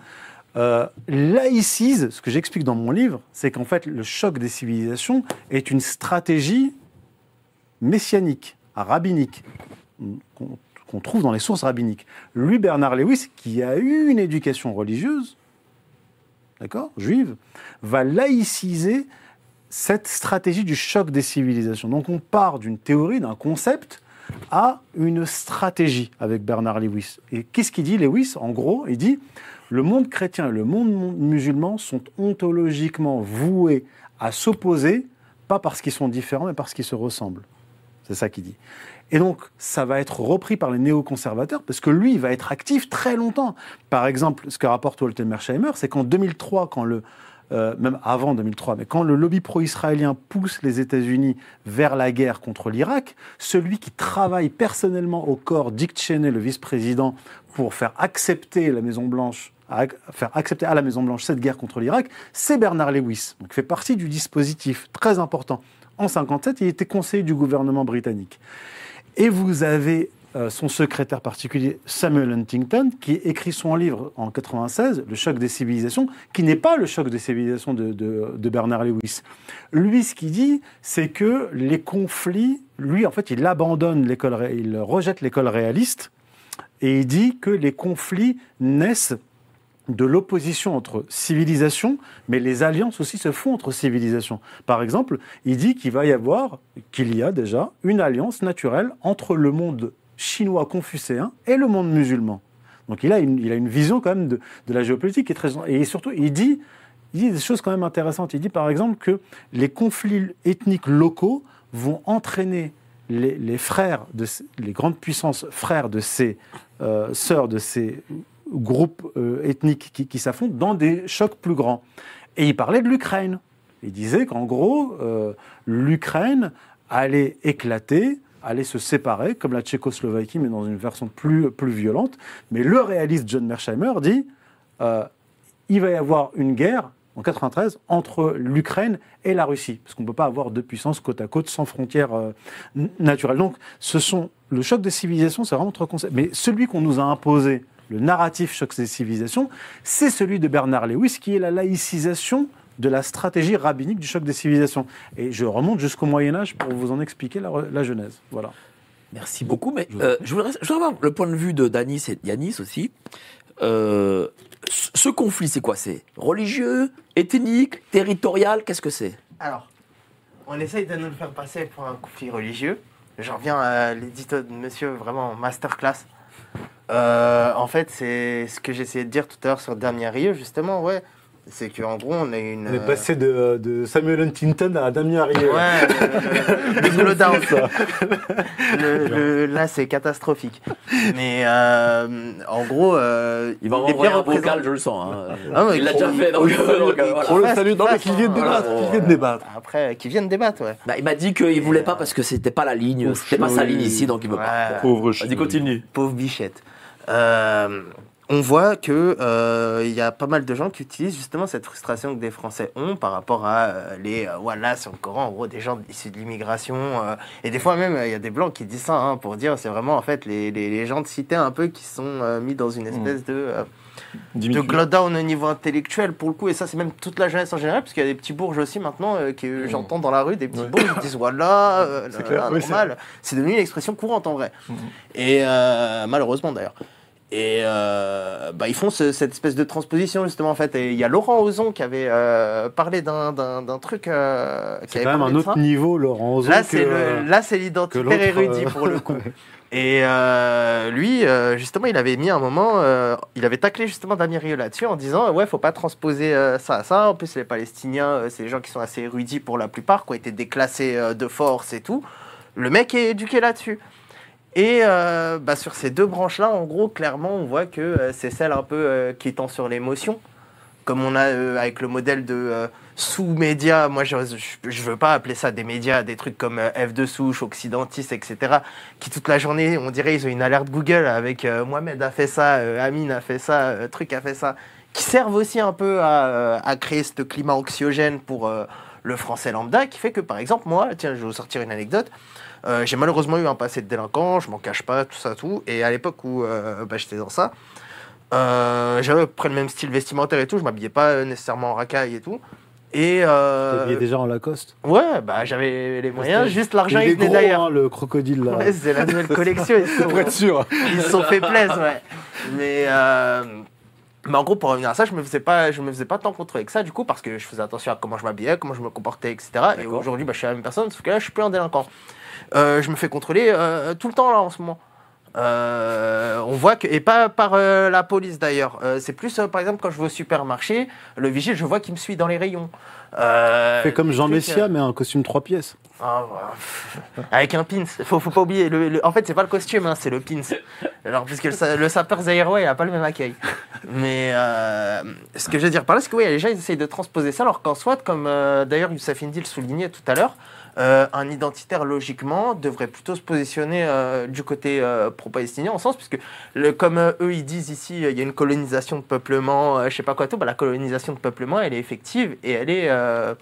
euh, laïcise, ce que j'explique dans mon livre, c'est qu'en fait, le choc des civilisations est une stratégie messianique, rabbinique, qu'on trouve dans les sources rabbiniques. Lui, Bernard Lewis, qui a eu une éducation religieuse, d'accord, juive, va laïciser cette stratégie du choc des civilisations. Donc on part d'une théorie, d'un concept, a une stratégie avec Bernard Lewis. Et qu'est-ce qu'il dit, Lewis? En gros, il dit le monde chrétien et le monde musulman sont ontologiquement voués à s'opposer, pas parce qu'ils sont différents, mais parce qu'ils se ressemblent. C'est ça qu'il dit. Et donc, ça va être repris par les néoconservateurs, parce que lui, il va être actif très longtemps. Par exemple, ce que rapporte Walter Mersheimer, c'est qu'en 2003, quand le, euh, même avant 2003, mais quand le lobby pro-israélien pousse les États-Unis vers la guerre contre l'Irak, celui qui travaille personnellement au corps Dick Cheney, le vice-président, pour faire accepter la Maison-Blanche faire accepter à la Maison-Blanche cette guerre contre l'Irak, c'est Bernard Lewis, qui fait partie du dispositif très important. En 1957, il était conseiller du gouvernement britannique. Et vous avez euh, son secrétaire particulier Samuel Huntington, qui écrit son livre en 96, Le choc des civilisations, qui n'est pas le choc des civilisations de, Bernard Lewis. Lui, ce qu'il dit, c'est que les conflits, lui, en fait, il abandonne l'école, il rejette l'école réaliste, et il dit que les conflits naissent de l'opposition entre civilisations, mais les alliances aussi se font entre civilisations. Par exemple, il dit qu'il va y avoir, qu'il y a déjà, une alliance naturelle entre le monde chinois confucéen et le monde musulman. Donc il a une, vision quand même de, la géopolitique qui est très... Et surtout, il dit, il dit des choses quand même intéressantes. Il dit par exemple que les conflits ethniques locaux vont entraîner les, frères, de, les grandes puissances frères de ces euh, sœurs, de ces groupes euh, ethniques qui, qui dans des chocs plus grands. Et il parlait de l'Ukraine. Il disait qu'en gros, euh, l'Ukraine allait éclater allait se séparer, comme la Tchécoslovaquie, mais dans une version plus, plus violente. Mais le réaliste John Mersheimer dit euh, il va y avoir une guerre en 93 entre l'Ukraine et la Russie, parce qu'on ne peut pas avoir deux puissances côte à côte sans frontières euh, naturelles. Donc, ce sont le choc des civilisations, c'est vraiment trois concepts. Mais celui qu'on nous a imposé, le narratif choc des civilisations, c'est celui de Bernard Lewis, qui est la laïcisation de la stratégie rabbinique du choc des civilisations. Et je remonte jusqu'au Moyen Âge pour vous en expliquer la, genèse. Voilà. Merci beaucoup. Mais euh, je, voudrais, avoir le point de vue de Danis et Yanis aussi. Euh, ce conflit, c'est quoi? C'est religieux, ethnique, territorial? Qu'est-ce que c'est? Alors, on essaye de nous le faire passer pour un conflit religieux. J'en reviens à l'édito de monsieur, vraiment masterclass. Euh, en fait, c'est ce que j'essayais de dire tout à l'heure sur Damien Rieu, justement, ouais c'est qu'en gros, on a une. On est passé de, de Samuel Huntington à Damien Arrière. Ouais, le, down. le, là, c'est catastrophique. Mais euh, en gros. Euh, il va m'envoyer un vocal, je le sens. Hein. Ah, il l'a déjà fait. Donc, on le salue. Non, mais qu'il vienne débattre. Qu'il vienne débattre. Après, qu'il vienne débattre, ouais. Bah, il m'a dit qu'il voulait pas parce que c'était pas la ligne. C'était pas sa ligne ici, donc il veut pas. Pauvre Vas-y, continue. Pauvre bichette. Euh, on voit que euh, il y a pas mal de gens qui utilisent justement cette frustration que des Français ont par rapport à euh, les euh, voilà sur le Coran en gros des gens issus de l'immigration et des fois même il y a des blancs qui disent ça hein, pour dire c'est vraiment en fait les, les, gens de cité un peu qui sont mis dans une espèce de de glowdown au niveau intellectuel pour le coup. Et ça c'est même toute la jeunesse en général parce qu'il y a des petits bourges aussi maintenant que mmh. j'entends dans la rue des petits bourges qui disent voilà <laughs> c'est normal. c'est devenu une expression courante en vrai. Mmh. et malheureusement d'ailleurs et euh, bah, ils font cette espèce de transposition justement en fait. Et il y a Laurent Ozon qui avait euh, parlé d'un truc. Euh, c'est quand même un autre niveau, Laurent Ozon. Là, c'est là, c'est l'identitaire érudit pour le coup. <laughs> Et lui, justement, il avait mis un moment, il avait taclé justement Damien Rieu là-dessus en disant ouais, faut pas transposer ça à ça. En plus, les Palestiniens, c'est des gens qui sont assez érudits pour la plupart, qui ont été déclassés de force et tout. Le mec est éduqué là-dessus. Et euh, bah, sur ces deux branches-là, en gros, clairement, on voit que euh, c'est celle un peu euh, qui tend sur l'émotion, comme on a avec le modèle de sous-médias. Moi, je ne veux pas appeler ça des médias, des trucs comme F de souche, Occidentis, etc., qui toute la journée, on dirait, ils ont une alerte Google avec Mohamed a fait ça, Amine a fait ça, truc a fait ça, qui servent aussi un peu à, à créer ce climat anxiogène pour le français lambda, qui fait que, par exemple, moi, tiens, je vais vous sortir une anecdote. Euh, j'ai malheureusement eu un passé de délinquant, je m'en cache pas, tout ça, tout. Et à l'époque où euh, bah, j'étais dans ça, euh, j'avais à peu près le même style vestimentaire et tout, je m'habillais pas nécessairement en racaille et tout. Et euh... déjà en Lacoste Ouais, bah j'avais les moyens, juste l'argent il venait d'ailleurs. Hein, le crocodile là. Ouais, c'est la <laughs> nouvelle collection. Pour être sûr. <laughs> Ils se sont fait plaisir, ouais. Mais Mais en gros, pour revenir à ça, je me faisais pas, je me faisais pas tant contrôler que ça, du coup, parce que je faisais attention à comment je m'habillais, comment je me comportais, etc. Et aujourd'hui, bah, je suis la même personne, sauf que là, je suis plus un délinquant. Euh, je me fais contrôler euh, tout le temps, là, en ce moment. Euh, on voit que, et pas par euh, la police d'ailleurs, Euh, c'est plus par exemple quand je vais au supermarché, le vigile, je vois qu'il me suit dans les rayons. Fait comme Jean Messia, mais un costume trois pièces. ah, bah, avec un pins, faut, faut pas oublier. Le, le- en fait, c'est pas le costume, hein, c'est le pins. Alors, puisque le, le sapeur Zaïrois, il a pas le même accueil. Mais ce que je veux dire par là, c'est que oui, les gens ils essayent de transposer ça, alors qu'en soit, comme d'ailleurs Youssef Indy le soulignait tout à l'heure, euh, un identitaire logiquement devrait plutôt se positionner euh, du côté euh, pro-palestinien, en sens, puisque le, comme euh, eux ils disent ici, euh, il y a une colonisation de peuplement, euh, je sais pas quoi tout, bah, la colonisation de peuplement, elle est effective et elle est euh,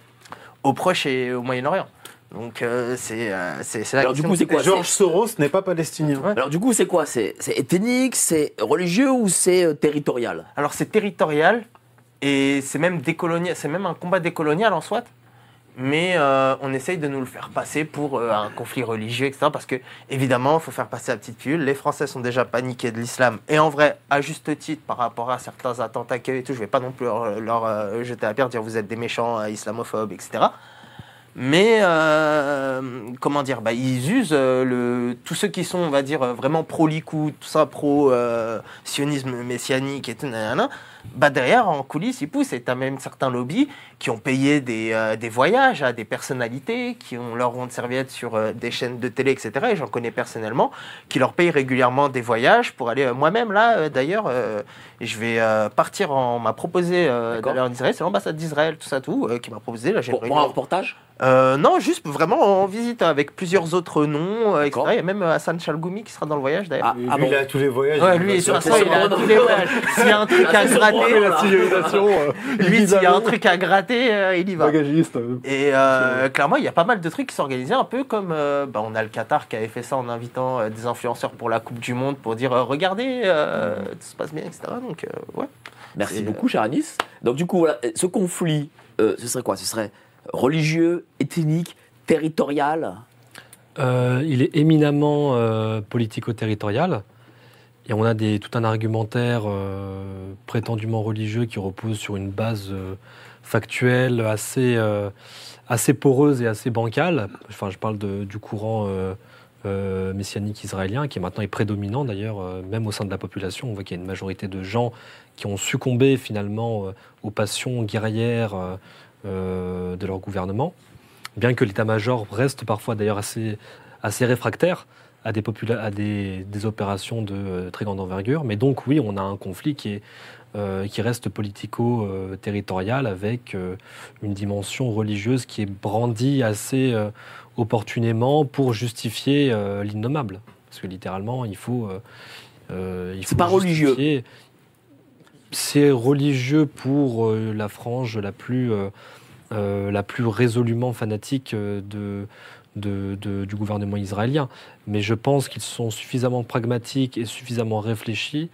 au Proche et au Moyen-Orient. Donc euh, c'est euh, la Alors, du coup, c'est quoi Georges Soros n'est pas palestinien. Ouais. Alors du coup, c'est quoi? C'est c'est ethnique, c'est religieux ou c'est euh, territorial? Alors c'est territorial et c'est même décolonial, c'est même un combat décolonial en soi. Mais euh, on essaye de nous le faire passer pour euh, un conflit religieux, etc. Parce que évidemment, il faut faire passer la petite pilule. Les Français sont déjà paniqués de l'islam et en vrai, à juste titre, par rapport à certains attentats qu'il y et tout. Je vais pas non plus leur, euh, jeter la pierre, dire vous êtes des méchants islamophobes, etc. Mais comment dire, bah, ils usent le, tous ceux qui sont, on va dire, vraiment pro-Likoud, tout ça, pro-sionisme messianique et tout, nanana, bah, derrière, en coulisses, ils poussent. Et tu as même certains lobbies qui ont payé des, euh, des voyages à des personnalités, qui ont leur rond de serviette sur euh, des chaînes de télé, etc. Et j'en connais personnellement, qui leur payent régulièrement des voyages pour aller. euh, Moi-même, là, euh, d'ailleurs, euh, je vais euh, partir en. On m'a proposé euh, d'aller en Israël, c'est l'ambassade d'Israël, tout ça, tout, euh, qui m'a proposé. Là, pour, pour un reportage? Euh, non, juste vraiment en visite avec plusieurs autres noms, euh, etc. Il y a même Hassan Chalgoumi qui sera dans le voyage d'ailleurs. Ah, Lui, ah bon il a tous les voyages. Ouais, il lui, va sur sur- ça, il a tous les voyages. S'il y a un truc à gratter, la civilisation, euh, <laughs> lui, s'il y a un truc à gratter, euh, il y va. bagagiste. Et euh, clairement, il y a pas mal de trucs qui s'organisaient un peu comme euh, bah, on a le Qatar qui avait fait ça en invitant euh, des influenceurs pour la Coupe du Monde pour dire euh, regardez, euh, tout se passe bien, etc. Donc, euh, ouais. Merci beaucoup, cher Anis. Donc du coup, voilà, ce conflit, euh, ce serait quoi? Ce serait religieux, ethnique, territorial? Euh, il est éminemment euh, politico-territorial. Et on a tout un argumentaire euh, prétendument religieux qui repose sur une base euh, factuelle assez, euh, assez poreuse et assez bancale. Enfin, je parle du courant messianique israélien qui maintenant est prédominant d'ailleurs, même au sein de la population. On voit qu'il y a une majorité de gens qui ont succombé finalement aux passions guerrières de leur gouvernement bien que l'état-major reste parfois d'ailleurs assez réfractaire à, des, popula- à des, des opérations de euh, très grande envergure. Mais donc oui, on a un conflit qui, est, euh, qui reste politico-territorial avec euh, une dimension religieuse qui est brandie assez opportunément pour justifier l'innommable. Parce que littéralement, il faut... il faut pas religieux. C'est religieux pour la frange la plus... la plus résolument fanatique de, de- de- du gouvernement israélien. Mais je pense qu'ils sont suffisamment pragmatiques et suffisamment réfléchis,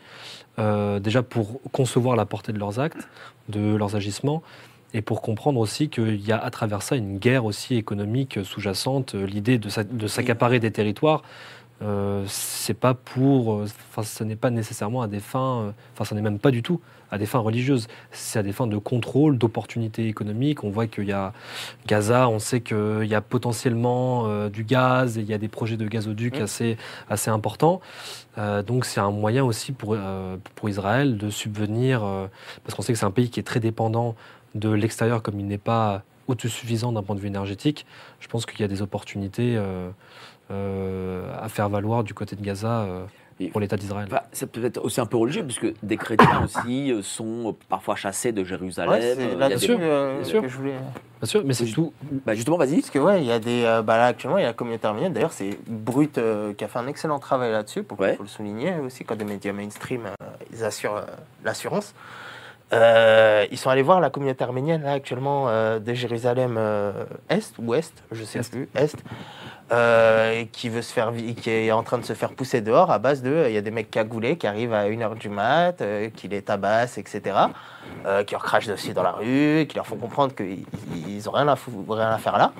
euh, déjà pour concevoir la portée de leurs actes, de leurs agissements, et pour comprendre aussi qu'il y a à travers ça une guerre aussi économique sous-jacente, l'idée de, sa- de s'accaparer des territoires. Euh, c'est pas pour, euh, ce n'est pas nécessairement à des fins, enfin, ce n'est même pas du tout à des fins religieuses. C'est à des fins de contrôle, d'opportunités économiques. On voit qu'il y a Gaza, on sait qu'il y a potentiellement euh, du gaz et il y a des projets de gazoduc assez, assez importants. Euh, donc c'est un moyen aussi pour, euh, pour Israël de subvenir, parce qu'on sait que c'est un pays qui est très dépendant de l'extérieur comme il n'est pas autosuffisant d'un point de vue énergétique. Je pense qu'il y a des opportunités à faire valoir du côté de Gaza pour l'État d'Israël. Enfin, c'est peut-être aussi un peu religieux, puisque des chrétiens <coughs> aussi euh, sont parfois chassés de Jérusalem. Ouais, c'est Euh, des- euh, bien sûr. que je voulais. Bien sûr, mais c'est tout. Bah, justement, vas-y. Parce que ouais, il y a des. euh, bah là, actuellement, il y a la communauté arménienne. D'ailleurs, c'est Brut euh, qui a fait un excellent travail là-dessus, pour Ouais. faut le souligner aussi, quand des médias mainstream, euh, ils assurent euh, l'assurance. Euh, ils sont allés voir la communauté arménienne là actuellement euh, de Jérusalem euh, Est ou Ouest, je sais Est. plus, Est, euh, qui veut se faire, qui est en train de se faire pousser dehors à base de, euh, il y a des mecs cagoulés qui arrivent à 1h du mat, euh, qui les tabassent, etc., qui leur crachent dessus dans la rue, qui leur font comprendre qu'ils n'ont rien, rien à faire là.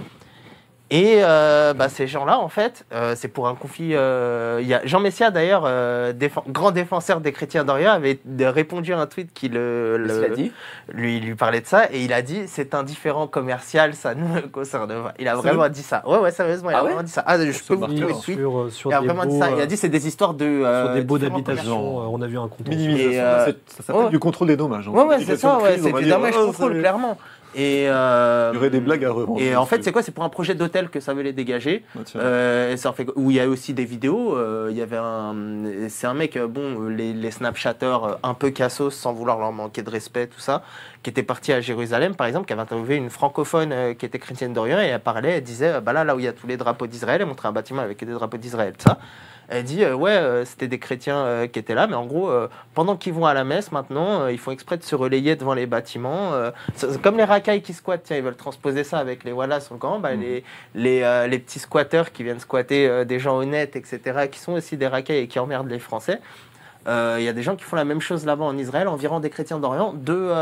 Et euh, bah, ces gens-là, en fait, euh, c'est pour un conflit. euh, Il y a Jean Messia, d'ailleurs, euh, défen- grand défenseur des chrétiens d'Orient, avait répondu à un tweet qui le, le- dit? lui, lui parlait de ça et il a dit c'est un différent commercial, ça ne me <laughs> concerne pas. Il a vraiment dit ça. Ouais, ouais, sérieusement, il Ah a ouais? vraiment dit ça. Ah, je peux vous trouver le tweet. Sur, euh, sur Il a vraiment dit beaux, ça. Il a euh, dit c'est des histoires de. sur euh, des beaux différents d'habitation. euh, On a vu un euh, c'est- ça s'appelle ouais. du contrôle des dommages. hein. Ouais, ouais, c'est ça, c'est du dire, damage oh, control, c'est- clairement. Et, euh, Il y aurait des blagues à revendre. et en fait, c'est quoi? C'est pour un projet d'hôtel que ça veut les dégager. Ah. Euh, et ça en fait, où il y a aussi des vidéos. euh, il y avait un, c'est un mec, bon, les, les Snapchatters un peu cassos, sans vouloir leur manquer de respect, tout ça, qui était parti à Jérusalem, par exemple, qui avait interviewé une francophone qui était chrétienne d'Orient et elle parlait, elle disait, bah là, là où il y a tous les drapeaux d'Israël, elle montrait un bâtiment avec des drapeaux d'Israël, tout ça. Elle dit, euh, ouais, euh, c'était des chrétiens euh, qui étaient là, mais en gros, pendant qu'ils vont à la messe, maintenant, ils font exprès de se relayer devant les bâtiments. comme les racailles qui squattent, tiens, ils veulent transposer ça avec les voilà sur le Coran, bah, les, les, euh, les petits squatteurs qui viennent squatter des gens honnêtes, etc., qui sont aussi des racailles et qui emmerdent les Français. Il y a des gens qui font la même chose là-bas en Israël, environ des chrétiens d'Orient, de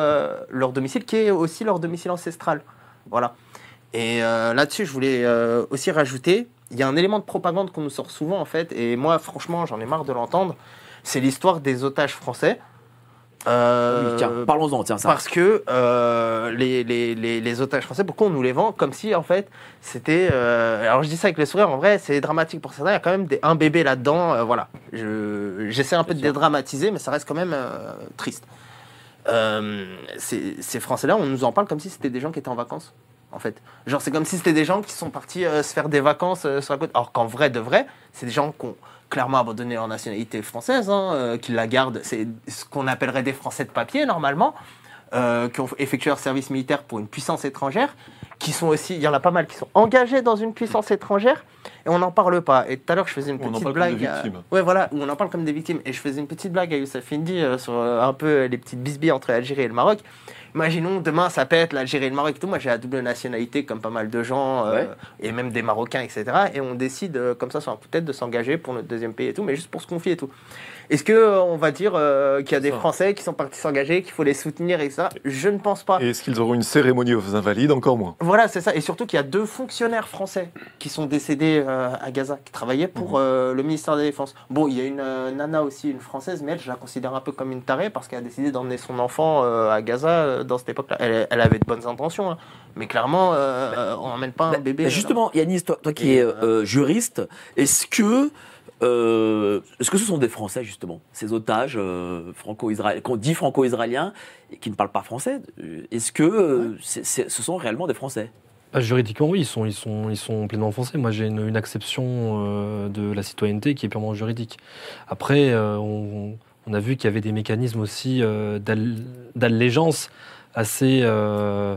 leur domicile, qui est aussi leur domicile ancestral. Voilà. Et là-dessus, je voulais aussi rajouter, il y a un élément de propagande qu'on nous sort souvent en fait, et moi franchement j'en ai marre de l'entendre, c'est l'histoire des otages français. Euh, Oui, Tiens, parlons-en, tiens, ça. parce que euh, les, les, les, les otages français, pourquoi on nous les vend comme si en fait c'était. euh, alors je dis ça avec le sourire, en vrai c'est dramatique pour certains, il y a quand même des, un bébé là-dedans, voilà. Je- J'essaie un peu de dédramatiser, mais ça reste quand même triste. Ces, ces Français-là, on nous en parle comme si c'était des gens qui étaient en vacances, en fait. Genre c'est comme si c'était des gens qui sont partis euh, se faire des vacances euh, sur la côte. Alors qu'en vrai de vrai, c'est des gens qui ont clairement abandonné leur nationalité française, hein, euh, qui la gardent. C'est ce qu'on appellerait des Français de papier normalement qui ont effectué leur service militaire pour une puissance étrangère, qui sont aussi, il y en a pas mal qui sont engagés dans une puissance étrangère, et on n'en parle pas. Et tout à l'heure, je faisais une On en petite parle comme des blague. à- victimes. Ouais, voilà, où on en parle comme des victimes. Et je faisais une petite blague à Youssef Indy sur un peu les petites bisbilles entre l'Algérie et le Maroc. Imaginons demain ça pète l'Algérie et le Maroc et tout. Moi j'ai la double nationalité comme pas mal de gens euh, Ouais. et même des Marocains etc. Et on décide euh, comme ça sur de tête de s'engager pour notre deuxième pays et tout, mais juste pour se confier et tout. Est-ce que euh, on va dire euh, qu'il y a des Ça. Français qui sont partis s'engager, qu'il faut les soutenir et ça? Je ne pense pas. Et est-ce qu'ils auront une cérémonie aux Invalides? Encore moins. Voilà, c'est ça. Et surtout qu'il y a deux fonctionnaires français qui sont décédés euh, à Gaza, qui travaillaient pour euh, le ministère de la Défense. Bon, il y a une euh, nana aussi, une française, mais elle, je la considère un peu comme une tarée parce qu'elle a décidé d'emmener son enfant euh, à Gaza euh, dans cette époque-là. Elle, elle avait de bonnes intentions, hein. mais clairement, euh, euh, on n'emmène pas un Bah, bébé. bah, justement, Yannis, toi, toi qui Et, es euh, euh, juriste, est-ce que, euh, est-ce que ce sont des Français, justement, ces otages euh, franco-israéliens, qu'on dit franco-israéliens et qui ne parlent pas français euh, Est-ce que euh, ce sont réellement des Français? Ah, juridiquement, oui, ils sont, ils sont, ils sont pleinement français. Moi, j'ai une, euh, de la citoyenneté qui est purement juridique. Après, on, on a vu qu'il y avait des mécanismes aussi d'al- d'allégeance assez, euh,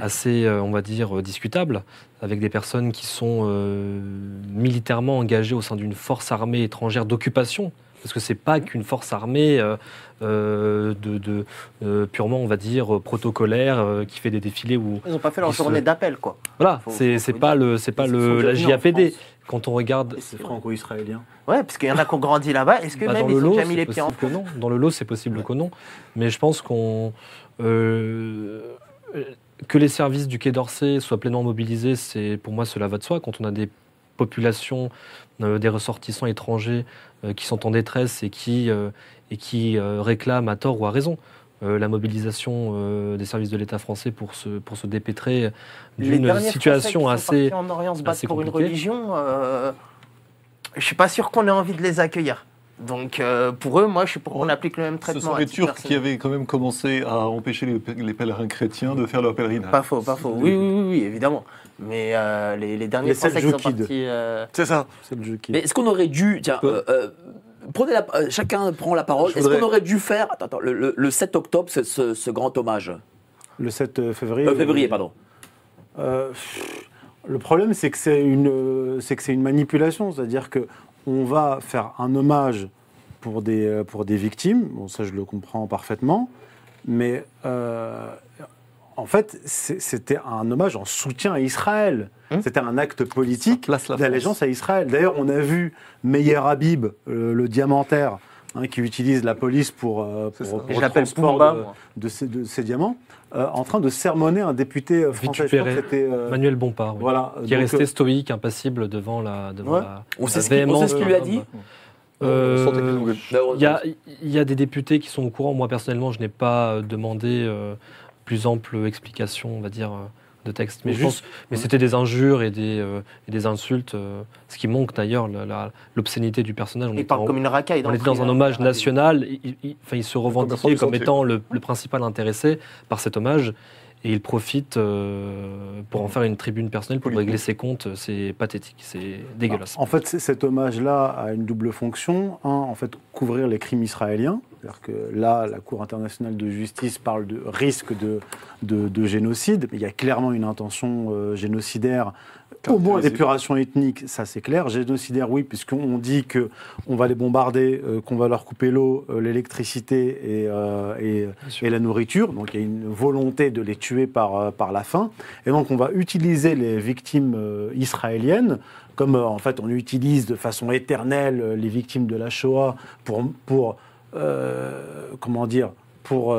assez on va dire, discutables, avec des personnes qui sont euh, militairement engagées au sein d'une force armée étrangère d'occupation. Parce que c'est pas qu'une force armée euh, euh, de, de, euh, purement, on va dire, protocolaire, euh, qui fait des défilés ou, Ils n'ont pas fait leur se- journée d'appel, quoi. voilà, c'est pas le c'est pas le la JAPD. Quand on regarde C'est franco-israélien. Ouais, parce qu'il y en a qui ont grandi là-bas. Est-ce que bah, même dans ils le ont lot, mis c'est les pieds en possible que non. Dans le lot, c'est possible que non. Mais je pense qu'on euh, que les services du Quai d'Orsay soient pleinement mobilisés, c'est pour moi cela va de soi. Quand on a des populations, euh, des ressortissants étrangers euh, qui sont en détresse et qui euh, et qui réclament à tort ou à raison. la mobilisation des services de l'État français pour se, pour se dépêtrer d'une situation assez, en Orient se assez pour une religion, je suis pas sûr qu'on ait envie de les accueillir. Donc euh, pour eux, moi, je suis pour qu'on applique le même Ce traitement. sont à les Turcs personnel. qui avaient quand même commencé à empêcher les, les pèlerins chrétiens de faire leur pèlerinage. Pas faux, pas faux. Oui, oui, oui, oui, évidemment. Mais euh, les, les derniers Les Français qui sont partis. euh, C'est ça. C'est le jeu qui Mais est-ce qu'on aurait dû, tiens, euh, euh, prenez la, euh, chacun prend la parole. Est-ce voudrais- qu'on aurait dû faire, attends, attends, le, le- le 7 octobre, ce, ce- ce grand hommage Le 7 février. Euh, Février, pardon. Euh, le problème, c'est que c'est une, c'est que c'est une manipulation, c'est-à-dire que on va faire un hommage pour des, euh, pour des victimes. Bon, ça, je le comprends parfaitement, mais euh, en fait, c'était un hommage en soutien à Israël. Hum. C'était un acte politique d'allégeance à Israël. D'ailleurs, on a vu Meyer Habib, euh, le diamantaire, hein, qui utilise la police pour, euh, pour, le transport Pumba, de, moi. de ces, de ces diamants, euh, en train de sermonner un député euh, français. Je crois que Vitupéré. c'était, euh, Manuel Bompard, oui, voilà, qui est resté stoïque, impassible devant la, devant Ouais. la, On la sait ce qu'il- on sait ce qu'il lui a dit Euh. Il y, a, il y a des députés qui sont au courant. Moi, personnellement, je n'ai pas demandé euh, plus ample explication, on va dire, euh, de texte. Mais, c'était des injures et des, euh, et des insultes, euh, ce qui manque d'ailleurs l'obscénité du personnage. On Il était parle en- comme une racaille. on était dans un hommage national. Il, il- enfin, il se revendiquait comme étant le, le principal intéressé par cet hommage. Et il profite euh, pour en faire une tribune personnelle, pour régler ses comptes. C'est pathétique, c'est dégueulasse. En fait, cet hommage-là a une double fonction. Un, en fait, couvrir les crimes israéliens. C'est-à-dire que là, la Cour internationale de justice parle de risque de, de, de génocide, mais il y a clairement une intention euh, génocidaire, au moins d'épuration ethnique, ça c'est clair. Génocidaire, oui, puisqu'on dit que on va les bombarder, euh, qu'on va leur couper l'eau, euh, l'électricité et, euh, et, et la nourriture. Donc il y a une volonté de les tuer par, par la faim. Et donc on va utiliser les victimes israéliennes comme en fait on utilise de façon éternelle les victimes de la Shoah pour, pour comment dire, pour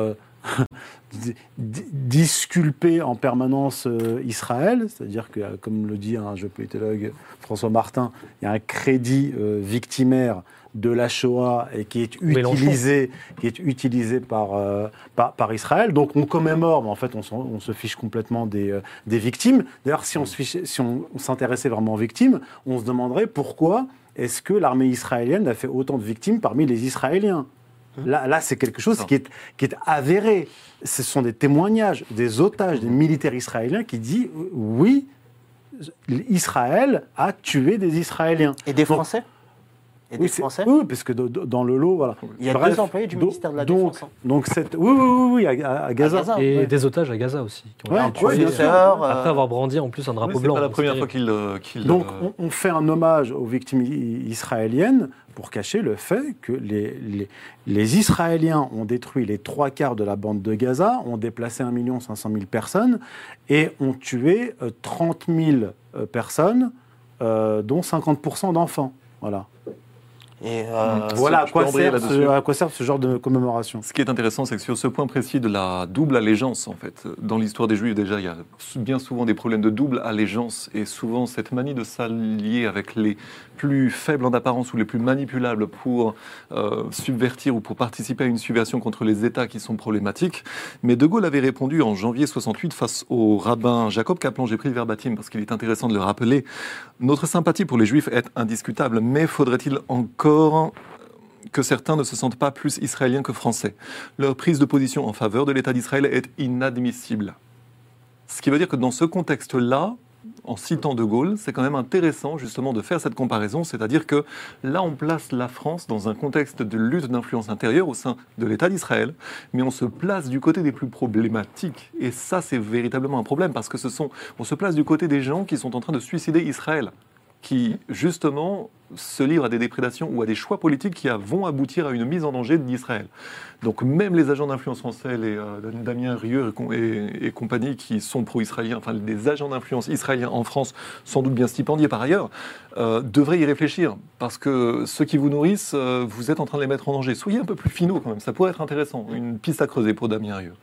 disculper en permanence euh, Israël, c'est-à-dire que, euh, comme le dit un géopolitologue François Martin, il y a un crédit euh, victimaire de la Shoah et qui est utilisé, qui est utilisé par, euh, par, par Israël. Donc on commémore, mais en fait on, se fiche complètement des, des victimes. D'ailleurs, si on fichait- si s'intéressait vraiment aux victimes, on se demanderait pourquoi est-ce que l'armée israélienne a fait autant de victimes parmi les Israéliens Là, là c'est quelque chose qui est, qui est avéré. Ce sont des témoignages des otages, des militaires israéliens qui disent oui, Israël a tué des Israéliens. Et des Donc, Français? Et oui, des c'est- Français Oui, parce que dans le lot, voilà. Il y a Bref, deux employés du ministère de la donc, Défense. hein. Donc, cette... oui, oui, oui, oui, à, à- à Gaza. Et ouais. des otages à Gaza aussi. qui ont Ouais, tués, Après avoir brandi en plus un Oui, drapeau c'est blanc. pas la donc première c'est fois qu'il euh, qu'il, Donc, euh, on, on fait un hommage aux victimes israéliennes pour cacher le fait que les, les, les Israéliens ont détruit les trois quarts de la bande de Gaza, ont déplacé 1 500 000 personnes et ont tué euh, 30 000 euh, personnes, euh, dont 50% d'enfants. Voilà. Et euh, voilà à quoi, sert ce, à quoi sert ce genre de commémoration. Ce qui est intéressant, c'est que sur ce point précis de la double allégeance, en fait, dans l'histoire des Juifs, déjà, il y a bien souvent des problèmes de double allégeance, et souvent cette manie de s'allier avec les plus faibles en apparence ou les plus manipulables pour euh, subvertir ou pour participer à une subversion contre les États qui sont problématiques. Mais De Gaulle avait répondu en janvier 68 face au rabbin Jacob Kaplan, j'ai pris le verbatim parce qu'il est intéressant de le rappeler. Notre sympathie pour les Juifs est indiscutable, mais faudrait-il encore que certains ne se sentent pas plus israéliens que français. Leur prise de position en faveur de l'État d'Israël est inadmissible. Ce qui veut dire que dans ce contexte-là, en citant De Gaulle, c'est quand même intéressant justement de faire cette comparaison, c'est-à-dire que là on place la France dans un contexte de lutte d'influence intérieure au sein de l'État d'Israël, mais on se place du côté des plus problématiques. Et ça c'est véritablement un problème parce que ce sont, on se place du côté des gens qui sont en train de suicider Israël qui justement se livrent à des déprédations ou à des choix politiques qui vont aboutir à une mise en danger d'Israël. Donc même les agents d'influence français, les euh, Damien Rieu et, com- et- et compagnie qui sont pro-israéliens, enfin des agents d'influence israéliens en France, sans doute bien stipendiés par ailleurs, euh, devraient y réfléchir parce que ceux qui vous nourrissent, euh, vous êtes en train de les mettre en danger. Soyez un peu plus finaux quand même, ça pourrait être intéressant, une piste à creuser pour Damien Rieu.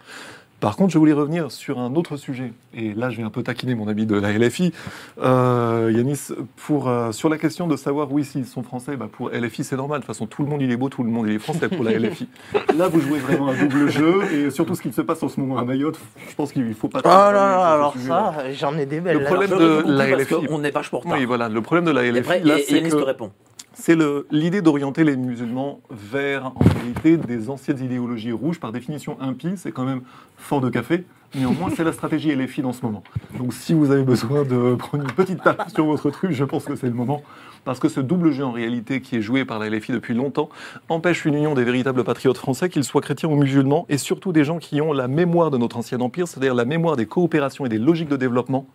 Par contre, je voulais revenir sur un autre sujet, et là je vais un peu taquiner mon ami de la LFI, euh, Yanis, pour, euh, sur la question de savoir, oui, s'ils sont français, bah, pour LFI c'est normal, de toute façon tout le monde il est beau, tout le monde il est français pour la LFI. Là vous jouez vraiment un double jeu, et surtout ce qui se passe en ce moment à Mayotte, je pense qu'il ne faut pas... Oh là là, alors ça, j'en ai des belles. Le problème de la LFI. qu'on est vachement en retard. Oui, voilà, le problème de la Et LFI, après, là, et- et c'est Yanis que... te répond. C'est l'idée d'orienter les musulmans vers, en réalité, des anciennes idéologies rouges. Par définition, impie, c'est quand même fort de café. Néanmoins, c'est la stratégie LFI dans ce moment. Donc, si vous avez besoin de <laughs> prendre une petite tape sur votre truc, je pense que c'est le moment. Parce que ce double jeu, en réalité, qui est joué par la LFI depuis longtemps, empêche une union des véritables patriotes français, qu'ils soient chrétiens ou musulmans, et surtout des gens qui ont la mémoire de notre ancien empire, c'est-à-dire la mémoire des coopérations et des logiques de développement,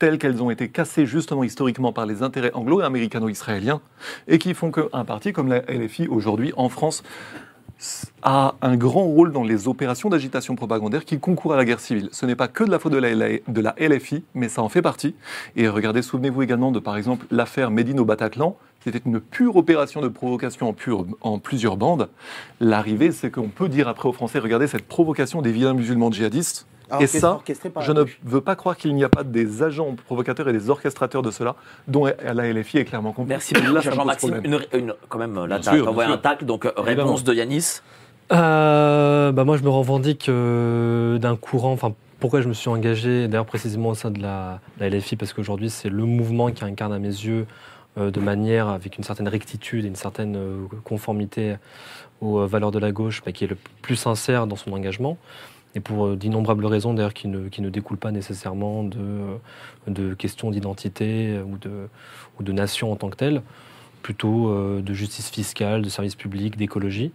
telles qu'elles ont été cassées justement historiquement par les intérêts anglo- et qui font qu'un parti comme la LFI aujourd'hui en France a un grand rôle dans les opérations d'agitation propagandaire qui concourent à la guerre civile. Ce n'est pas que de la faute de la, LFI, mais ça en fait partie. Et regardez, souvenez-vous également de, par exemple, l'affaire Médine au Bataclan, qui était une pure opération de provocation en, pure- en plusieurs bandes. L'arrivée, c'est qu'on peut dire après aux Français, regardez cette provocation des vilains musulmans djihadistes. Et ça, je ne veux pas croire qu'il n'y a pas des agents provocateurs et des orchestrateurs de cela, dont la LFI est clairement complice. Merci Là, Jean-Maxime. problème. Une, une- quand même, là, t'as envoyé bien un tacle, donc euh, Évidemment. réponse de Yanis. Euh, bah moi, je me revendique euh, d'un courant. Enfin, pourquoi je me suis engagé, d'ailleurs précisément au sein de la, la LFI, parce qu'aujourd'hui, c'est le mouvement qui incarne à mes yeux euh, de manière avec une certaine rectitude et une certaine euh, conformité aux euh, valeurs de la gauche, bah, qui est le plus sincère dans son engagement. Et pour euh, d'innombrables raisons, d'ailleurs, qui ne, découlent pas nécessairement de, euh, questions d'identité euh, ou de, ou de nation en tant que telle, plutôt de justice fiscale, de services publics, d'écologie.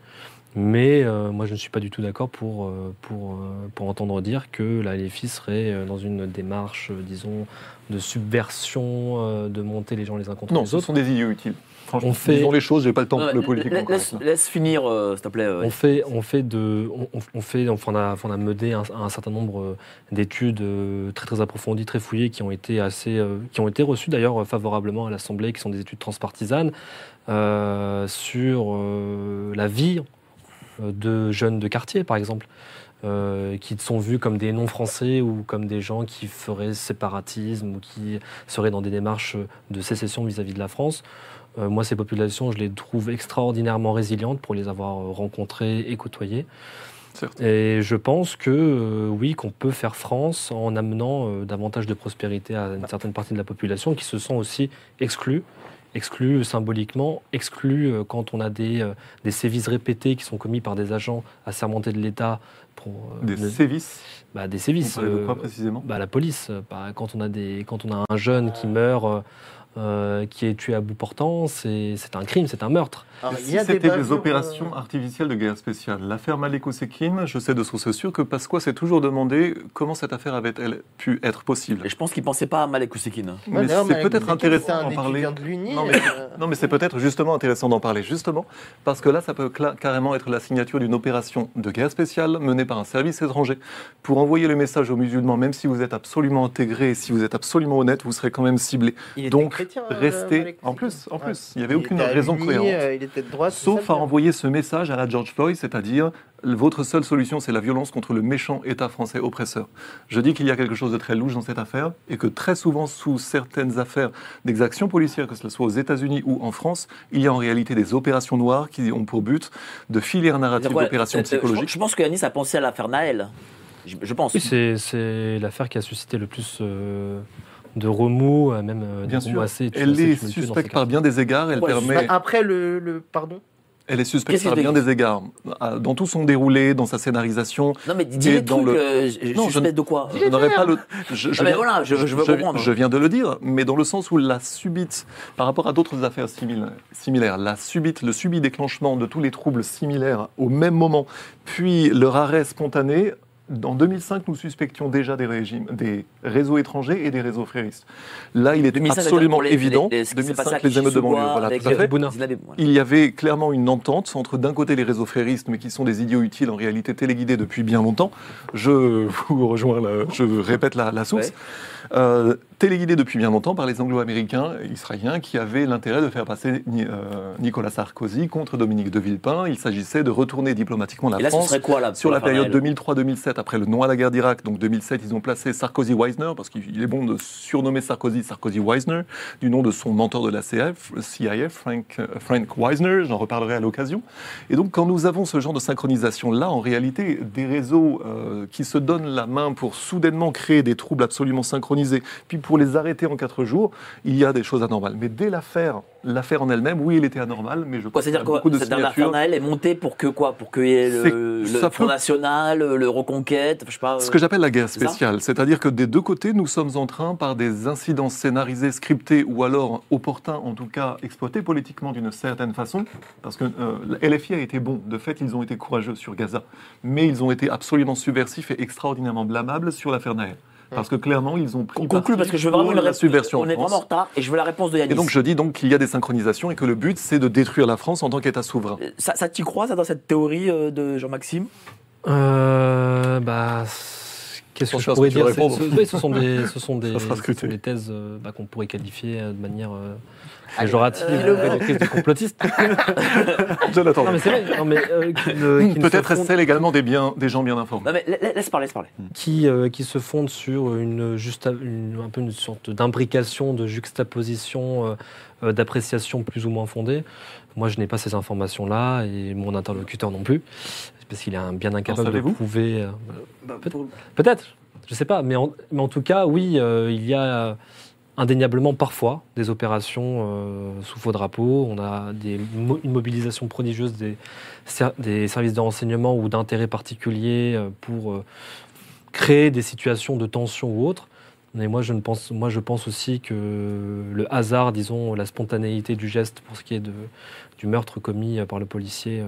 Mais euh, moi, je ne suis pas du tout d'accord pour, euh, pour, euh, pour entendre dire que la LFI serait dans une démarche, disons, de subversion, de monter les gens les uns contre Non, les ce autres. sont des idiots utiles. Franchement, On fait- disons les choses, j'ai pas le temps Non, pour le politique. la- encore, laisse, finir, euh, s'il te plaît. euh, On fait, on fait de, on, on- on fait, enfin, on a, on a mené un, un certain nombre d'études très très approfondies, très fouillées, qui ont été assez, euh, qui ont été reçues d'ailleurs favorablement à l'Assemblée, qui sont des études transpartisanes euh, sur euh, la vie de jeunes de quartier, par exemple. euh, qui sont vus comme des non-français ou comme des gens qui feraient séparatisme ou qui seraient dans des démarches de sécession vis-à-vis de la France. Euh, moi, ces populations, je les trouve extraordinairement résilientes pour les avoir euh, rencontrées et côtoyées. Certes. Et je pense que euh, oui, qu'on peut faire France en amenant euh, davantage de prospérité à une certaine partie de la population qui se sent aussi exclus, exclus symboliquement, exclus euh, quand on a des, euh, des sévices répétés qui sont commis par des agents assermentés de l'État pour euh, Des ne- sévices bah, des sévices. de quoi euh, précisément? bah, la police. euh, bah, quand, on a des, quand on a un jeune qui meurt, euh, qui est tué à bout portant, c'est un crime, c'est un meurtre. Alors, Si c'était des opérations euh, artificielles de guerre spéciale, l'affaire Ousekine, je sais de sources sûres que Pasqua s'est toujours demandé comment cette affaire avait-elle pu être possible. Et je pense qu'il pensait pas à. Ouais, Mais c'est peut-être intéressant d'en parler. de. Non, mais- euh, Non, mais c'est peut-être justement intéressant d'en parler, justement, parce que là, ça peut carrément être la signature d'une opération de guerre spéciale menée par un service étranger pour envoyer le message aux musulmans, même si vous êtes absolument intégré, si vous êtes absolument honnête, vous serez quand même ciblé. il était Donc, chrétien, euh, restez. Malek En plus, en Ouais. plus, il n'y avait Il aucune raison cohérente. euh, il était de droite. Sauf à envoyer ce message à la George Floyd, c'est-à-dire votre seule solution, c'est la violence contre le méchant État français oppresseur. Je dis qu'il y a quelque chose de très louche dans cette affaire et que très souvent, sous certaines affaires d'exactions policières, que ce soit aux États-Unis ou en France, il y a en réalité des opérations noires qui ont pour but de filières narratives C'est-à-dire quoi, d'opérations euh, euh, je- psychologiques. Je pense que Yanis a pensé à l'affaire Naël. Je, pense. Oui, c'est- c'est l'affaire qui a suscité le plus euh, de remous, euh, même euh, Bien remous sûr, assez, elle est suspecte par bien des égards. Elle Ouais, permet. Bah, Après le, le- pardon. Elle est suspecte par bien des égards. Ah, Dans tout son déroulé, dans sa scénarisation, Non, mais dis les dans trucs. le- euh, je- Non, je de quoi je n'aurais pas le. Je, je Ah, mais viens- voilà, je- je veux comprendre. Je viens de le dire, mais dans le sens où la subite, par rapport à d'autres affaires simila- similaires, la subite, le subit déclenchement de tous les troubles similaires au même moment, puis leur arrêt spontané. En 2005, nous suspections déjà des régimes, des réseaux étrangers et des réseaux fréristes. Là, il est 2005, absolument les- évident. les- les- ce qui s'est passé à 2005, les émeutes de banlieue, voilà, avec, tout à fait. euh, voilà. Il y avait clairement une entente entre d'un côté les réseaux fréristes, mais qui sont des idiots utiles en réalité téléguidés depuis bien longtemps. Je vous rejoins, la- je répète la, la source. Ouais. Euh, téléguidés depuis bien longtemps par les anglo-américains israéliens qui avaient l'intérêt de faire passer euh, Nicolas Sarkozy contre Dominique de Villepin. Il s'agissait de retourner diplomatiquement la Et là, ce France. serait quoi là Sur la période Naël 2003-2007, après le non à la guerre d'Irak, donc 2007, ils ont placé Sarkozy-Weisner, parce qu'il est bon de surnommer Sarkozy Sarkozy-Weisner, du nom de son mentor de la CF, CIA, Frank, euh, Frank Weisner, j'en reparlerai à l'occasion. Et donc, quand nous avons ce genre de synchronisation-là, en réalité, des réseaux euh, qui se donnent la main pour soudainement créer des troubles absolument synchronisés, puis pour les arrêter en quatre jours, il y a des choses anormales. Mais dès l'affaire, l'affaire en elle-même, oui, elle était anormale, mais je c'est-à-dire qu'il y a quoi beaucoup de l'affaire est montée pour que quoi? Pour qu'il y ait C'est- le, le Front peut- National, le Reconquête, je sais pas. Ce euh, que j'appelle la guerre spéciale, c'est-à-dire que des deux côtés, nous sommes en train, par des incidents scénarisés, scriptés ou alors opportuns, en tout cas exploités politiquement d'une certaine façon, parce que euh, LFI a été bon, de fait, ils ont été courageux sur Gaza, mais ils ont été absolument subversifs et extraordinairement blâmables sur l'affaire Naël. Parce que clairement, ils ont pris On conclut parce que je veux vraiment une la subversion On est vraiment en retard et je veux la réponse de Yannis. Et donc je dis donc qu'il y a des synchronisations et que le but c'est de détruire la France en tant qu'État souverain. ça, ça t'y crois, ça, dans cette théorie euh, de Jean-Maxime? Euh, bah, qu'est-ce que je pourrais dire ce, oui, ce sont des, ce sont <laughs> des, ce sont thèses euh, bah, qu'on pourrait qualifier euh, de manière euh, péjorative, euh, euh, de complotiste. <laughs> Jonathan. non, mais c'est vrai. Non, mais, euh, qui ne- qui Peut-être fondent- est-ce également des, biens, des gens bien informés. Non, mais laisse parler, laisse parler. qui, euh, qui se fondent sur une, une- un peu une sorte d'imbrication, de juxtaposition, euh, d'appréciation plus ou moins fondée. Moi, je n'ai pas ces informations-là et mon interlocuteur non plus, parce qu'il est un- bien incapable de prouver. euh, peut- Peut-être, je ne sais pas, mais en, mais en tout cas, oui, euh, il y a indéniablement parfois des opérations euh, sous faux drapeau. On a une mobilisation prodigieuse des, ser- des services de renseignement ou d'intérêt particulier euh, pour euh, créer des situations de tension ou autres. Mais moi je, pense, aussi que le hasard, disons, la spontanéité du geste pour ce qui est du meurtre commis par le policier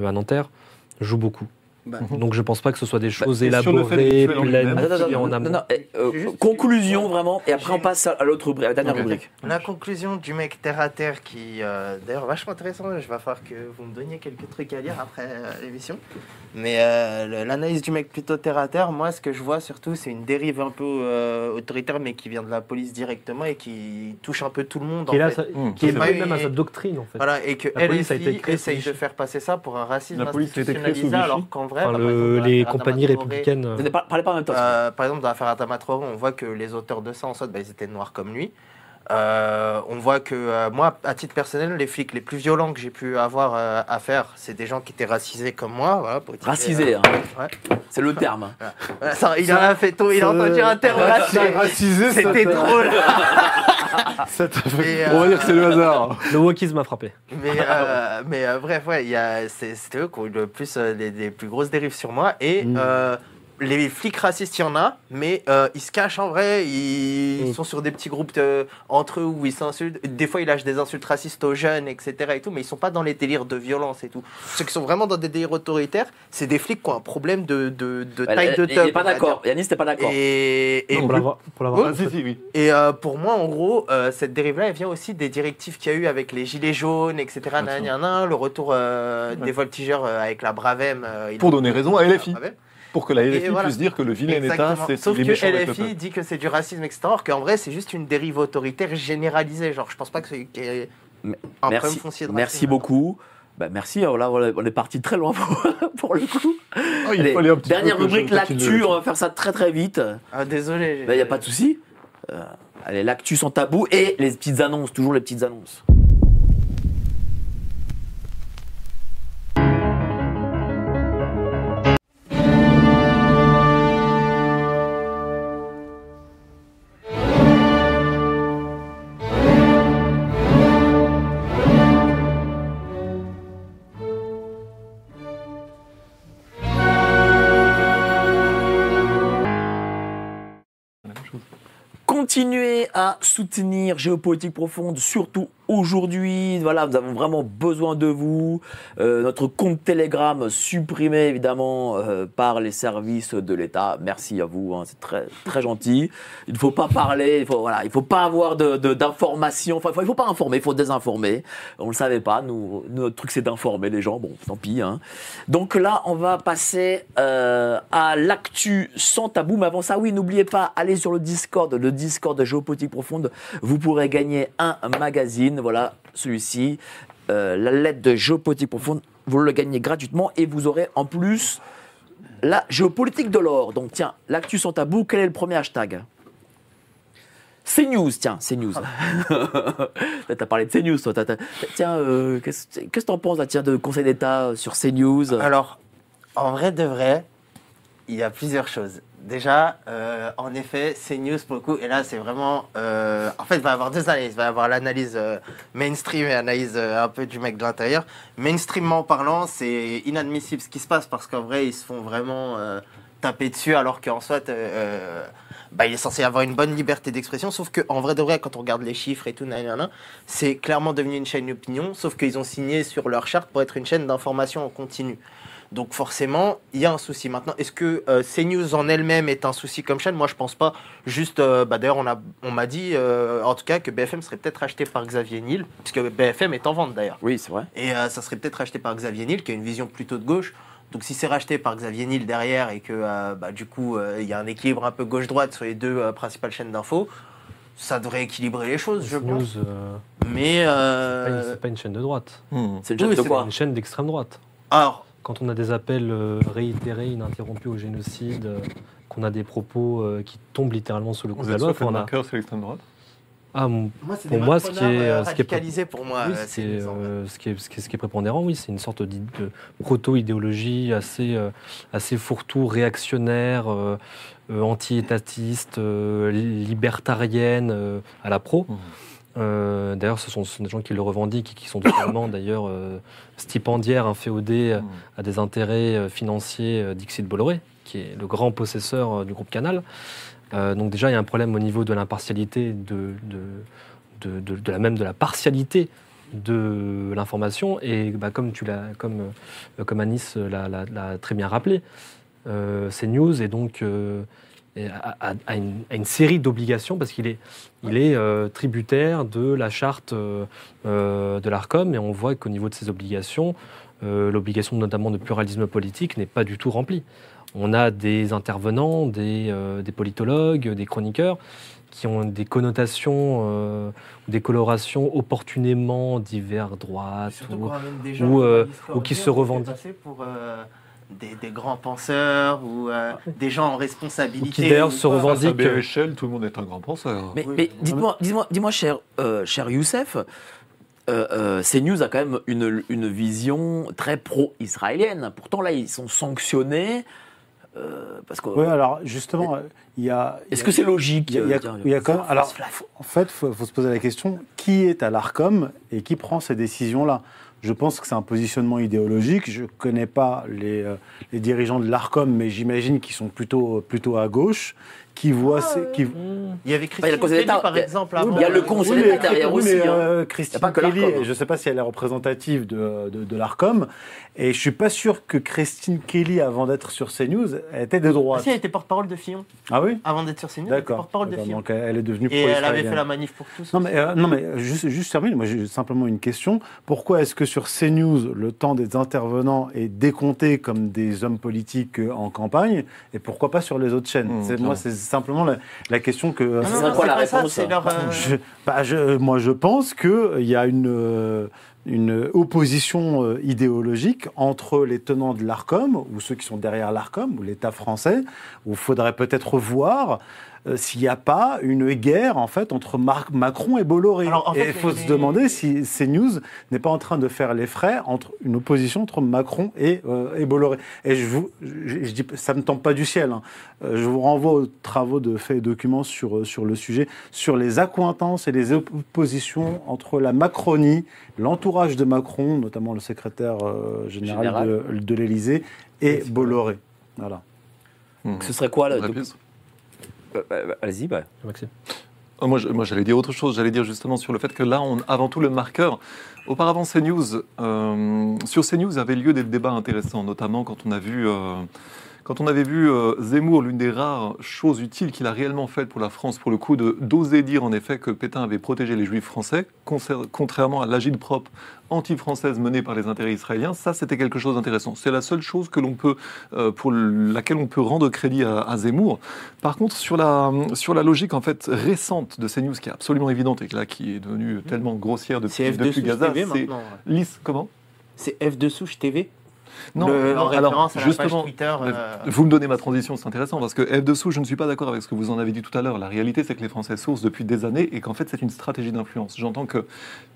à Nanterre joue beaucoup. Bah, Donc je ne pense pas que ce soit des choses le fait de élaborées, planifiées en non, amont. non, non, eh, euh, conclusion vraiment, et après on passe à l'autre rubrique, à la dernière Ok. rubrique. La conclusion du mec terre à terre qui, euh, d'ailleurs, vachement intéressant. Je vais falloir que vous me donniez quelques trucs à lire après euh, l'émission. Mais euh, l'analyse du mec plutôt terre à terre, moi, ce que je vois surtout, c'est une dérive un peu euh, autoritaire, mais qui vient de la police directement et qui touche un peu tout le monde. Qui est, en là, fait. ça- Mmh, qui est lié même à sa doctrine en fait. Voilà, et que La police a été créée essaye de faire passer ça pour un racisme La police a été créée sous institutionnalisé, Vichy. alors qu'en vrai, Enfin, le- par exemple, dans les compagnies républicaines. euh, Vous n'avez pas- Parlez pas en même temps. euh, par exemple, dans l'affaire Adama Traoré, on voit que les auteurs de ça, en soit, bah, ils étaient noirs comme lui. Euh, on voit que euh, moi, à titre personnel, les flics les plus violents que j'ai pu avoir euh, à faire, c'est des gens qui étaient racisés comme moi. Voilà, pour utiliser- Racisé, hein. Ouais. c'est le terme. Voilà, ça, il en a fait tout, il a entendu un terme racisé. Racisé, C'était t'a- drôle. <laughs> On va euh, dire que c'est le hasard. Le wokisme m'a frappé. Mais, euh, mais euh, bref, ouais, il y a- c'est c'est eux qui ont eu le plus, euh, les, les plus grosses dérives sur moi. Et Mm. euh, les flics racistes, il y en a, mais euh, ils se cachent en vrai. Ils Mm. sont sur des petits groupes de- entre eux où ils s'insultent. Des fois, ils lâchent des insultes racistes aux jeunes, etc. Et tout, mais ils sont pas dans les délires de violence et tout. Ceux qui sont vraiment dans des délires autoritaires, c'est des flics qui ont un problème de, de, de Ouais, taille de il n'est teub. pas d'accord. Yannis n'était pas d'accord. Et, et pour l'avoir pour l'avoir- Ah, si, si, oui. et euh, pour moi, en gros, euh, cette dérive-là, elle vient aussi des directives qu'il y a eu avec les gilets jaunes, etc. sûr. Nan, nan, nan, le retour euh, des voltigeurs euh, avec la Bravem. euh, Pour donner raison à LFI. Pour que la LFI voilà. puisse dire que le vilain État, Exactement. c'est Sauf les que LFI dit que c'est du racisme, etc. Alors qu'en vrai, c'est juste une dérive autoritaire généralisée. Genre, je pense pas que c'est qu'il y ait Mais- un Merci, problème foncier de merci beaucoup. Bah, merci, alors là, on est parti très loin <laughs> pour, pour le coup. Ah, il Allez, fallait un petit dernière rubrique, l'actu, on va faire ça très très vite. Ah, désolé. Il n'y a pas de souci. Euh, allez, l'actu sans tabou et les petites annonces, toujours les petites annonces. Continuez à soutenir Géopolitique Profonde, surtout aujourd'hui. Voilà, nous avons vraiment besoin de vous. Euh, notre compte Telegram supprimé évidemment euh, par les services de l'État. Merci à vous, hein, c'est très très gentil. Il ne faut pas parler, il faut voilà, il faut pas avoir d'informations. Enfin, il faut, il faut pas informer, il faut désinformer. On le savait pas. Notre truc c'est d'informer les gens. Bon, tant pis. Hein. Donc là, on va passer euh, à l'actu sans tabou. Mais avant ça, oui, n'oubliez pas, allez sur le Discord, le Discord de Géopolitique Profonde. Vous pourrez gagner un magazine. Voilà, celui-ci, euh, la lettre de Géopolitique Profonde. Vous le gagnez gratuitement et vous aurez en plus la géopolitique de l'or. Donc tiens, l'actu sans tabou, quel est le premier hashtag? CNews, tiens, CNews. <laughs> T'as parlé de CNews, toi. Tiens, euh, qu'est-ce qu'est-ce que t'en penses, là, tiens, de Conseil d'État sur CNews? Alors, en vrai de vrai, il y a plusieurs choses. Déjà, euh, en effet, CNews pour le coup, et là c'est vraiment. euh, en fait, il va y avoir deux analyses. Il va y avoir l'analyse euh, mainstream et l'analyse un peu du mec de l'intérieur. Mainstreamement parlant, c'est inadmissible ce qui se passe parce qu'en vrai, ils se font vraiment taper dessus alors qu'en soit. bah, il est censé avoir une bonne liberté d'expression, sauf qu'en vrai de vrai, quand on regarde les chiffres et tout, c'est clairement devenu une chaîne d'opinion, sauf qu'ils ont signé sur leur charte pour être une chaîne d'information en continu. Donc forcément, il y a un souci. Maintenant, est-ce que euh, CNews en elle-même est un souci comme chaîne? Moi, je pense pas. Juste, euh, bah, d'ailleurs, on a, on m'a dit, euh, en tout cas, que BFM serait peut-être racheté par Xavier Niel, puisque BFM est en vente d'ailleurs. Oui, c'est vrai. Et euh, ça serait peut-être racheté par Xavier Niel, qui a une vision plutôt de gauche. Donc si c'est racheté par Xavier Niel derrière et que euh, bah, du coup euh, il y a un équilibre un peu gauche-droite sur les deux euh, principales chaînes d'infos, ça devrait équilibrer les choses, je News, pense. euh, Mais c'est pas euh, pas une chaîne de droite. Hmm. C'est une chaîne Oui, de c'est quoi? Une chaîne d'extrême droite. alors, Quand on a des appels euh, réitérés, ininterrompus au génocide, euh, qu'on a des propos euh, qui tombent littéralement sous le coup Vous de la êtes loi, faut le a- marqueur, c'est l'extrême droite? Ah, mon- moi c'est Pour moi, ce qui est, ce qui est- radicalisés pour moi. oui, c'est euh, ce, qui est, ce, qui est, ce qui est prépondérant, oui, c'est une sorte de proto-idéologie assez, euh, assez fourre-tout, réactionnaire, anti-étatiste, euh, libertarienne euh, à la pro. Mhm. Euh, d'ailleurs, ce sont, ce sont des gens qui le revendiquent et qui sont totalement <coughs> d'ailleurs euh, stipendiaires, inféodés Hmm. à des intérêts financiers d'Ixit Bolloré, qui est le grand possesseur du groupe Canal. Donc déjà, il y a un problème au niveau de l'impartialité, de, de, de, de- de la même de la partialité de l'information. Et bah, comme tu l'as, comme, comme Anis l'a, l'a- l'a très bien rappelé, euh, CNews est donc euh, a une, série d'obligations parce qu'il est, il est euh, tributaire de la charte euh, euh, de l'ARCOM et on voit qu'au niveau de ses obligations, euh, l'obligation notamment de pluralisme politique n'est pas du tout remplie. On a des intervenants, des, des politologues, des chroniqueurs qui ont des connotations ou des colorations opportunément divers droites ou, ou, qui se revendiquent. Des, des grands penseurs ou euh, des gens en responsabilité. Ou qui d'ailleurs se revendiquent- à BHL, tout le monde est un grand penseur. Mais, Oui. mais dites-moi, dis-moi, dis-moi, cher, euh, cher Youssef, euh, euh, CNews a quand même une, une vision très pro-israélienne. Pourtant, là, ils sont sanctionnés. euh, parce que. Oui, alors justement, il y a. Est-ce que c'est logique il y a, il y a- dire- il y a quand même- alors, en fait, il faut, faut se poser la question qui est à l'ARCOM et qui prend ces décisions-là? Je pense que c'est un positionnement idéologique. Je ne connais pas les, euh, les dirigeants de l'ARCOM, mais j'imagine qu'ils sont plutôt, plutôt à gauche, qui voient. ces- qui... Il y avait il y a Christine le Conseil Kelly, par exemple. Avant. il y a le Euh, Conseil Oui, d'État mais- derrière oui, aussi, mais, hein. euh, Christine pas que Kelly, je ne sais pas si elle est représentative de, de, de l'ARCOM, et je ne suis pas sûr que Christine Kelly, avant d'être sur CNews, était de Ah droite. si, elle était porte-parole de Fillon. Ah oui? Avant d'être sur CNews, elle était D'accord. porte-parole de D'accord, Fillon. Donc elle est devenue Et elle avait fait la manif pour tous. Non mais, euh, non mais juste, juste termine, moi j'ai simplement une question. Pourquoi est-ce que sur CNews, le temps des intervenants est décompté comme des hommes politiques euh, en campagne et pourquoi pas sur les autres chaînes? Mmh. Moi c'est simplement la, la question que... Non, serait non, quoi c'est la réponse, C'est ça leur. euh, Je, bah, je- moi, je pense qu'il y a une, euh, une opposition euh, idéologique entre les tenants de l'ARCOM, ou ceux qui sont derrière l'ARCOM, ou l'État français, où il faudrait peut-être voir euh, s'il n'y a pas une guerre en fait entre Mar- Macron et Bolloré. Alors, en et il faut les- se demander si CNews n'est pas en train de faire les frais entre une opposition entre Macron et, euh, et Bolloré. Et je vous, je, je dis, ça me tombe pas du ciel. hein. Euh, je vous renvoie aux travaux de faits et documents sur, euh, sur le sujet, sur les accointances et les oppositions entre la Macronie, l'entourage de Macron, notamment le secrétaire euh, général, Général. de, de l'Élysée, et Bolloré. Voilà. Hmm. Ce serait quoi là donc- Allez-y, bah. Maxime. Euh, moi, j'allais dire autre chose. J'allais dire justement sur le fait que là, on, avant tout, le marqueur. Auparavant, CNews, euh, sur CNews avait lieu des débats intéressants, notamment quand on a vu. euh, quand on avait vu euh, Zemmour, l'une des rares choses utiles qu'il a réellement faites pour la France, pour le coup, d'oser dire en effet que Pétain avait protégé les Juifs français, contrairement à l'agide propre anti-française menée par les intérêts israéliens, ça c'était quelque chose d'intéressant. C'est la seule chose que l'on peut, euh, pour laquelle on peut rendre crédit à, à Zemmour. Par contre, sur la, sur la logique en fait récente de CNews, qui est absolument évidente et là, qui est devenue tellement grossière depuis, C'est F2 depuis Souche Gaza, c'est. Comment? C'est F2 Souche TV. Non, Le- en non, alors référence à la page justement, Twitter, euh, euh, vous me donnez ma transition, c'est intéressant parce que F dessous, je ne suis pas d'accord avec ce que vous en avez dit tout à l'heure. La réalité, c'est que les Français sourcent depuis des années et qu'en fait, c'est une stratégie d'influence. J'entends que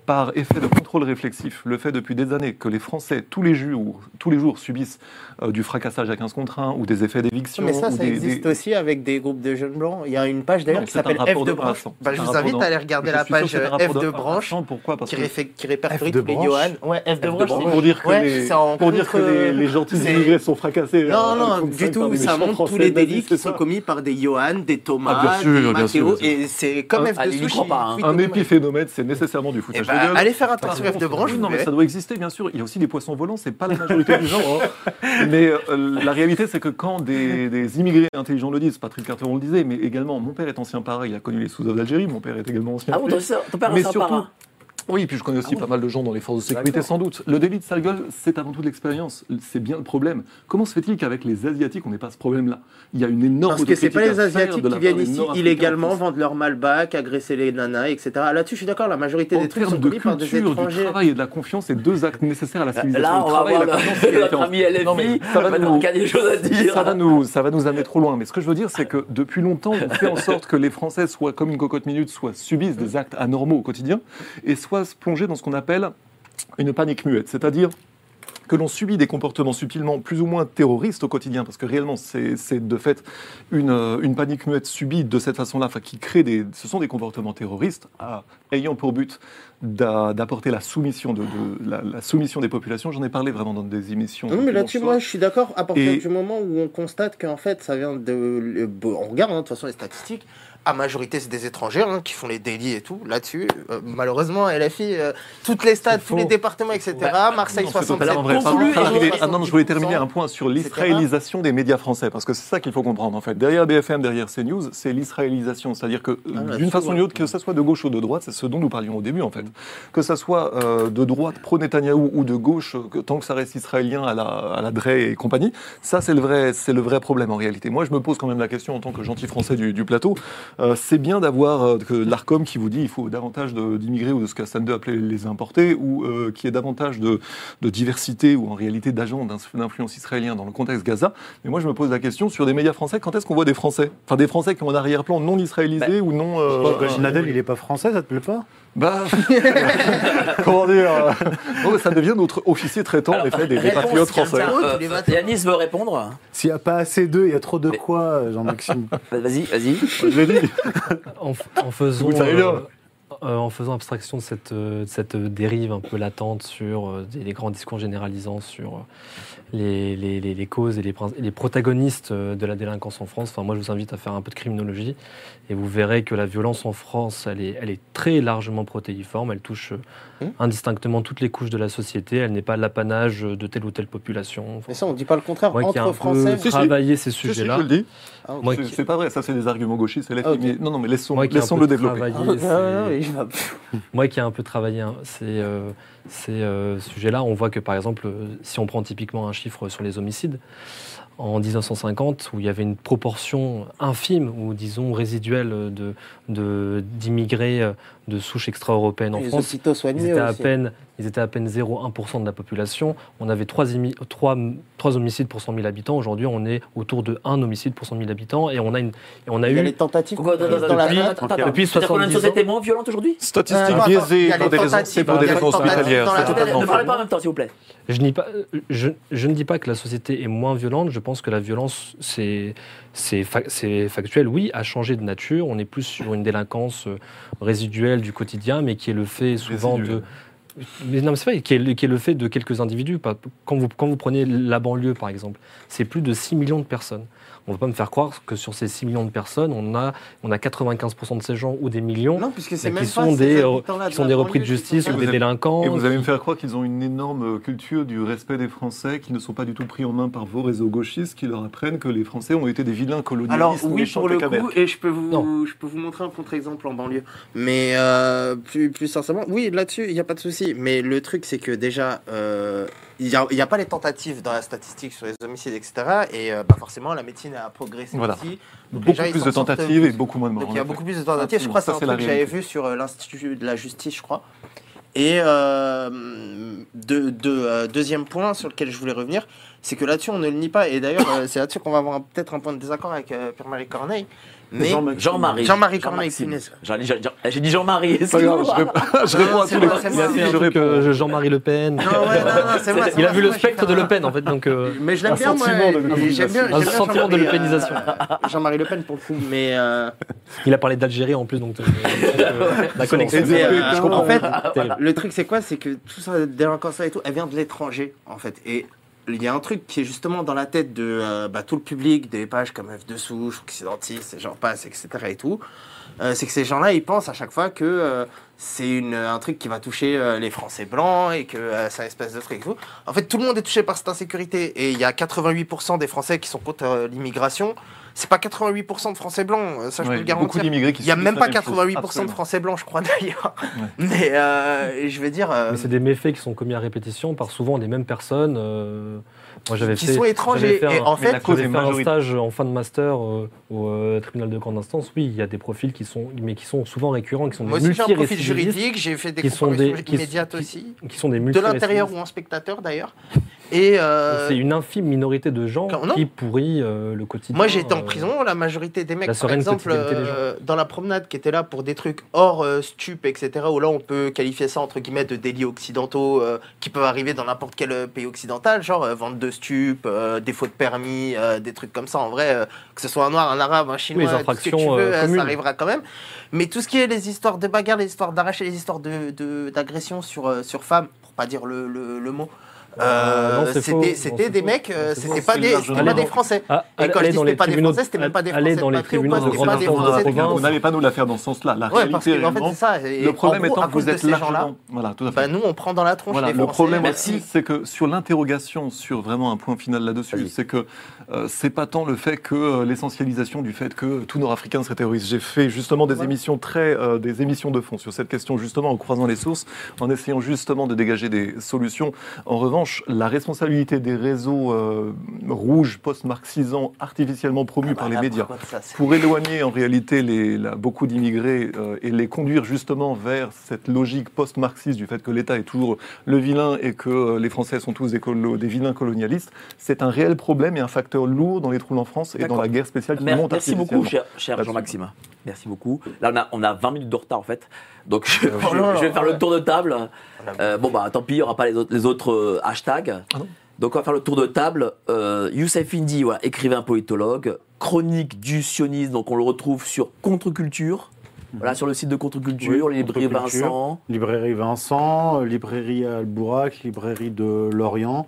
par effet de contrôle réflexif, le fait depuis des années que les Français, tous les jours, tous les jours subissent euh, du fracassage à 15 contre 1 ou des effets d'éviction. Mais ça, ou ça des- existe des- aussi avec des groupes de jeunes blancs. Il y a une page d'ailleurs qui s'appelle F de branche. Bah, je vous invite à aller regarder Je la page F de branche Pourquoi? Parce qui, que réfé- qui répertorie F de tous les branche Johan. Ouais, F de branche. pour dire que les, contre, les, les gentils immigrés sont fracassés. Non, euh, non, du tout. Ça montre tous les délits qui sont commis par des Johan, des Thomas, Ah, bien sûr, des bien sûr, Mathéo. bien sûr. Et c'est comme Ah, F de hein. il Un tweet épiphénomène, c'est nécessairement du Eh foutage ben, de gueule. allez faire un sur F de branche. non, mais ça doit exister, bien sûr. Il y a aussi des poissons volants, c'est pas la majorité du genre. hein. <laughs> Mais euh, la réalité, c'est que quand des, immigrés intelligents le disent, Patrick Carter on le disait, mais également, mon père est ancien para, il a connu les sous d'Algérie, mon père est également ancien. Ah bon, ton, ton père Mais est un surtout, para. Oui, puis je connais aussi Ah pas mal de gens dans les forces de sécurité, sans doute. Le délit de sale gueule, c'est avant tout de l'expérience. C'est bien le problème. Comment se fait-il qu'avec les Asiatiques, on n'ait pas ce problème-là? Il y a une énorme Parce que c'est pas les Asiatiques qui viennent ici illégalement vendre leur malbac, agresser les nanas, etc. Là-dessus, je suis d'accord, la majorité En des trucs sont termes de commis par des culture, du étrangers. travail et de la confiance, c'est deux actes nécessaires à la civilisation. Là, Le on va travail et voir la confiance, c'est le- notre ami LFI. Ça va nous- des choses à dire. Ça va, nous, ça va nous amener trop loin. Mais ce que je veux dire, c'est que depuis longtemps, on fait en sorte que les Français soient comme une cocotte minute, soit subissent des actes anormaux au quotidien, et soient plongés dans ce qu'on appelle une panique muette. C'est-à-dire que l'on subit des comportements subtilement plus ou moins terroristes au quotidien, parce que réellement c'est de fait une, euh, une panique muette subie de cette façon-là, qui crée des, ce sont des comportements terroristes à- ayant pour but d'a- d'apporter la soumission de, de- la, la soumission des populations. J'en ai parlé vraiment dans des émissions. Non, mais là-dessus, moi, je suis d'accord à partir Et- du moment où on constate qu'en fait, ça vient de. on regarde, hein, de toute façon, les statistiques. À majorité, c'est des étrangers hein, qui font les délits et tout. Là-dessus, euh, malheureusement, LFI, euh, toutes les stades, tous les départements, etc. Marseille, Non, c'est 67%. totalement vrai. Pardon, Conclu, pardon, je voulais- et- ah non, je voulais terminer un point sur l'israélisation des médias français, parce que c'est ça qu'il faut comprendre en fait. Derrière BFM, derrière CNews, c'est l'israélisation. C'est-à-dire que Ah, d'une façon ou d'une autre, que ça soit de gauche ou de droite, c'est ce dont nous parlions au début en fait. Que ça soit euh, de droite pro-Netanyahou ou de gauche, que, tant que ça reste israélien à la, à la Drey et compagnie, ça c'est le, vrai, c'est le vrai problème en réalité. Moi je me pose quand même la question en tant que gentil français du, du plateau, euh, c'est bien d'avoir euh, que l'ARCOM qui vous dit il faut davantage d'immigrés ou de ce qu'Assande appelait les importés, ou euh, qu'il y ait davantage de, de diversité ou en réalité d'agents d'in- d'influence israélien dans le contexte Gaza. Mais moi je me pose la question sur des médias français, quand est-ce qu'on voit des Français? Enfin des Français qui ont un arrière-plan non israélisé ou non... euh, Régine Nadel, il est pas français, ça te plaît pas? Bah, <laughs> comment dire euh, bah, Ça devient notre officier traitant, en effet, des, <laughs> des patriotes français. tiens, euh. Yanis veut répondre. S'il n'y a pas assez d'eux, il y a trop de Mais- quoi, Jean-Maxime <laughs> Vas-y, vas-y. Je l'ai dit. En, f- en faisant, Vous le savez bien. euh, euh, en faisant abstraction de cette, euh, de cette dérive un peu latente sur euh, les grands discours généralisants sur euh, les, les- les- les causes et les, protagonistes euh, de la délinquance en France, enfin, moi je vous invite à faire un peu de criminologie et vous verrez que la violence en France, elle est, elle est très largement protéiforme, elle touche euh, Hum. indistinctement toutes les couches de la société, elle n'est pas l'apanage de telle ou telle population. Enfin, Mais ça, on dit pas le contraire. moi qui ai un Français. peu Si, si. travaillé ces Si, si, sujets-là, je le dis. Ah, ok. moi C'est- pas vrai, ça c'est des arguments gauchistes. Ah, mais non, non, mais laissons, moi qui ai un laissons peu le développer. travaillé Ah, <laughs> Moi qui ai un peu travaillé hein, ces, euh, ces euh, sujets-là, on voit que par exemple, si on prend typiquement un chiffre sur les homicides, en 1950, où il y avait une proportion infime ou disons résiduelle d'immigrés euh, de souche extra-européenne en Les France, ils étaient, à peine, ils étaient à peine 0,1% de la population. On avait 3, homicides pour 100 000 habitants. Aujourd'hui, on est autour de 1 homicide pour 100 000 habitants. Et on a, une, et on a Il y a eu les tentatives attends, dans la attends, attends. Depuis C'est-à-dire qu'on a une 70 ans. société moins violente aujourd'hui? Statistiques Euh, a pour des raisons, c'est pour des raisons hospitalières. Ne parlez pas en même temps, s'il vous plaît. Je, nie pas, je, je ne dis pas que la société est moins violente, je pense que la violence, c'est c'est fa- c'est factuel, oui, a changé de nature. On est plus sur une délinquance euh, résiduelle du quotidien, mais qui est le fait souvent de... Mais non, mais c'est vrai, qui est, le- qui est le fait de quelques individus. Quand vous, quand vous prenez la banlieue, par exemple, c'est plus de 6 millions de personnes. On ne va pas me faire croire que sur ces 6 millions de personnes, on a, on a 95% de ces gens ou des millions Non, puisque c'est mais même qui pas sont ces des, euh, habitants-là qui de sont la des repris de justice ou des délinquants. Et vous allez me faire croire qu'ils ont une énorme culture du respect des Français, qui ne sont pas du tout pris en main par vos réseaux gauchistes, qui leur apprennent que les Français ont été des vilains colonialistes. Alors oui pour le coup et je peux vous Non. je peux vous montrer un contre-exemple en banlieue mais euh, plus plus sincèrement oui là-dessus il n'y a pas de souci mais le truc c'est que déjà euh, il n'y a, a pas les tentatives dans la statistique sur les homicides etc et euh, bah, forcément la médecine a progressé Voilà. aussi Donc, Beaucoup ils plus de tentatives et beaucoup moins de morts. donc il y a beaucoup plus de tentatives je crois que c'est un truc que j'avais vu sur euh, l'institut de la justice je crois et euh, de, de, euh, deuxième point sur lequel je voulais revenir, c'est que là-dessus on ne le nie pas. Et d'ailleurs, euh, c'est là-dessus qu'on va avoir peut-être un point de désaccord avec euh, Pierre-Marie Corneille. Mais. Jean-Marie. Jean-Marie Corneille. J'ai dit Jean-Marie. C'est pas grave, je réponds, à tous les Jean-Marie Le Pen. Il a vu le spectre de Le Pen, en fait. Donc, euh, Mais je l'aime bien, moi. Un sentiment de Jean-Marie, lepénisation. euh, <laughs> Jean-Marie Le Pen pour le coup. Mais euh, il a parlé d'Algérie en plus, donc <laughs> la connexion. En fait, le truc c'est quoi? C'est que tout ça, délinquance et tout, elle vient de l'étranger en fait. Et il y a un truc qui est justement dans la tête de euh, bah, tout le public, des pages comme F de souche, occidentistes, et j'en passe, etc. c'est que ces gens-là, ils pensent à chaque fois que euh, c'est un truc qui va toucher euh, les Français blancs et que un espèce de truc. En fait, tout le monde est touché par cette insécurité. Et il y a 88% des Français qui sont contre l'immigration. C'est pas 88% de Français blancs, euh, ça je Ouais, peux le beaucoup garantir. d'immigrés qui Il y a même pas même chose, 88% de. Français blancs, je crois d'ailleurs. <laughs> Mais euh, je veux dire. euh, Mais c'est des méfaits qui sont commis à répétition par souvent des mêmes personnes. euh, moi, j'avais Qui fait, sont étrangers. fait Et un- en fait- j'avais fait un stage en fin de master euh, au euh, tribunal de grande instance. Oui, il y a des profils qui sont, mais qui sont souvent récurrents, qui sont Moi des aussi, j'ai un profil juridique, j'ai fait des qui sont des- qui- immédiates qui- aussi. qui sont des De l'intérieur ou en spectateur d'ailleurs. Et euh, C'est une infime minorité de gens Quand- qui pourrit euh, le quotidien. moi j'ai été en euh, prison, la majorité des mecs, par exemple, des dans la promenade qui étaient là pour des trucs hors stup, etc., où là on peut qualifier ça entre guillemets de délits occidentaux qui peuvent arriver dans n'importe quel pays occidental, genre vente de stup, défaut de permis, des trucs comme ça. En vrai, que ce soit un noir, un arabe, un chinois, les tout ce que infractions, tu veux, communes. ça arrivera quand même. Mais tout ce qui est les histoires de bagarre, les histoires d'arracher, les histoires de- de- d'agression sur, sur femmes, pour pas dire le, le- le mot. Euh, euh, c'était des mecs, euh, c'était pas, des, pas des Français. Ah, Et quand je allez dis dans c'était les pas des Français, c'était même pas des Français dans de les patrie ou tribunaux de grande instance de. Vous n'avez pas nous la faire dans ce sens-là. La réalité, que en fait, réellement, c'est ça. Et le problème étant que vous êtes largement... Voilà, tout à fait. bah, nous, on prend dans la tronche les le problème aussi, c'est que sur l'interrogation, sur vraiment un point final là-dessus, c'est que euh, c'est pas tant le fait que l'essentialisation du fait que tout Nord-Africain serait terroriste. J'ai fait justement des émissions très, des émissions de fond sur cette question, justement en croisant les sources, en essayant justement de dégager des solutions. En revanche, la responsabilité des réseaux euh, rouges, post-marxisants, artificiellement promus Ah bah par les médias, ça, pour éloigner en réalité les, la- beaucoup d'immigrés euh, et les conduire justement vers cette logique post-marxiste du fait que l'État est toujours le vilain et que euh, les Français sont tous des, colo- des vilains colonialistes, c'est un réel problème et un facteur lourd dans les troubles en France et dans la guerre spéciale qui Mer- monte Merci beaucoup, cher. Jean-Maxime. Merci beaucoup. Là, on a, on a 20 minutes de retard, en fait. Donc, je, Oh <laughs> je vais faire le ouais. tour de table. Euh, bon, bah, tant pis, il n'y aura pas les autres, les autres euh, hashtags. Ah. Donc, on va faire le tour de table. Euh, Youssef Indy, voilà, écrivain politologue, chronique du sionisme. Donc, on le retrouve sur Contre-Culture. Voilà, sur le site de Contre-Culture, Oui, Contre-Culture. Vincent. Librairie Vincent, librairie Albourak, librairie de Lorient.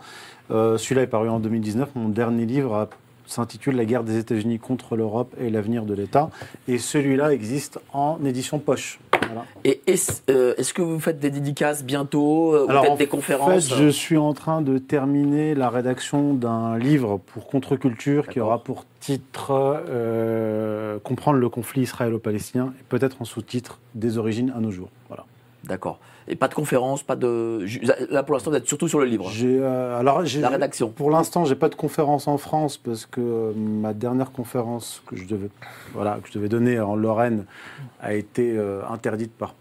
Euh, Celui-là est paru en 2019. Mon dernier livre a- s'intitule La guerre des États-Unis contre l'Europe et l'avenir de l'État. Et celui-là existe en édition poche. Voilà. Et est-ce euh, est-ce que vous faites des dédicaces bientôt euh, Alors, faites en des conférences fait, je suis en train de terminer la rédaction d'un livre pour Contre-Culture qui aura pour titre euh, Comprendre le conflit israélo-palestinien et peut-être en sous-titre Des origines à nos jours. Voilà. D'accord. Et pas de conférences, pas de. Là, pour l'instant, vous êtes surtout sur le livre. Euh, alors, La rédaction. Pour l'instant, j'ai pas de conférence en France parce que euh, ma dernière conférence que je devais, voilà, que je devais donner en Lorraine a été euh, interdite par,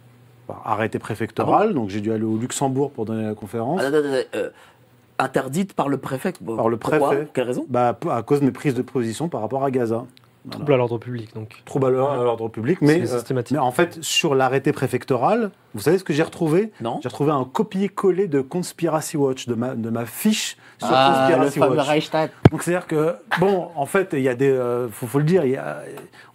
par arrêté préfectoral. donc j'ai dû aller au Luxembourg pour donner la conférence. Ah, interdite par le préfet? Par le Pourquoi? préfet. Quelle raison? Bah, à cause de mes prises de position par rapport à Gaza. Voilà. Trouble à l'ordre public, donc. Trouble à l'or- à l'ordre public. Mais, euh, systématique. mais en fait, sur l'arrêté préfectoral, vous savez ce que j'ai retrouvé? Non J'ai retrouvé un copier-coller de Conspiracy Watch, de ma, de ma fiche sur Ah, le Conspiracy fameux Watch. Reichstag. Donc c'est-à-dire que, bon, en fait, il y a des. euh, faut, faut le dire, il y a-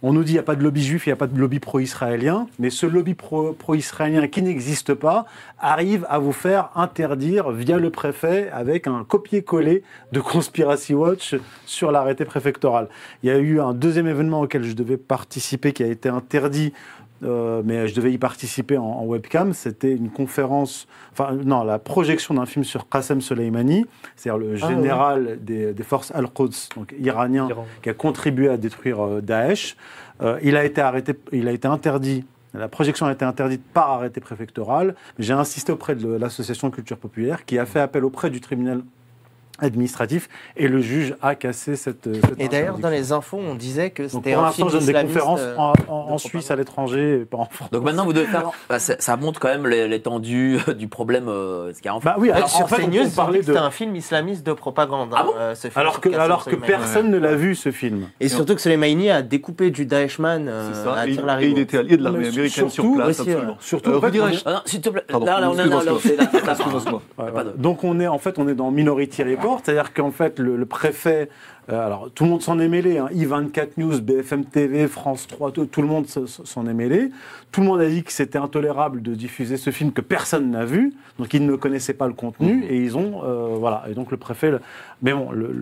on nous dit qu'il n'y a pas de lobby juif, il n'y a pas de lobby pro-israélien, mais ce lobby pro- pro-israélien qui n'existe pas arrive à vous faire interdire via le préfet avec un copier-coller de Conspiracy Watch sur l'arrêté préfectoral. Il y a eu un deuxième événement auquel je devais participer qui a été interdit. euh, mais je devais y participer en, en webcam. C'était une conférence, enfin non, la projection d'un film sur Qassem Soleimani, c'est-à-dire le Ah, général des, des forces Al-Quds, donc iranien, Iran. qui a contribué à détruire euh, Daesh. Euh, il a été arrêté, il a été interdit. La projection a été interdite par arrêté préfectoral. J'ai insisté auprès de l'association Culture Populaire qui a fait appel auprès du tribunal administratif et le juge a cassé cette. cette Et d'ailleurs, dans les infos, on disait que c'était pour un l'instant, film je donne des conférences euh, en, en- de en propagande. Suisse, à l'étranger, pas en France. Donc maintenant, vous devez faire. bah, ça montre quand même l'étendue du problème. euh, ce qu'il y a en Bah oui, alors en fait, on CNews, de. c'était un film islamiste de propagande. Ah hein, bon euh, ce film Alors que, alors personne ne l'a vu ce film. Et surtout que Soleimani a découpé du Daeshman euh, à Tir-Larigot. et il était allié de l'armée américaine sur surtout- place, absolument. Surtout, Euh, Ah non, s'il te plaît. Là, là, on est Donc on est en fait on est dans Minority C'est-à-dire qu'en fait, le, le préfet, euh, alors tout le monde s'en est mêlé, hein, I24 News, BFM TV, France 3, tout, tout le monde se- se- s'en est mêlé. Tout le monde a dit que c'était intolérable de diffuser ce film que personne n'a vu, donc ils ne connaissaient pas le contenu et ils ont, euh, voilà. Et donc le préfet, le- mais bon, le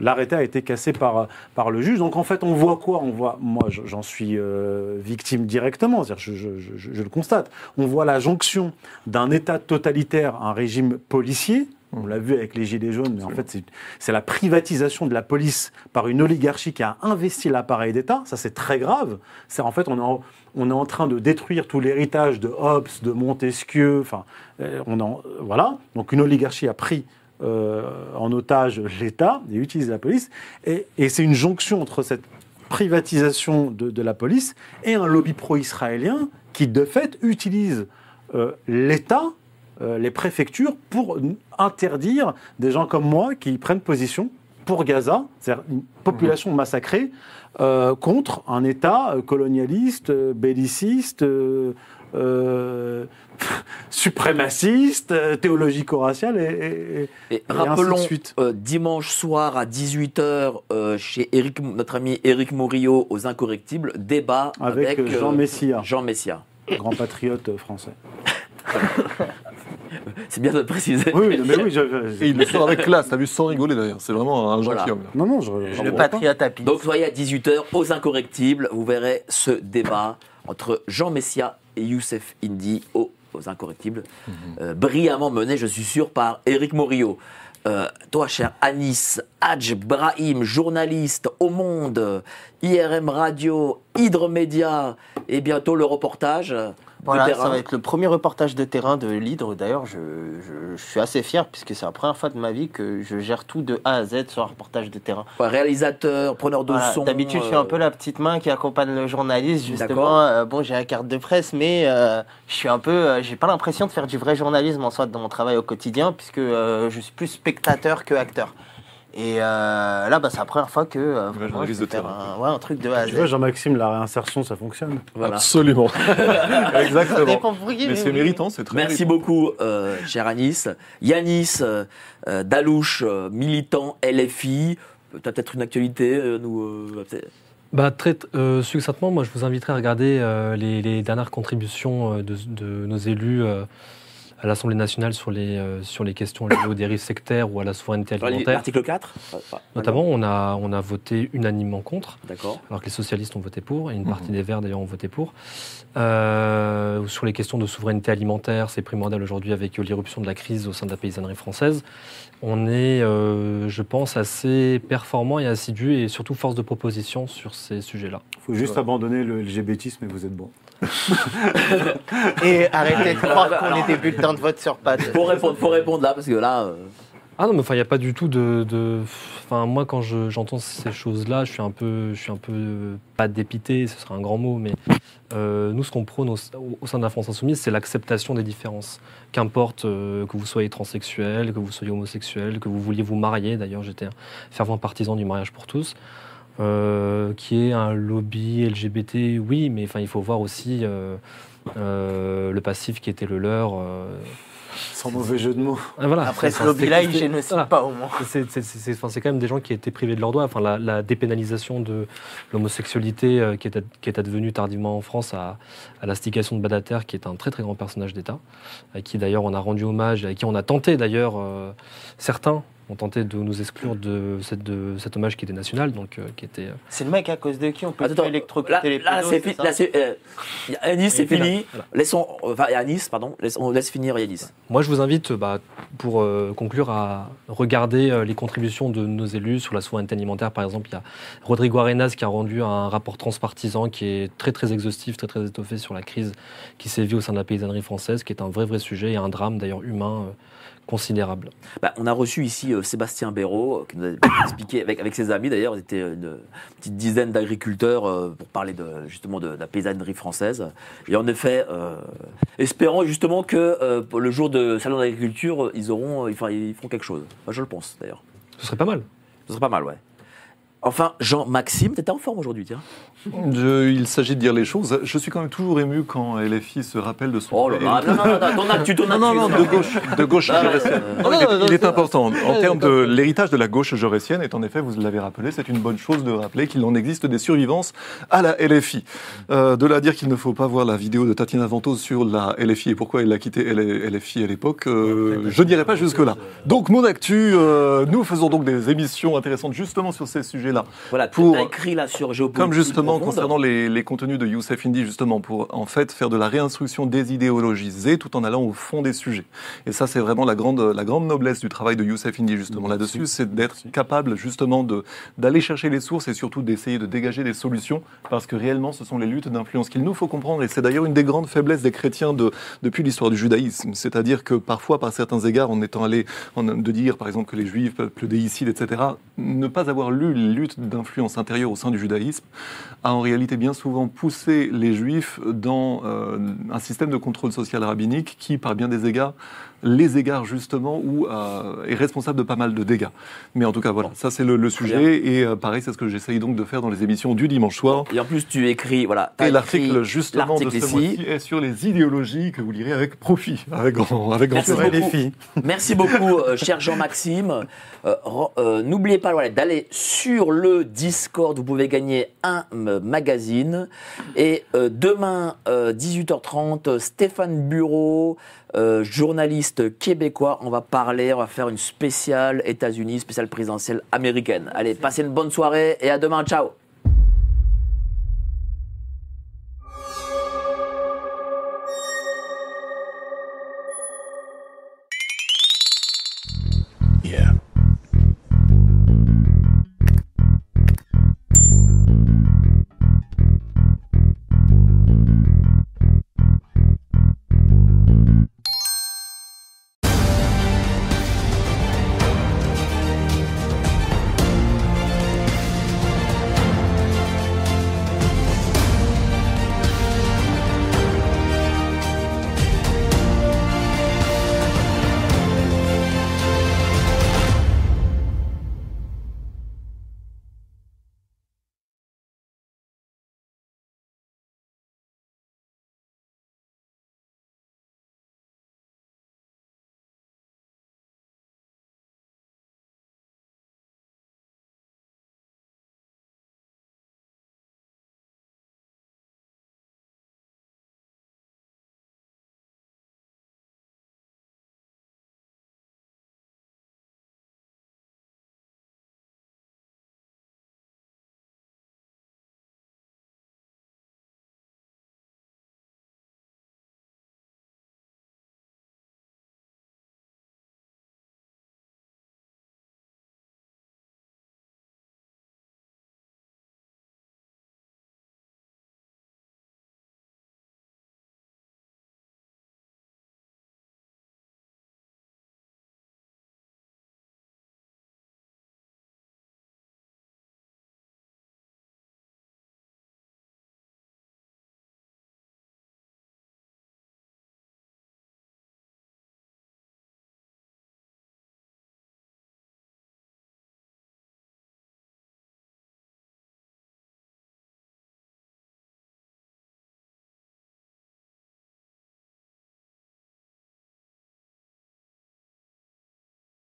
l'arrêté a été cassé par par le juge. Donc en fait, on voit quoi? On voit, moi, je- j'en suis euh, victime directement, c'est-à-dire je, je- je- je le constate. On voit la jonction d'un État totalitaire, un régime policier. On l'a vu avec les Gilets jaunes, mais en fait, c'est- la privatisation de la police par une oligarchie qui a investi l'appareil d'État. Ça, c'est très grave. C'est en fait, on est en, on est en train de détruire tout l'héritage de Hobbes, de Montesquieu. Enfin, euh, on en, voilà. Donc, une oligarchie a pris euh, en otage l'État et utilise la police. Et, et c'est une jonction entre cette privatisation de, de la police et un lobby pro-israélien qui, de fait, utilise euh, l'État, euh, les préfectures, pour interdire des gens comme moi qui prennent position pour Gaza, c'est-à-dire une population massacrée, euh, contre un État euh, colonialiste, belliciste, euh, <laughs> suprémaciste, théologico-racial et, et- Et et ainsi de rappelons, suite. euh, dimanche soir à 18h, chez Eric, notre ami Éric Morillo aux Incorrectibles, débat avec, avec, Jean Messia, Jean Messia. grand patriote français. <laughs> <laughs> C'est bien de le préciser. Oui, oui, mais oui, je- je- Et il le sort avec classe, t'as vu, sans rigoler d'ailleurs. C'est vraiment un Voilà. gentilhomme. là. non, non, je, je Le patriote à. Donc soyez à 18h aux Incorrectibles, vous verrez ce débat entre Jean Messia et Youssef Indy aux, aux Incorrectibles, euh, brillamment mené, je suis sûr, par Éric Morillo. Euh, toi, cher Anis, Hadj Brahim, journaliste au Monde, IRM Radio, Hydromédia et bientôt le reportage euh, Voilà, terrain. ça va être le premier reportage de terrain de l'Hydre. D'ailleurs, je, je- je suis assez fier puisque c'est la première fois de ma vie que je gère tout de A à Z sur un reportage de terrain. Ouais, réalisateur, preneur de Voilà, son. D'habitude, je suis euh, un peu la petite main qui accompagne le journaliste. Justement, Euh, bon, j'ai la carte de presse, mais euh, je suis un peu, euh, j'ai pas l'impression de faire du vrai journalisme en soi dans mon travail au quotidien, puisque euh, je suis plus spectateur que acteur. Et euh, là, bah, c'est la première fois que euh, je de faire terrain. un, ouais, un truc de A à Z. Tu vois, Jean-Maxime, la réinsertion, ça fonctionne. Voilà. Absolument. <laughs> <laughs> Ça Exactement. dépend pour qui, Mais c'est oui. méritant, c'est très Merci méritant. beaucoup, euh, cher Anis. Yanis euh, Dalouche, euh, militant LFI. Tu as peut-être une actualité euh, nous, euh, Bah, très euh, succinctement, moi je vous inviterai à regarder euh, les, les dernières contributions euh, de, de nos élus euh, à l'Assemblée nationale sur les, euh, sur les questions liées aux dérives sectaires ou à la souveraineté alimentaire. L'article 4 Notamment, on a, on a voté unanimement contre, D'accord. alors que les socialistes ont voté pour, et une Mhm. partie des Verts d'ailleurs ont voté pour. Euh, sur les questions de souveraineté alimentaire, c'est primordial aujourd'hui avec euh, l'irruption de la crise au sein de la paysannerie française. On est, euh, je pense, assez performant et assidu, et surtout force de proposition sur ces sujets-là. Il faut juste abandonner le LGBTisme et vous êtes bon. <laughs> Et arrêtez de croire qu'on est des bulletins de vote sur pattes. Faut répondre, faut répondre là, parce que là. euh, Ah non, mais enfin, il n'y a pas du tout de. de- Enfin, moi, quand je- j'entends ces choses-là, je suis un peu, je suis un peu euh, pas dépité, ce serait un grand mot, mais euh, nous, ce qu'on prône au, au sein de la France insoumise, c'est l'acceptation des différences. Qu'importe euh, que vous soyez transsexuel, que vous soyez homosexuel, que vous vouliez vous marier. D'ailleurs, j'étais un fervent partisan du mariage pour tous. Euh, qui est un lobby LGBT, oui, mais enfin, il faut voir aussi euh, euh, le passif qui était le leur. euh, Sans mauvais jeu de mots. ah, voilà. Après ce lobby-là, il génocide voilà. pas au moins. c'est quand même des gens qui étaient privés de leurs droits. Enfin, la, la dépénalisation de l'homosexualité euh, qui, est, ad- qui est advenue tardivement en France à, à l'instigation de Badater, qui est un très très grand personnage d'État, à qui d'ailleurs on a rendu hommage, et à qui on a tenté d'ailleurs, euh, certains ont tenté de nous exclure de, cette, de cet hommage qui était national, donc euh, qui était... euh, C'est le mec à cause de qui on peut Attends, électrocuter là, les pédos, Là, c'est. euh, Yanis, c'est fini. voilà. Laissons. Enfin, Yanis, pardon. Laisse- on laisse finir Yanis. Moi, je vous invite, bah, pour euh, conclure, à regarder euh, les contributions de nos élus sur la souveraineté alimentaire. Par exemple, il y a Rodrigo Arenas qui a rendu un rapport transpartisan qui est très très exhaustif, très très étoffé sur la crise qui sévit au sein de la paysannerie française, qui est un vrai vrai sujet et un drame d'ailleurs humain euh, considérable. Bah, on a reçu ici euh, Sébastien Béraud, euh, qui nous a <coughs> expliqué, avec, avec ses amis d'ailleurs, ils étaient une petite dizaine d'agriculteurs euh, pour parler de, justement de, de la paysannerie française. Et en effet, euh, espérons justement que euh, le jour de Salon d'agriculture, ils auront, euh, ils feront quelque chose. Je le pense d'ailleurs. Ce serait pas mal. Ce serait pas mal, ouais. Enfin, Jean-Maxime, t'étais en forme aujourd'hui, tiens. Je- il s'agit de dire les choses. Je suis quand même toujours ému quand LFI se rappelle de son. Oh là là, non, non, non, non, ton actu, ton Non, non, actu. non, de gauche, de gauche Non, il est, il est important. En termes de l'héritage de la gauche jaurétienne, est en effet, vous l'avez rappelé, c'est une bonne chose de rappeler qu'il en existe des survivances à la LFI. Euh, de là à dire qu'il ne faut pas voir la vidéo de Tatiana Ventose sur la LFI et pourquoi elle a quitté LFI à l'époque, euh, je n'irai pas jusque-là. Donc, mon actu, euh, nous faisons donc des émissions intéressantes justement sur ces sujets-là. Voilà, Pour- écrit là sur Géopolitique. Comme justement concernant les, les contenus de Youssef Indy, justement, pour en fait faire de la réinstruction désidéologisée tout en allant au fond des sujets. Et ça, c'est vraiment la grande, la grande noblesse du travail de Youssef Indy, justement, là-dessus, c'est d'être capable justement d'aller chercher les sources et surtout d'essayer de dégager des solutions, parce que réellement, ce sont les luttes d'influence qu'il nous faut comprendre. Et c'est d'ailleurs une des grandes faiblesses des chrétiens de, depuis l'histoire du judaïsme. C'est-à-dire que parfois, par certains égards, en étant allé en- de dire, par exemple, que les juifs, peuple déicide, etc., ne pas avoir lu les luttes d'influence intérieure au sein du judaïsme a en réalité bien souvent poussé les juifs dans euh, un système de contrôle social rabbinique qui, par bien des égards, les égards justement où euh, est responsable de pas mal de dégâts. Mais en tout cas, voilà, ça c'est le, le sujet. Et euh, pareil, c'est ce que j'essaye donc de faire dans les émissions du dimanche soir. Et en plus, tu écris, voilà. Et l'article justement de ce ici. est sur les idéologies que vous lirez avec profit, avec grand, avec grand Merci beaucoup. Merci beaucoup, euh, cher Jean-Maxime. N'oubliez pas voilà, d'aller sur le Discord. Vous pouvez gagner un magazine. Et demain, euh, 18h30, Stéphane Bureau, euh, journaliste québécois, on va parler, on va faire une spéciale États-Unis, spéciale présidentielle américaine. Allez, passez une bonne soirée et à demain. Ciao